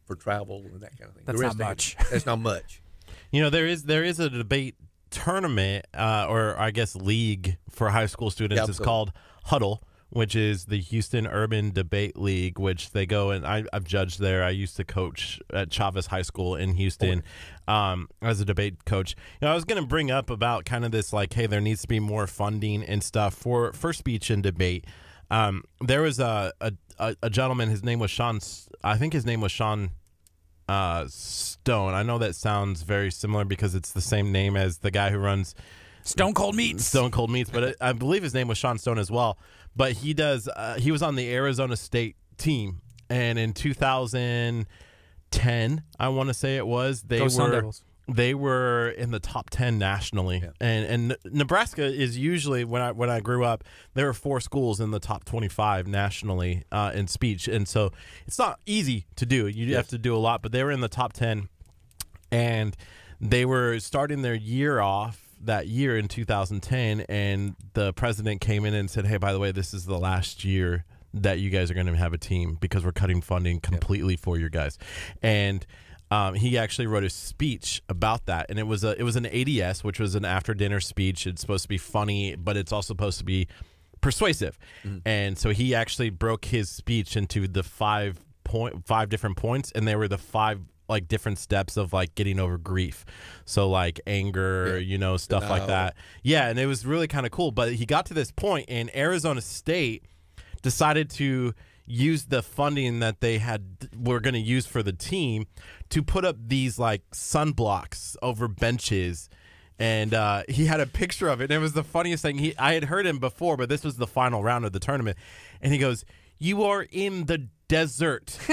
for travel and that kind of thing. That's not much. That's not much. You know, there is there is a debate tournament, uh, or I guess league for high school students. It's called Huddle, which is the Houston Urban Debate League, which they go and I, I've judged there. I used to coach at Chavez High School in Houston um, as a debate coach. You know, I was going to bring up about kind of this like, hey, there needs to be more funding and stuff for for speech and debate. Um, there was a, a a a gentleman. His name was Sean. I think his name was Sean uh, Stone. I know that sounds very similar because it's the same name as the guy who runs Stone Cold Meats. Stone Cold Meats, but it, I believe his name was Sean Stone as well. But he does. Uh, he was on the Arizona State team, and in 2010, I want to say it was they Go were they were in the top 10 nationally Yeah. and and Nebraska is usually when I when I grew up there were four schools in the top 25 nationally uh, in speech and so it's not easy to do you have to do a lot but they were in the top 10 and they were starting their year off that year in 2010 and the president came in and said hey by the way this is the last year that you guys are going to have a team because we're cutting funding completely for your guys. And um, he actually wrote a speech about that and it was a it was an ADS which was an after dinner speech. It's supposed to be funny but it's also supposed to be persuasive. And so he actually broke his speech into the five point five different points and they were the five like different steps of like getting over grief. So like anger you know stuff like that. Yeah and it was really kind of cool but he got to this point and arizona state decided to use the funding that they had were going to use for the team to put up these like sunblocks over benches. And uh, he had a picture of it and it was the funniest thing. He i had heard him before but this was the final round of the tournament. And he goes you are in the desert.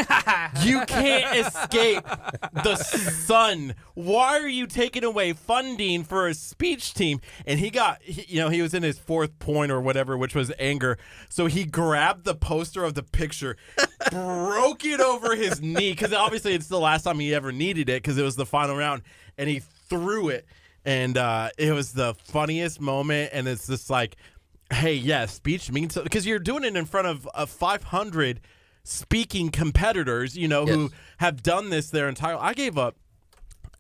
You can't escape the sun. Why are you taking away funding for a speech team? And he got he, you know he was in his fourth point or whatever which was anger. So he grabbed the poster of the picture broke it over his knee because obviously it's the last time he ever needed it because it was the final round and he threw it. And uh, it was the funniest moment and it's just like hey yeah speech means because you're doing it in front of uh, 500 speaking competitors you know who have done this their entire i gave up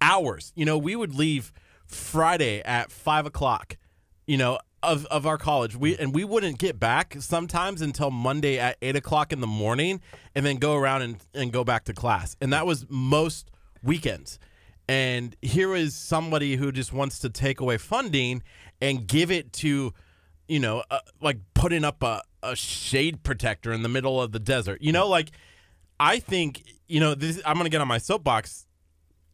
hours. You know we would leave friday at five o'clock you know of, of our college. We and we wouldn't get back sometimes until monday at eight o'clock in the morning and then go around and, and go back to class. And that was most weekends. And here is somebody who just wants to take away funding and give it to you know uh, like putting up a, a shade protector in the middle of the desert you know like i think you know this i'm gonna get on my soapbox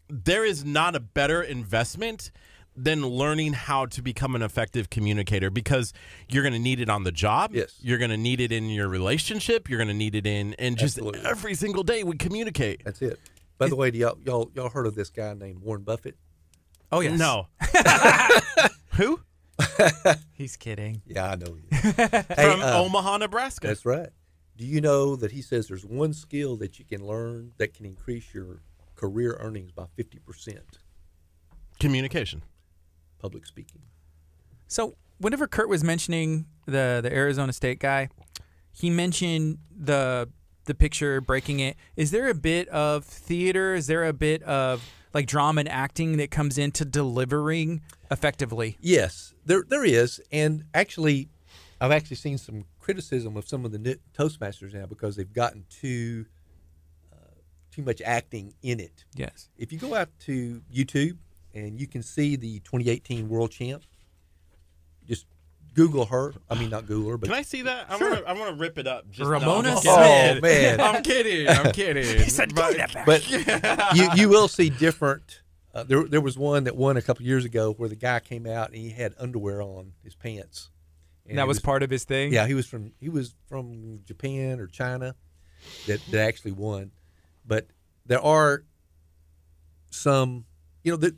there is not a better investment than learning how to become an effective communicator because you're going to need it on the job. Yes. You're going to need it in your relationship. You're going to need it in and just Absolutely. every single day we communicate. That's it. By the way, do y'all y'all y'all heard of this guy named Warren Buffett? Oh yes. No. Who? he's kidding. Yeah, I know. you. hey, From uh, Omaha, Nebraska. That's right. Do you know that he says there's one skill that you can learn that can increase your career earnings by 50%? Communication. Public speaking. So whenever Kurt was mentioning the the Arizona State guy, he mentioned the the picture breaking it. Is there a bit of theater? Is there a bit of like drama and acting that comes into delivering effectively? Yes, there there is, and actually, I've actually seen some criticism of some of the ni- Toastmasters now because they've gotten too uh, too much acting in it. Yes. If you go out to YouTube and you can see the 2018 world champ, just Google her. I mean, not Google her, but Can I see that? I Sure. want to. I want to rip it up. Just Ramona no, Smith. Oh, man. I'm kidding. I'm kidding. He said, "Give that back." but you you will see different. Uh, there there was one that won a couple years ago where the guy came out and he had underwear on his pants. And that he was part of his thing. Yeah, he was from he was from Japan or China that that actually won. But there are some, you know, they're,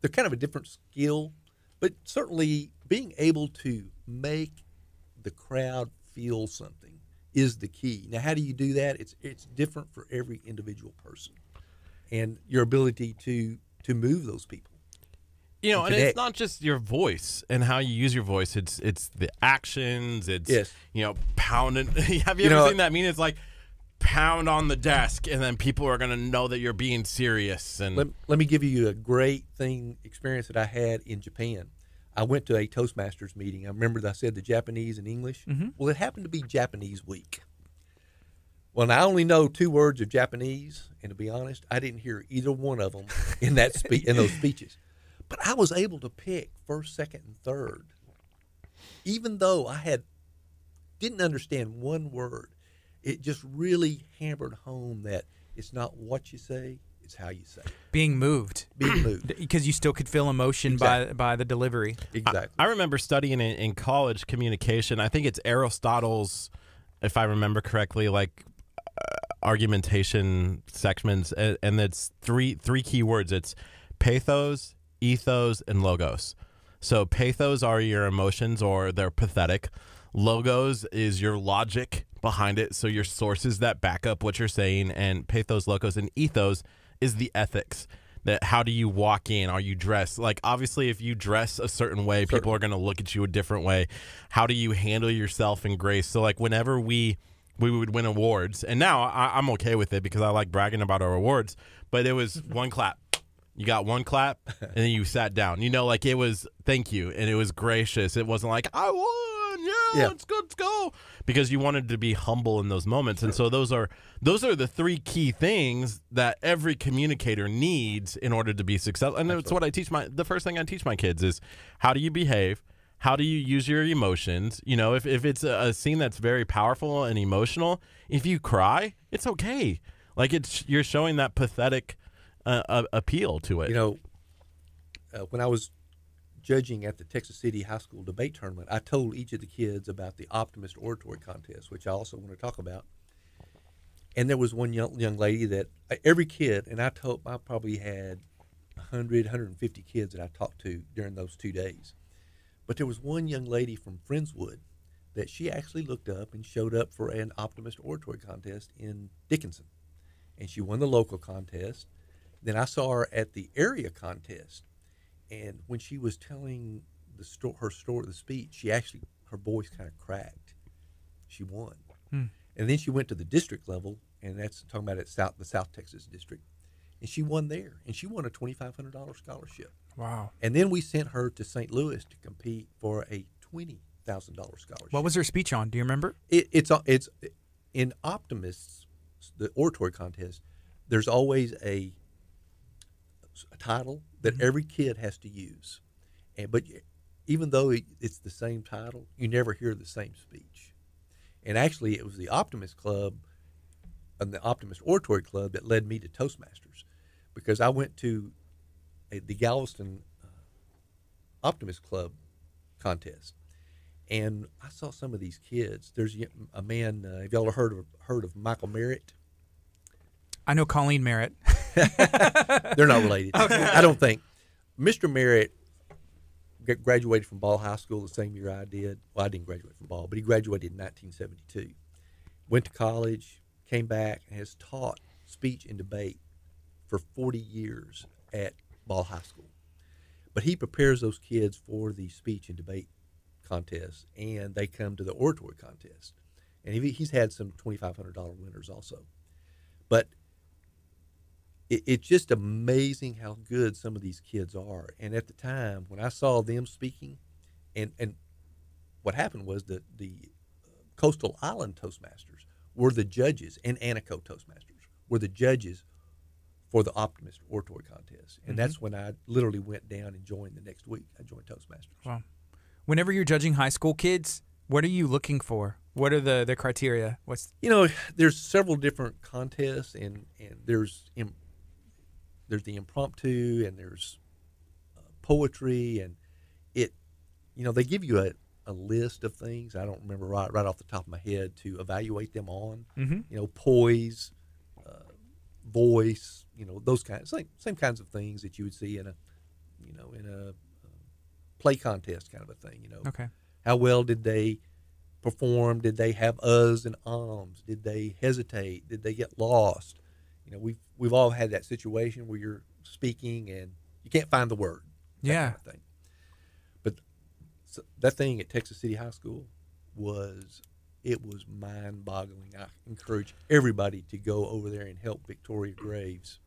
they're kind of a different skill, but certainly being able to make the crowd feel something is the key. Now, how do you do that? It's it's different for every individual person, and your ability to to move those people. You know, and and it's not just your voice and how you use your voice. It's it's the actions. It's Yes. you know pounding. Have you, You ever know- seen that? mean? it's like pound on the desk, and then people are gonna know that you're being serious. And Let, let me give you a great thing experience that I had in Japan. I went to a Toastmasters meeting. I remember that I said the Japanese and English. Mm-hmm. Well, it happened to be Japanese week. Well, and I only know two words of Japanese, and to be honest, I didn't hear either one of them in that spe- in those speeches. But I was able to pick first, second, and third, even though I had didn't understand one word. It just really hammered home that it's not what you say, it's how you say. it. Being moved Being moved. because you still could feel emotion by by the delivery. Exactly. I remember studying in, in college communication. I think it's Aristotle's, if I remember correctly, like argumentation sections, and, and it's three three key words. It's pathos, ethos, and logos. So pathos are your emotions, or they're pathetic. Logos is your logic behind it, so your sources that back up what you're saying, and pathos, logos, and ethos is the ethics. That how do you walk in? Are you dressed? Like obviously, if you dress a certain way, people are going to look at you a different way. How do you handle yourself in grace? So like whenever we we would win awards, and now I, I'm okay with it because I like bragging about our awards. But it was one clap. You got one clap, and then you sat down. You know, like it was thank you, and it was gracious. It wasn't like I won. Yeah, Yeah. let's go, let's go. Because you wanted to be humble in those moments, and so those are those are the three key things that every communicator needs in order to be successful. And it's what I teach my. The first thing I teach my kids is how do you behave. How do you use your emotions? You know, if, if it's a, scene that's very powerful and emotional, if you cry, it's okay. Like it's you're showing that pathetic uh, uh, appeal to it. You know, uh, when I was judging at the Texas City High School debate tournament, I told each of the kids about the Optimist Oratory Contest, which I also want to talk about. And there was one young, young lady that uh, every kid, and I told I probably had 100, 150 kids that I talked to during those two days. But there was one young lady from Friendswood that she actually looked up and showed up for an Optimist Oratory Contest in Dickinson. And she won the local contest. Then I saw her at the area contest, and when she was telling the sto- her story, the speech, she actually her voice kind of cracked. She won, hmm. and then she went to the district level, and that's talking about at South the South Texas district, and she won there, and she won a twenty five hundred dollars scholarship. Wow. And then we sent her to St. Louis to compete for a twenty thousand dollars scholarship. What was her speech on? Do you remember? it, it's uh, it's in optimists the oratory contest there's always a, a title that mm-hmm. every kid has to use and but even though it, it's the same title you never hear the same speech and actually it was the optimist club and the optimist oratory club that led me to toastmasters because i went to the galveston uh, optimist club contest and I saw some of these kids. There's a man. Uh, have y'all ever heard of heard of Michael Merritt? I know Colleen Merritt. They're not related. I don't think. Mr. Merritt graduated from Ball High School the same year I did. Well, I didn't graduate from Ball, but he graduated in 1972. Went to college, came back, and has taught speech and debate for 40 years at Ball High School. But he prepares those kids for the speech and debate contest, and they come to the oratory contest. And he, he's had some $2,500 winners also. But it, it's just amazing how good some of these kids are. And at the time, when I saw them speaking, and, and what happened was that the uh, Coastal Island Toastmasters were the judges, and ANICO Toastmasters were the judges for the Optimist Oratory Contest. And that's when I literally went down and joined the next week. I joined Toastmasters. Wow. Whenever you're judging high school kids, what are you looking for? What are the, the criteria? What's you know, there's several different contests, and and there's im- there's the impromptu, and there's uh, poetry, and it, you know, they give you a, a list of things. I don't remember right right off the top of my head to evaluate them on. Mhm. You know, poise, voice, you know, those kinds same same kinds of things that you would see in a, you know, in a uh, play contest kind of a thing. You know, okay? how well did they perform? Did they have us and ums? Did they hesitate? Did they get lost? You know, we've we've all had that situation where you're speaking and you can't find the word. Yeah. kind of thing. But so that thing at Texas City High School was it was mind-boggling. I encourage everybody to go over there and help Victoria Graves.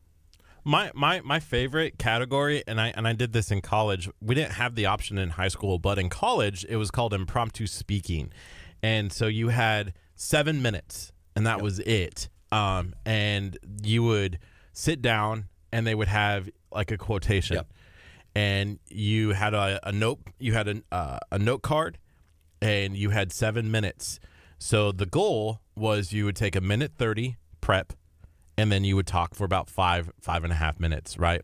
My my my favorite category, and I and I did this in college. We didn't have the option in high school, but in college it was called impromptu speaking, and so you had seven minutes, and that was it. Um, and you would sit down, and they would have like a quotation, Yep. and you had a, a note, you had a uh, a note card, and you had seven minutes. So the goal was you would take a minute thirty prep and then you would talk for about five five and a half minutes right?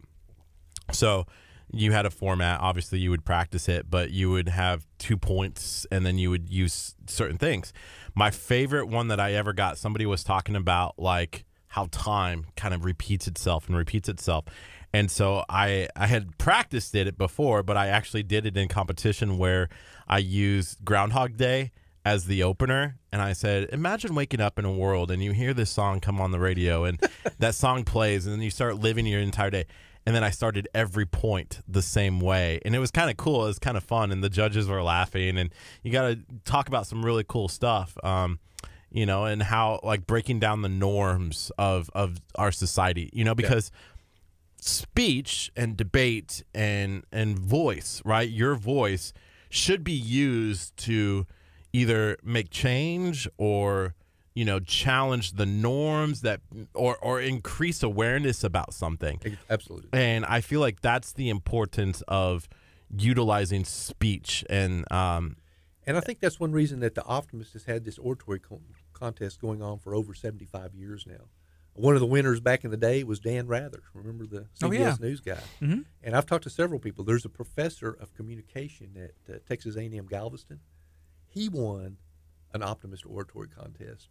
So you had a format. Obviously you would practice it but you would have two points and then you would use certain things. My favorite one that i ever got somebody was talking about like how time kind of repeats itself and repeats itself. And so i i had practiced it before but i actually did it in competition where i used groundhog day as the opener and I said, Imagine waking up in a world and you hear this song come on the radio and that song plays and then you start living your entire day. And then I started every point the same way. And it was kind of cool. It was kind of fun. And the judges were laughing. And you got to talk about some really cool stuff, um, you know, and how like breaking down the norms of, of our society, you know, because speech and debate and and voice, right? Your voice should be used to either make change or you know challenge the norms that or or increase awareness about something. Absolutely. And I feel like that's the importance of utilizing speech and um And I think that's one reason that the Optimist has had this oratory con- contest going on for over 75 years now. One of the winners back in the day was Dan Rather. Remember the CBS Oh, yeah. News guy? Mhm. And I've talked to several people. There's a professor of communication at uh, Texas A&M Galveston. He won an Optimist oratory contest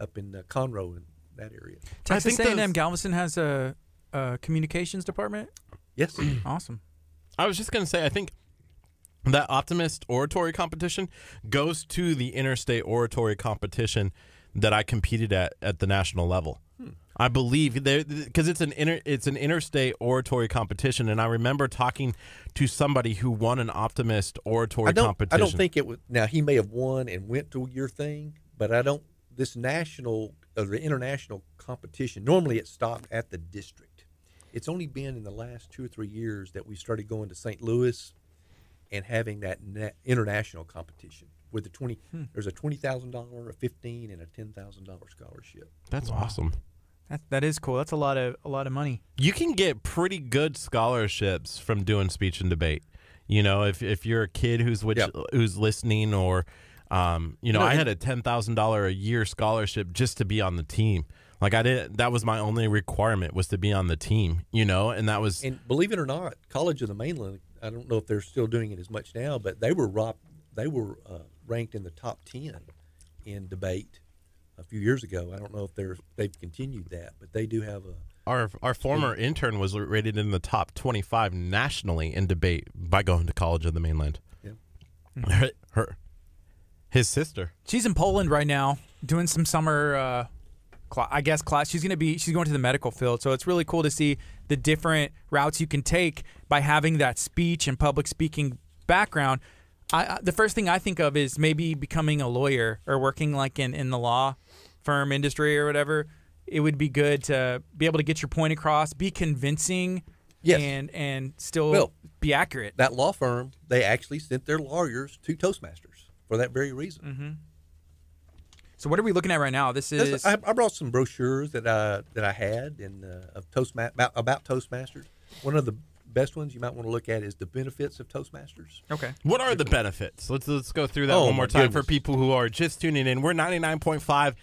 up in uh, Conroe in that area. Texas think A&M those- Galveston has a, a communications department. Yes. Awesome. I was just going to say, I think that Optimist oratory competition goes to the interstate oratory competition that I competed at at the national level. I believe there because it's an inter, it's an interstate oratory competition, and I remember talking to somebody who won an Optimist oratory I don't, I don't think it was. Now he may have won and went to your thing, but I don't. This national or the international competition normally it stopped at the district. It's only been in the last two or three years that we started going to St. Louis and having that na- international competition with the twenty. Hmm. There's a twenty thousand dollar, a fifteen, and a ten thousand dollar scholarship. that's awesome. That that is cool. That's a lot of a lot of money. You can get pretty good scholarships from doing speech and debate. You know, if if you're a kid who's which, Yep. who's listening, or um, you know, No, I had a ten thousand dollar a year scholarship just to be on the team. Like I didn't. That was my only requirement was to be on the team. You know, and that was And believe it or not, College of the Mainland. I don't know if they're still doing it as much now, but they were rock, they were uh, ranked in the top ten in debate a few years ago. I don't know if they're they've continued that, but they do have a. our our former intern was rated in the top twenty five nationally in debate by going to College of the Mainland. Yeah. Her, her his sister. She's in Poland right now doing some summer, uh, cla I guess, class. She's gonna be she's going to the medical field, so it's really cool to see the different routes you can take by having that speech and public speaking background. I, I the first thing I think of is maybe becoming a lawyer or working like in in the law firm industry or whatever. It would be good to be able to get your point across, be convincing, Yes. and and still Well, be accurate. That law firm they actually sent their lawyers to Toastmasters for that very reason. So what are we looking at right now? This is I, I brought some brochures that I that I had and uh, of Toastma- about, about Toastmasters. One of the best ones you might want to look at is the benefits of Toastmasters. okay. What are the benefits? Let's let's go through that Oh, one more my time for people who are just tuning in. We're 99.5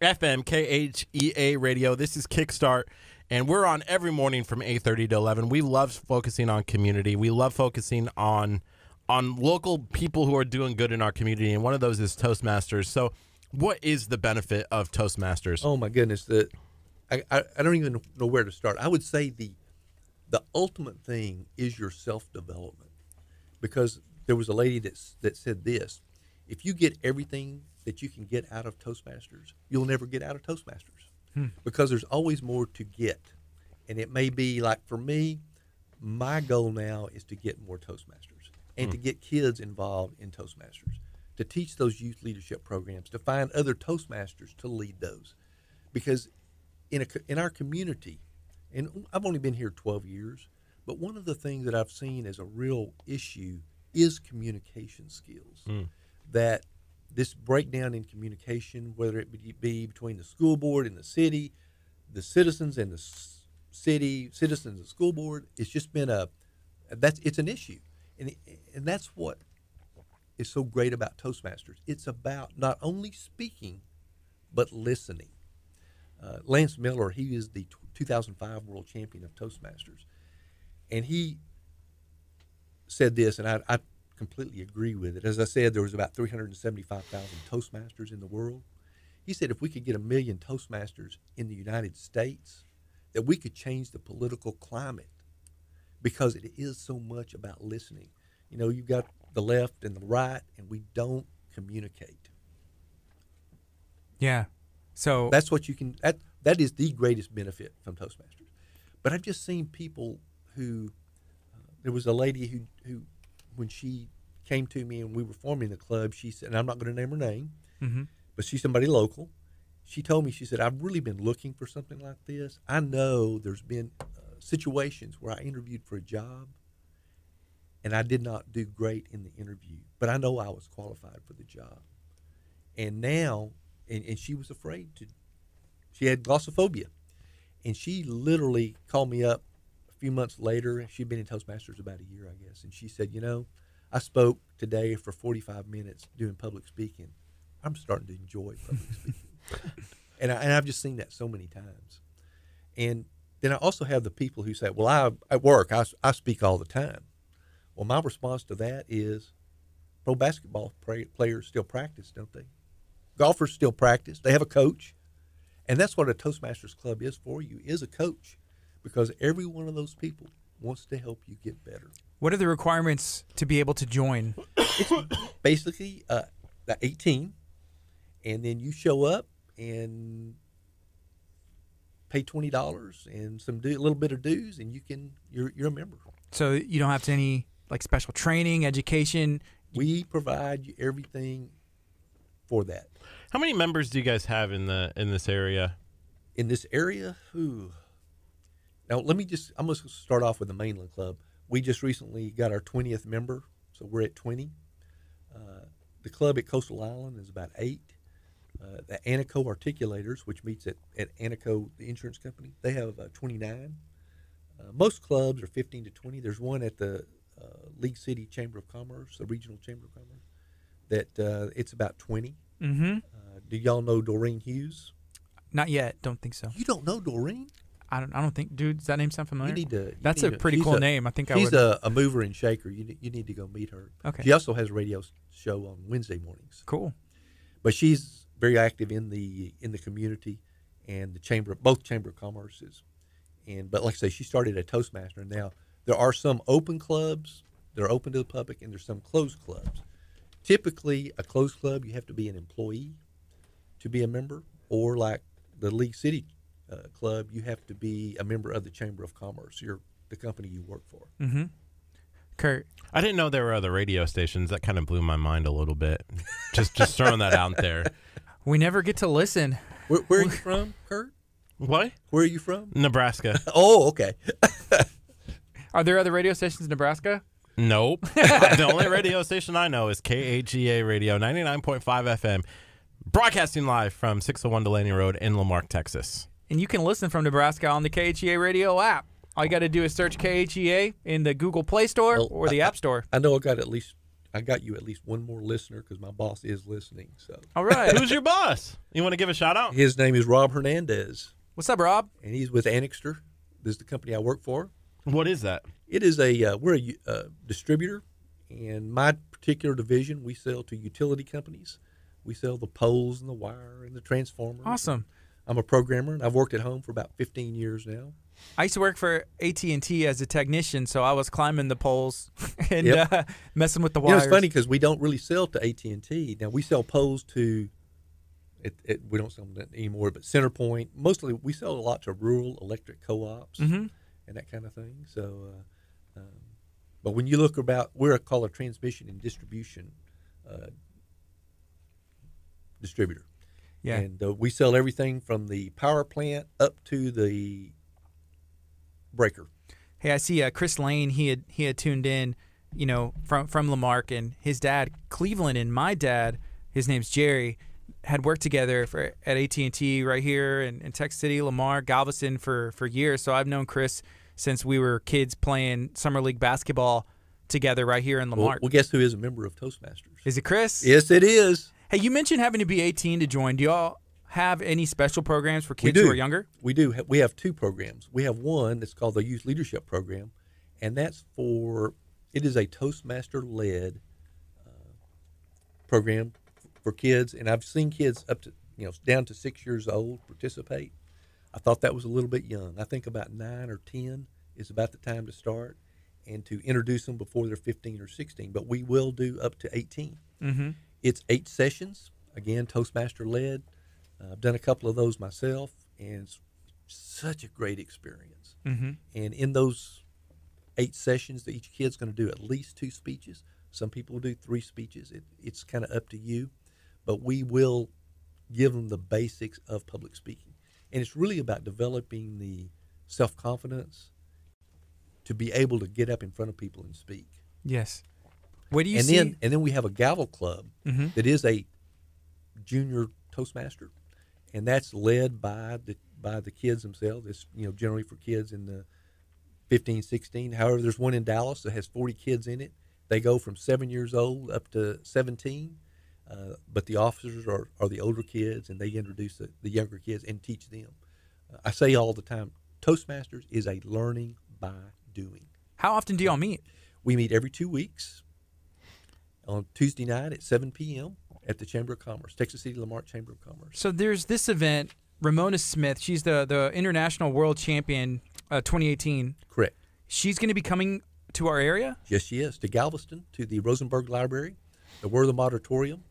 FM KHEA radio. This is Kickstart and we're on every morning from 8:30 to 11. We love focusing on community. We love focusing on on local people who are doing good in our community and one of those is Toastmasters. So, what is the benefit of Toastmasters? Oh my goodness, the I, I, I don't even know where to start. I would say the the ultimate thing is your self development, because there was a lady that that said this: if you get everything that you can get out of Toastmasters, you'll never get out of Toastmasters hmm. because there's always more to get. And it may be like for me, my goal now is to get more Toastmasters and hmm. to get kids involved in Toastmasters, to teach those youth leadership programs, to find other Toastmasters to lead those. Because in, a, in our community, and I've only been here 12 years, but one of the things that I've seen as a real issue is communication skills. Hmm. That this breakdown in communication, whether it be- be between the school board and the city, the citizens and the city, citizens and the school board, it's just been a that's it's an issue, and and that's what is so great about Toastmasters. It's about not only speaking, but listening. Uh, Lance Miller, he is the t- 2005 world champion of Toastmasters, and he said this, and I, I completely agree with it. As I said, there was about 375,000 Toastmasters in the world. He said if we could get a million Toastmasters in the United States, that we could change the political climate because it is so much about listening. You know, you've got the left and the right, and we don't communicate. Yeah. So That's what you can. That that is the greatest benefit from Toastmasters. But I've just seen people who. Uh, there was a lady who who, when she came to me and we were forming the club, she said, and I'm not going to name her name, Mhm. but she's somebody local. She told me, she said, I've really been looking for something like this. I know there's been uh, situations where I interviewed for a job and I did not do great in the interview, but I know I was qualified for the job. And now, and, and she was afraid to, she had glossophobia. And she literally called me up few months later. She'd been in Toastmasters about a year, I guess. And she said, You know, I spoke today for 45 minutes doing public speaking. I'm starting to enjoy public speaking. and, I, and I've just seen that so many times. And then I also have the people who say, Well, I, at work, I, I speak all the time. Well, my response to that is pro basketball pra- players still practice, don't they? Golfers still practice. They have a coach. And that's what a Toastmasters Club is for you, is a coach. Because every one of those people wants to help you get better. what are the requirements to be able to join? Basically, uh, the 18, and then you show up and pay twenty dollars and some do, a little bit of dues, and you can you're you're a member. So you don't have to any like special training, education. We provide you everything for that. How many members do you guys have in the in this area? in this area. Ooh. Now let me just. I'm going to start off with the Mainland Club. We just recently got our 20th member, so we're at 20. Uh, the club at Coastal Island is about eight. Uh, the ANICO Articulators, which meets at, at ANICO, the insurance company, they have uh, 29. Uh, most clubs are 15 to 20. There's one at the uh, League City Chamber of Commerce, the Regional Chamber of Commerce, that uh, it's about 20. Mm-hmm. Uh, do y'all know Doreen Hughes? Not yet. Don't think so. You don't know Doreen? I don't. I don't think. Dude, does that name sound familiar? You need to. you That's need a pretty she's cool a- name. I think I She's a, a mover and shaker. You need, you need to go meet her. Okay. She also has a radio show on Wednesday mornings, cool. but she's very active in the in the community and the chamber, both chamber of commerces. And but like I say, she started a Toastmaster. Now there are some open clubs that are open to the public, and there's some closed clubs. Typically, a closed club you have to be an employee to be a member, or like the League City uh, Club, you have to be a member of the Chamber of Commerce. You're the company you work for. Mm-hmm. Kurt, I didn't know there were other radio stations. That kind of blew my mind a little bit. just just throwing that out there. we never get to listen. Where, where are you from, Kurt? What? Where are you from? Nebraska. Oh, okay. Are there other radio stations in Nebraska? Nope. the only radio station I know is KHEA Radio 99.5 FM, broadcasting live from 601 Delaney Road in La Marque, Texas. And you can listen from Nebraska on the KHEA radio app. All you got to do is search KHEA in the Google Play Store Well, or the App Store. I know I got at least I got you at least one more listener because my boss is listening. So All right. Who's your boss? You want to give a shout out? his name is Rob Hernandez, What's up, Rob? and he's with Anixter. This is the company I work for. What is that? It is a uh, we're a uh, distributor, and my particular division we sell to utility companies. We sell the poles and the wire and the transformers. Awesome. I'm a programmer, and I've worked at home for about 15 years now. I used to work for AT and T as a technician, so I was climbing the poles and Yep. uh, messing with the You wires. know, it's funny because we don't really sell to AT and T. Now we sell poles to, it, it, we don't sell them anymore, but CenterPoint. Mostly, we sell a lot to rural electric co-ops Mhm. and that kind of thing. So, uh, um, but when you look about, we're a called a transmission and distribution uh, distributor. Yeah. And uh, we sell everything from the power plant up to the breaker. Hey, I see uh, Chris Lane. He had he had tuned in, you know, from from La Marque, and his dad Cleveland, and my dad, his name's Jerry, had worked together for at AT and T right here in, in Texas City, Lamar, Galveston for for years. So I've known Chris since we were kids playing summer league basketball together right here in Well, La Marque. well, guess who is a member of Toastmasters? Is it Chris? Yes, it is. Hey, you mentioned having to be 18 to join. Do y'all have any special programs for kids who are younger? We do. We have two programs. We have one that's called the Youth Leadership Program, and that's for it is a Toastmaster led uh, program for kids. And I've seen kids up to you know down to six years old participate. I thought that was a little bit young. I think about nine or ten is about the time to start, and to introduce them before they're 15 or 16. But we will do up to 18. Mm-hmm. It's eight sessions, again, Toastmaster led. Uh, I've done a couple of those myself, and it's such a great experience. Mm-hmm. And in those eight sessions, that each kid's going to do at least two speeches. Some people will do three speeches. It, it's kind of up to you, but we will give them the basics of public speaking. And it's really about developing the self confidence to be able to get up in front of people and speak Yes. What do you and see? then and then we have a gavel club Mhm. that is a junior toastmaster and that's led by the by the kids themselves it's you know generally for kids in the 15 16 however there's one in dallas that has 40 kids in it they go from seven years old up to 17 uh, but the officers are, are the older kids and they introduce the, the younger kids and teach them uh, i say all the time toastmasters is a learning by doing How often do y'all meet? we meet every two weeks on Tuesday night at 7 p.m. at the Chamber of Commerce, Texas City La Marque Chamber of Commerce. So there's this event. Ramona Smith, she's the the international world champion, uh, 2018. Correct. She's going to be coming to our area. Yes, she is. To Galveston, to the Rosenberg Library, the Wortham Auditorium.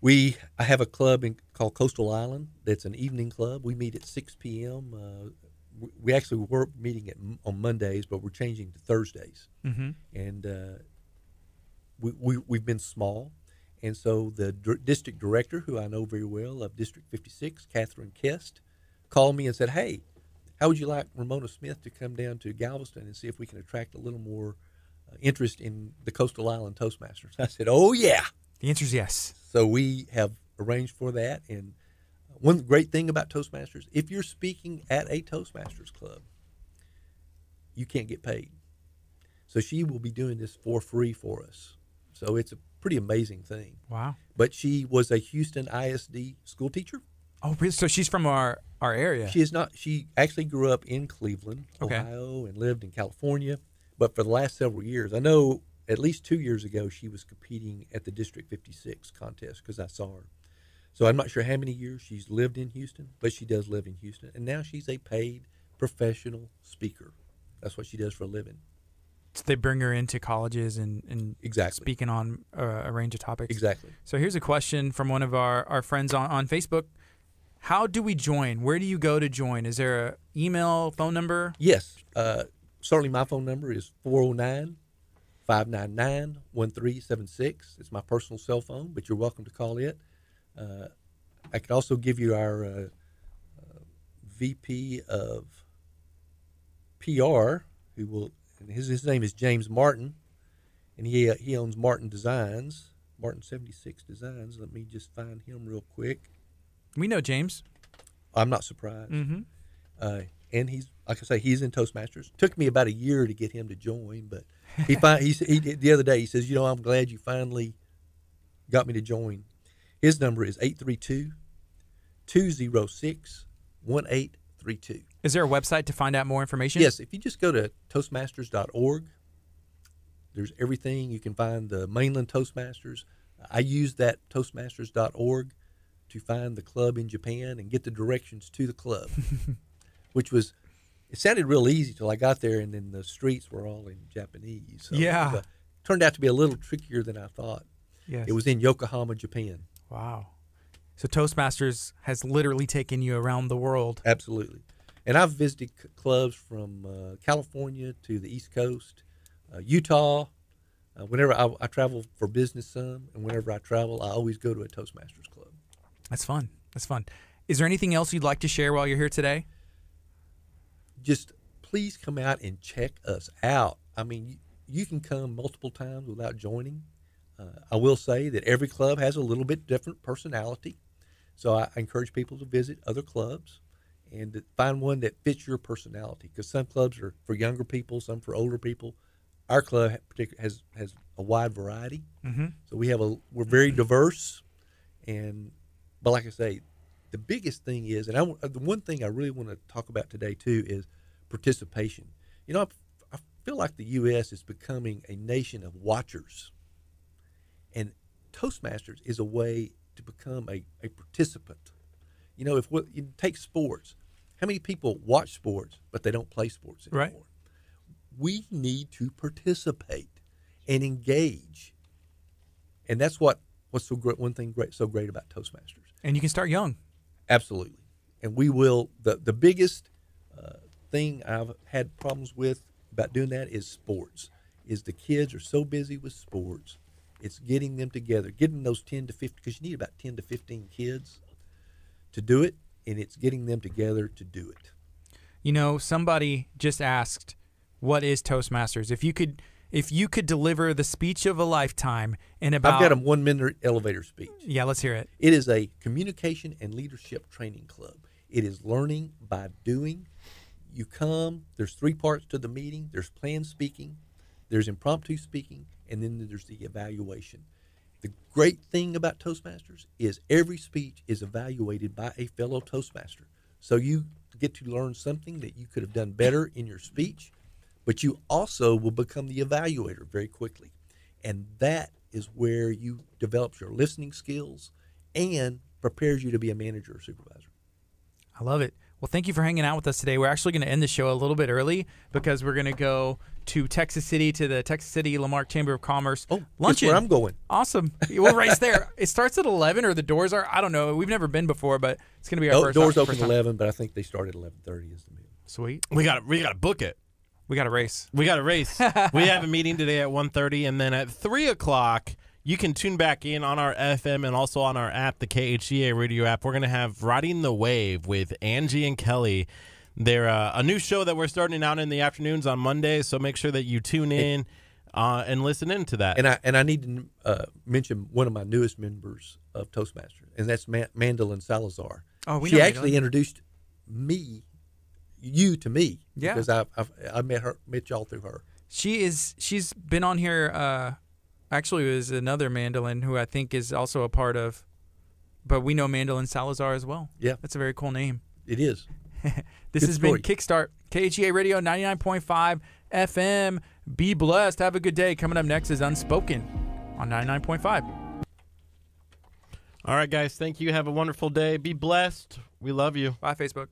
We, I have a club in, called Coastal Island. That's an evening club. We meet at 6 p.m. Uh, we- actually were meeting at, on Mondays, but we're changing to Thursdays. Mm-hmm. and uh, we, we, we've been small. And so the district director, who I know very well of District 56, Catherine Kest, called me and said, Hey, how would you like Ramona Smith to come down to Galveston and see if we can attract a little more uh, interest in the Coastal Island Toastmasters? I said, Oh, yeah. The answer is yes. So we have arranged for that. And one great thing about Toastmasters, if you're speaking at a Toastmasters club, you can't get paid. So she will be doing this for free for us. So it's a pretty amazing thing. Wow. But she was a Houston ISD school teacher. Oh, really? so she's from our our area. She is not. She actually grew up in Cleveland, Okay. Ohio, and lived in California. But for the last several years, I know at least two years ago, she was competing at the District 56 contest because I saw her. So I'm not sure how many years she's lived in Houston, but she does live in Houston, and now she's a paid professional speaker. That's what she does for a living. So they bring her into colleges and and Exactly. speaking on uh, a range of topics. Exactly. So here's a question from one of our, our friends on, on Facebook. How do we join? Where do you go to join? Is there a email, phone number? Yes. Uh, certainly, my phone number is 409 599 1376. It's my personal cell phone, but you're welcome to call it. Uh, I could also give you our uh, uh, VP of PR, who will, his, his name is James Martin, and he, uh, he owns Martin Designs, Martin 76 Designs. Let me just find him real quick. We know James. I'm not surprised. Mm-hmm. Uh, and he's like I say, he's in Toastmasters. Took me about a year to get him to join, but he fin- he, he the other day he says, you know, I'm glad you finally got me to join. His number is 832 206 1832. Is there a website to find out more information? Yes, if you just go to toastmasters.org, there's everything. You can find the mainland Toastmasters. I use that toastmasters.org to find the club in Japan and get the directions to the club, which was it sounded real easy till I got there, and then the streets were all in Japanese. So Yeah. it turned out to be a little trickier than I thought. Yes. It was in Yokohama, Japan. wow. So Toastmasters has literally taken you around the world. Absolutely. And I've visited c- clubs from uh, California to the East Coast, uh, Utah. Uh, whenever I, I travel for business, some, and whenever I travel, I always go to a Toastmasters club. That's fun. That's fun. Is there anything else you'd like to share while you're here today? Just please come out and check us out. I mean, you, you can come multiple times without joining. Uh, I will say that every club has a little bit different personality. So I, I encourage people to visit other clubs and find one that fits your personality. Because some clubs are for younger people, some for older people. Our club has has a wide variety. Mm-hmm. So we have a we're very diverse, and but like I say, the biggest thing is, and I w- the one thing I really want to talk about today too is participation. You know, I, I feel like the U.S. is becoming a nation of watchers, and Toastmasters is a way to become a, a participant. You know, if what you take sports, how many people watch sports but they don't play sports anymore? Right. We need to participate and engage, and that's what what's so great. One thing great so great about Toastmasters. And you can start young. Absolutely. And we will, the, the biggest uh, thing I've had problems with about doing that is sports, is the kids are so busy with sports. It's getting them together, getting those 10 to 15, because you need about 10 to 15 kids to do it, and it's getting them together to do it. You know, somebody just asked, "What is Toastmasters?" If you could, if you could deliver the speech of a lifetime in about, I've got a one minute elevator speech. yeah, let's hear it. It is a communication and leadership training club. It is learning by doing. You come, there's three parts to the meeting there's planned speaking, there's impromptu speaking, and then there's the evaluation. The great thing about Toastmasters is every speech is evaluated by a fellow Toastmaster. So you get to learn something that you could have done better in your speech, but you also will become the evaluator very quickly. And that is where you develop your listening skills and prepares you to be a manager or supervisor. I love it. Well, thank you for hanging out with us today. We're actually going to end the show a little bit early because we're going to go to Texas City to the Texas City La Marque Chamber of Commerce. Oh, that's luncheon. where I'm going. Awesome. We'll race there. It starts at 11 or the doors are, I don't know. We've never been before, but it's going to be our Oh, first doors time- open first at 11, but I think they start at 11:30 is the meeting. Sweet. We got we got to book it. We got a race. We got a race. we have a meeting today at 1.30, and then at three o'clock, you can tune back in on our FM and also on our app, the KHEA radio app. We're gonna have riding the wave with Angie and Kelly. They're uh, a new show that we're starting out in the afternoons on Monday, so make sure that you tune in uh, and listen in to that. And I and I need to uh, mention one of my newest members of Toastmasters, and that's Ma- Mandolin Salazar. Oh, we she actually Mandolin. introduced me, you to me, Yeah. because I I've, I met her met y'all through her. She is, she's been on here. Actually, it was another mandolin who I think is also a part of, but we know Mandolin Salazar as well. Yeah. That's a very cool name. It is. This Good has story. been Kickstart KHEA Radio 99.5 FM. Be blessed. Have a good day. Coming up next is Unspoken on 99.5. All right, guys, thank you. Have a wonderful day. Be blessed. We love you. Bye, Facebook.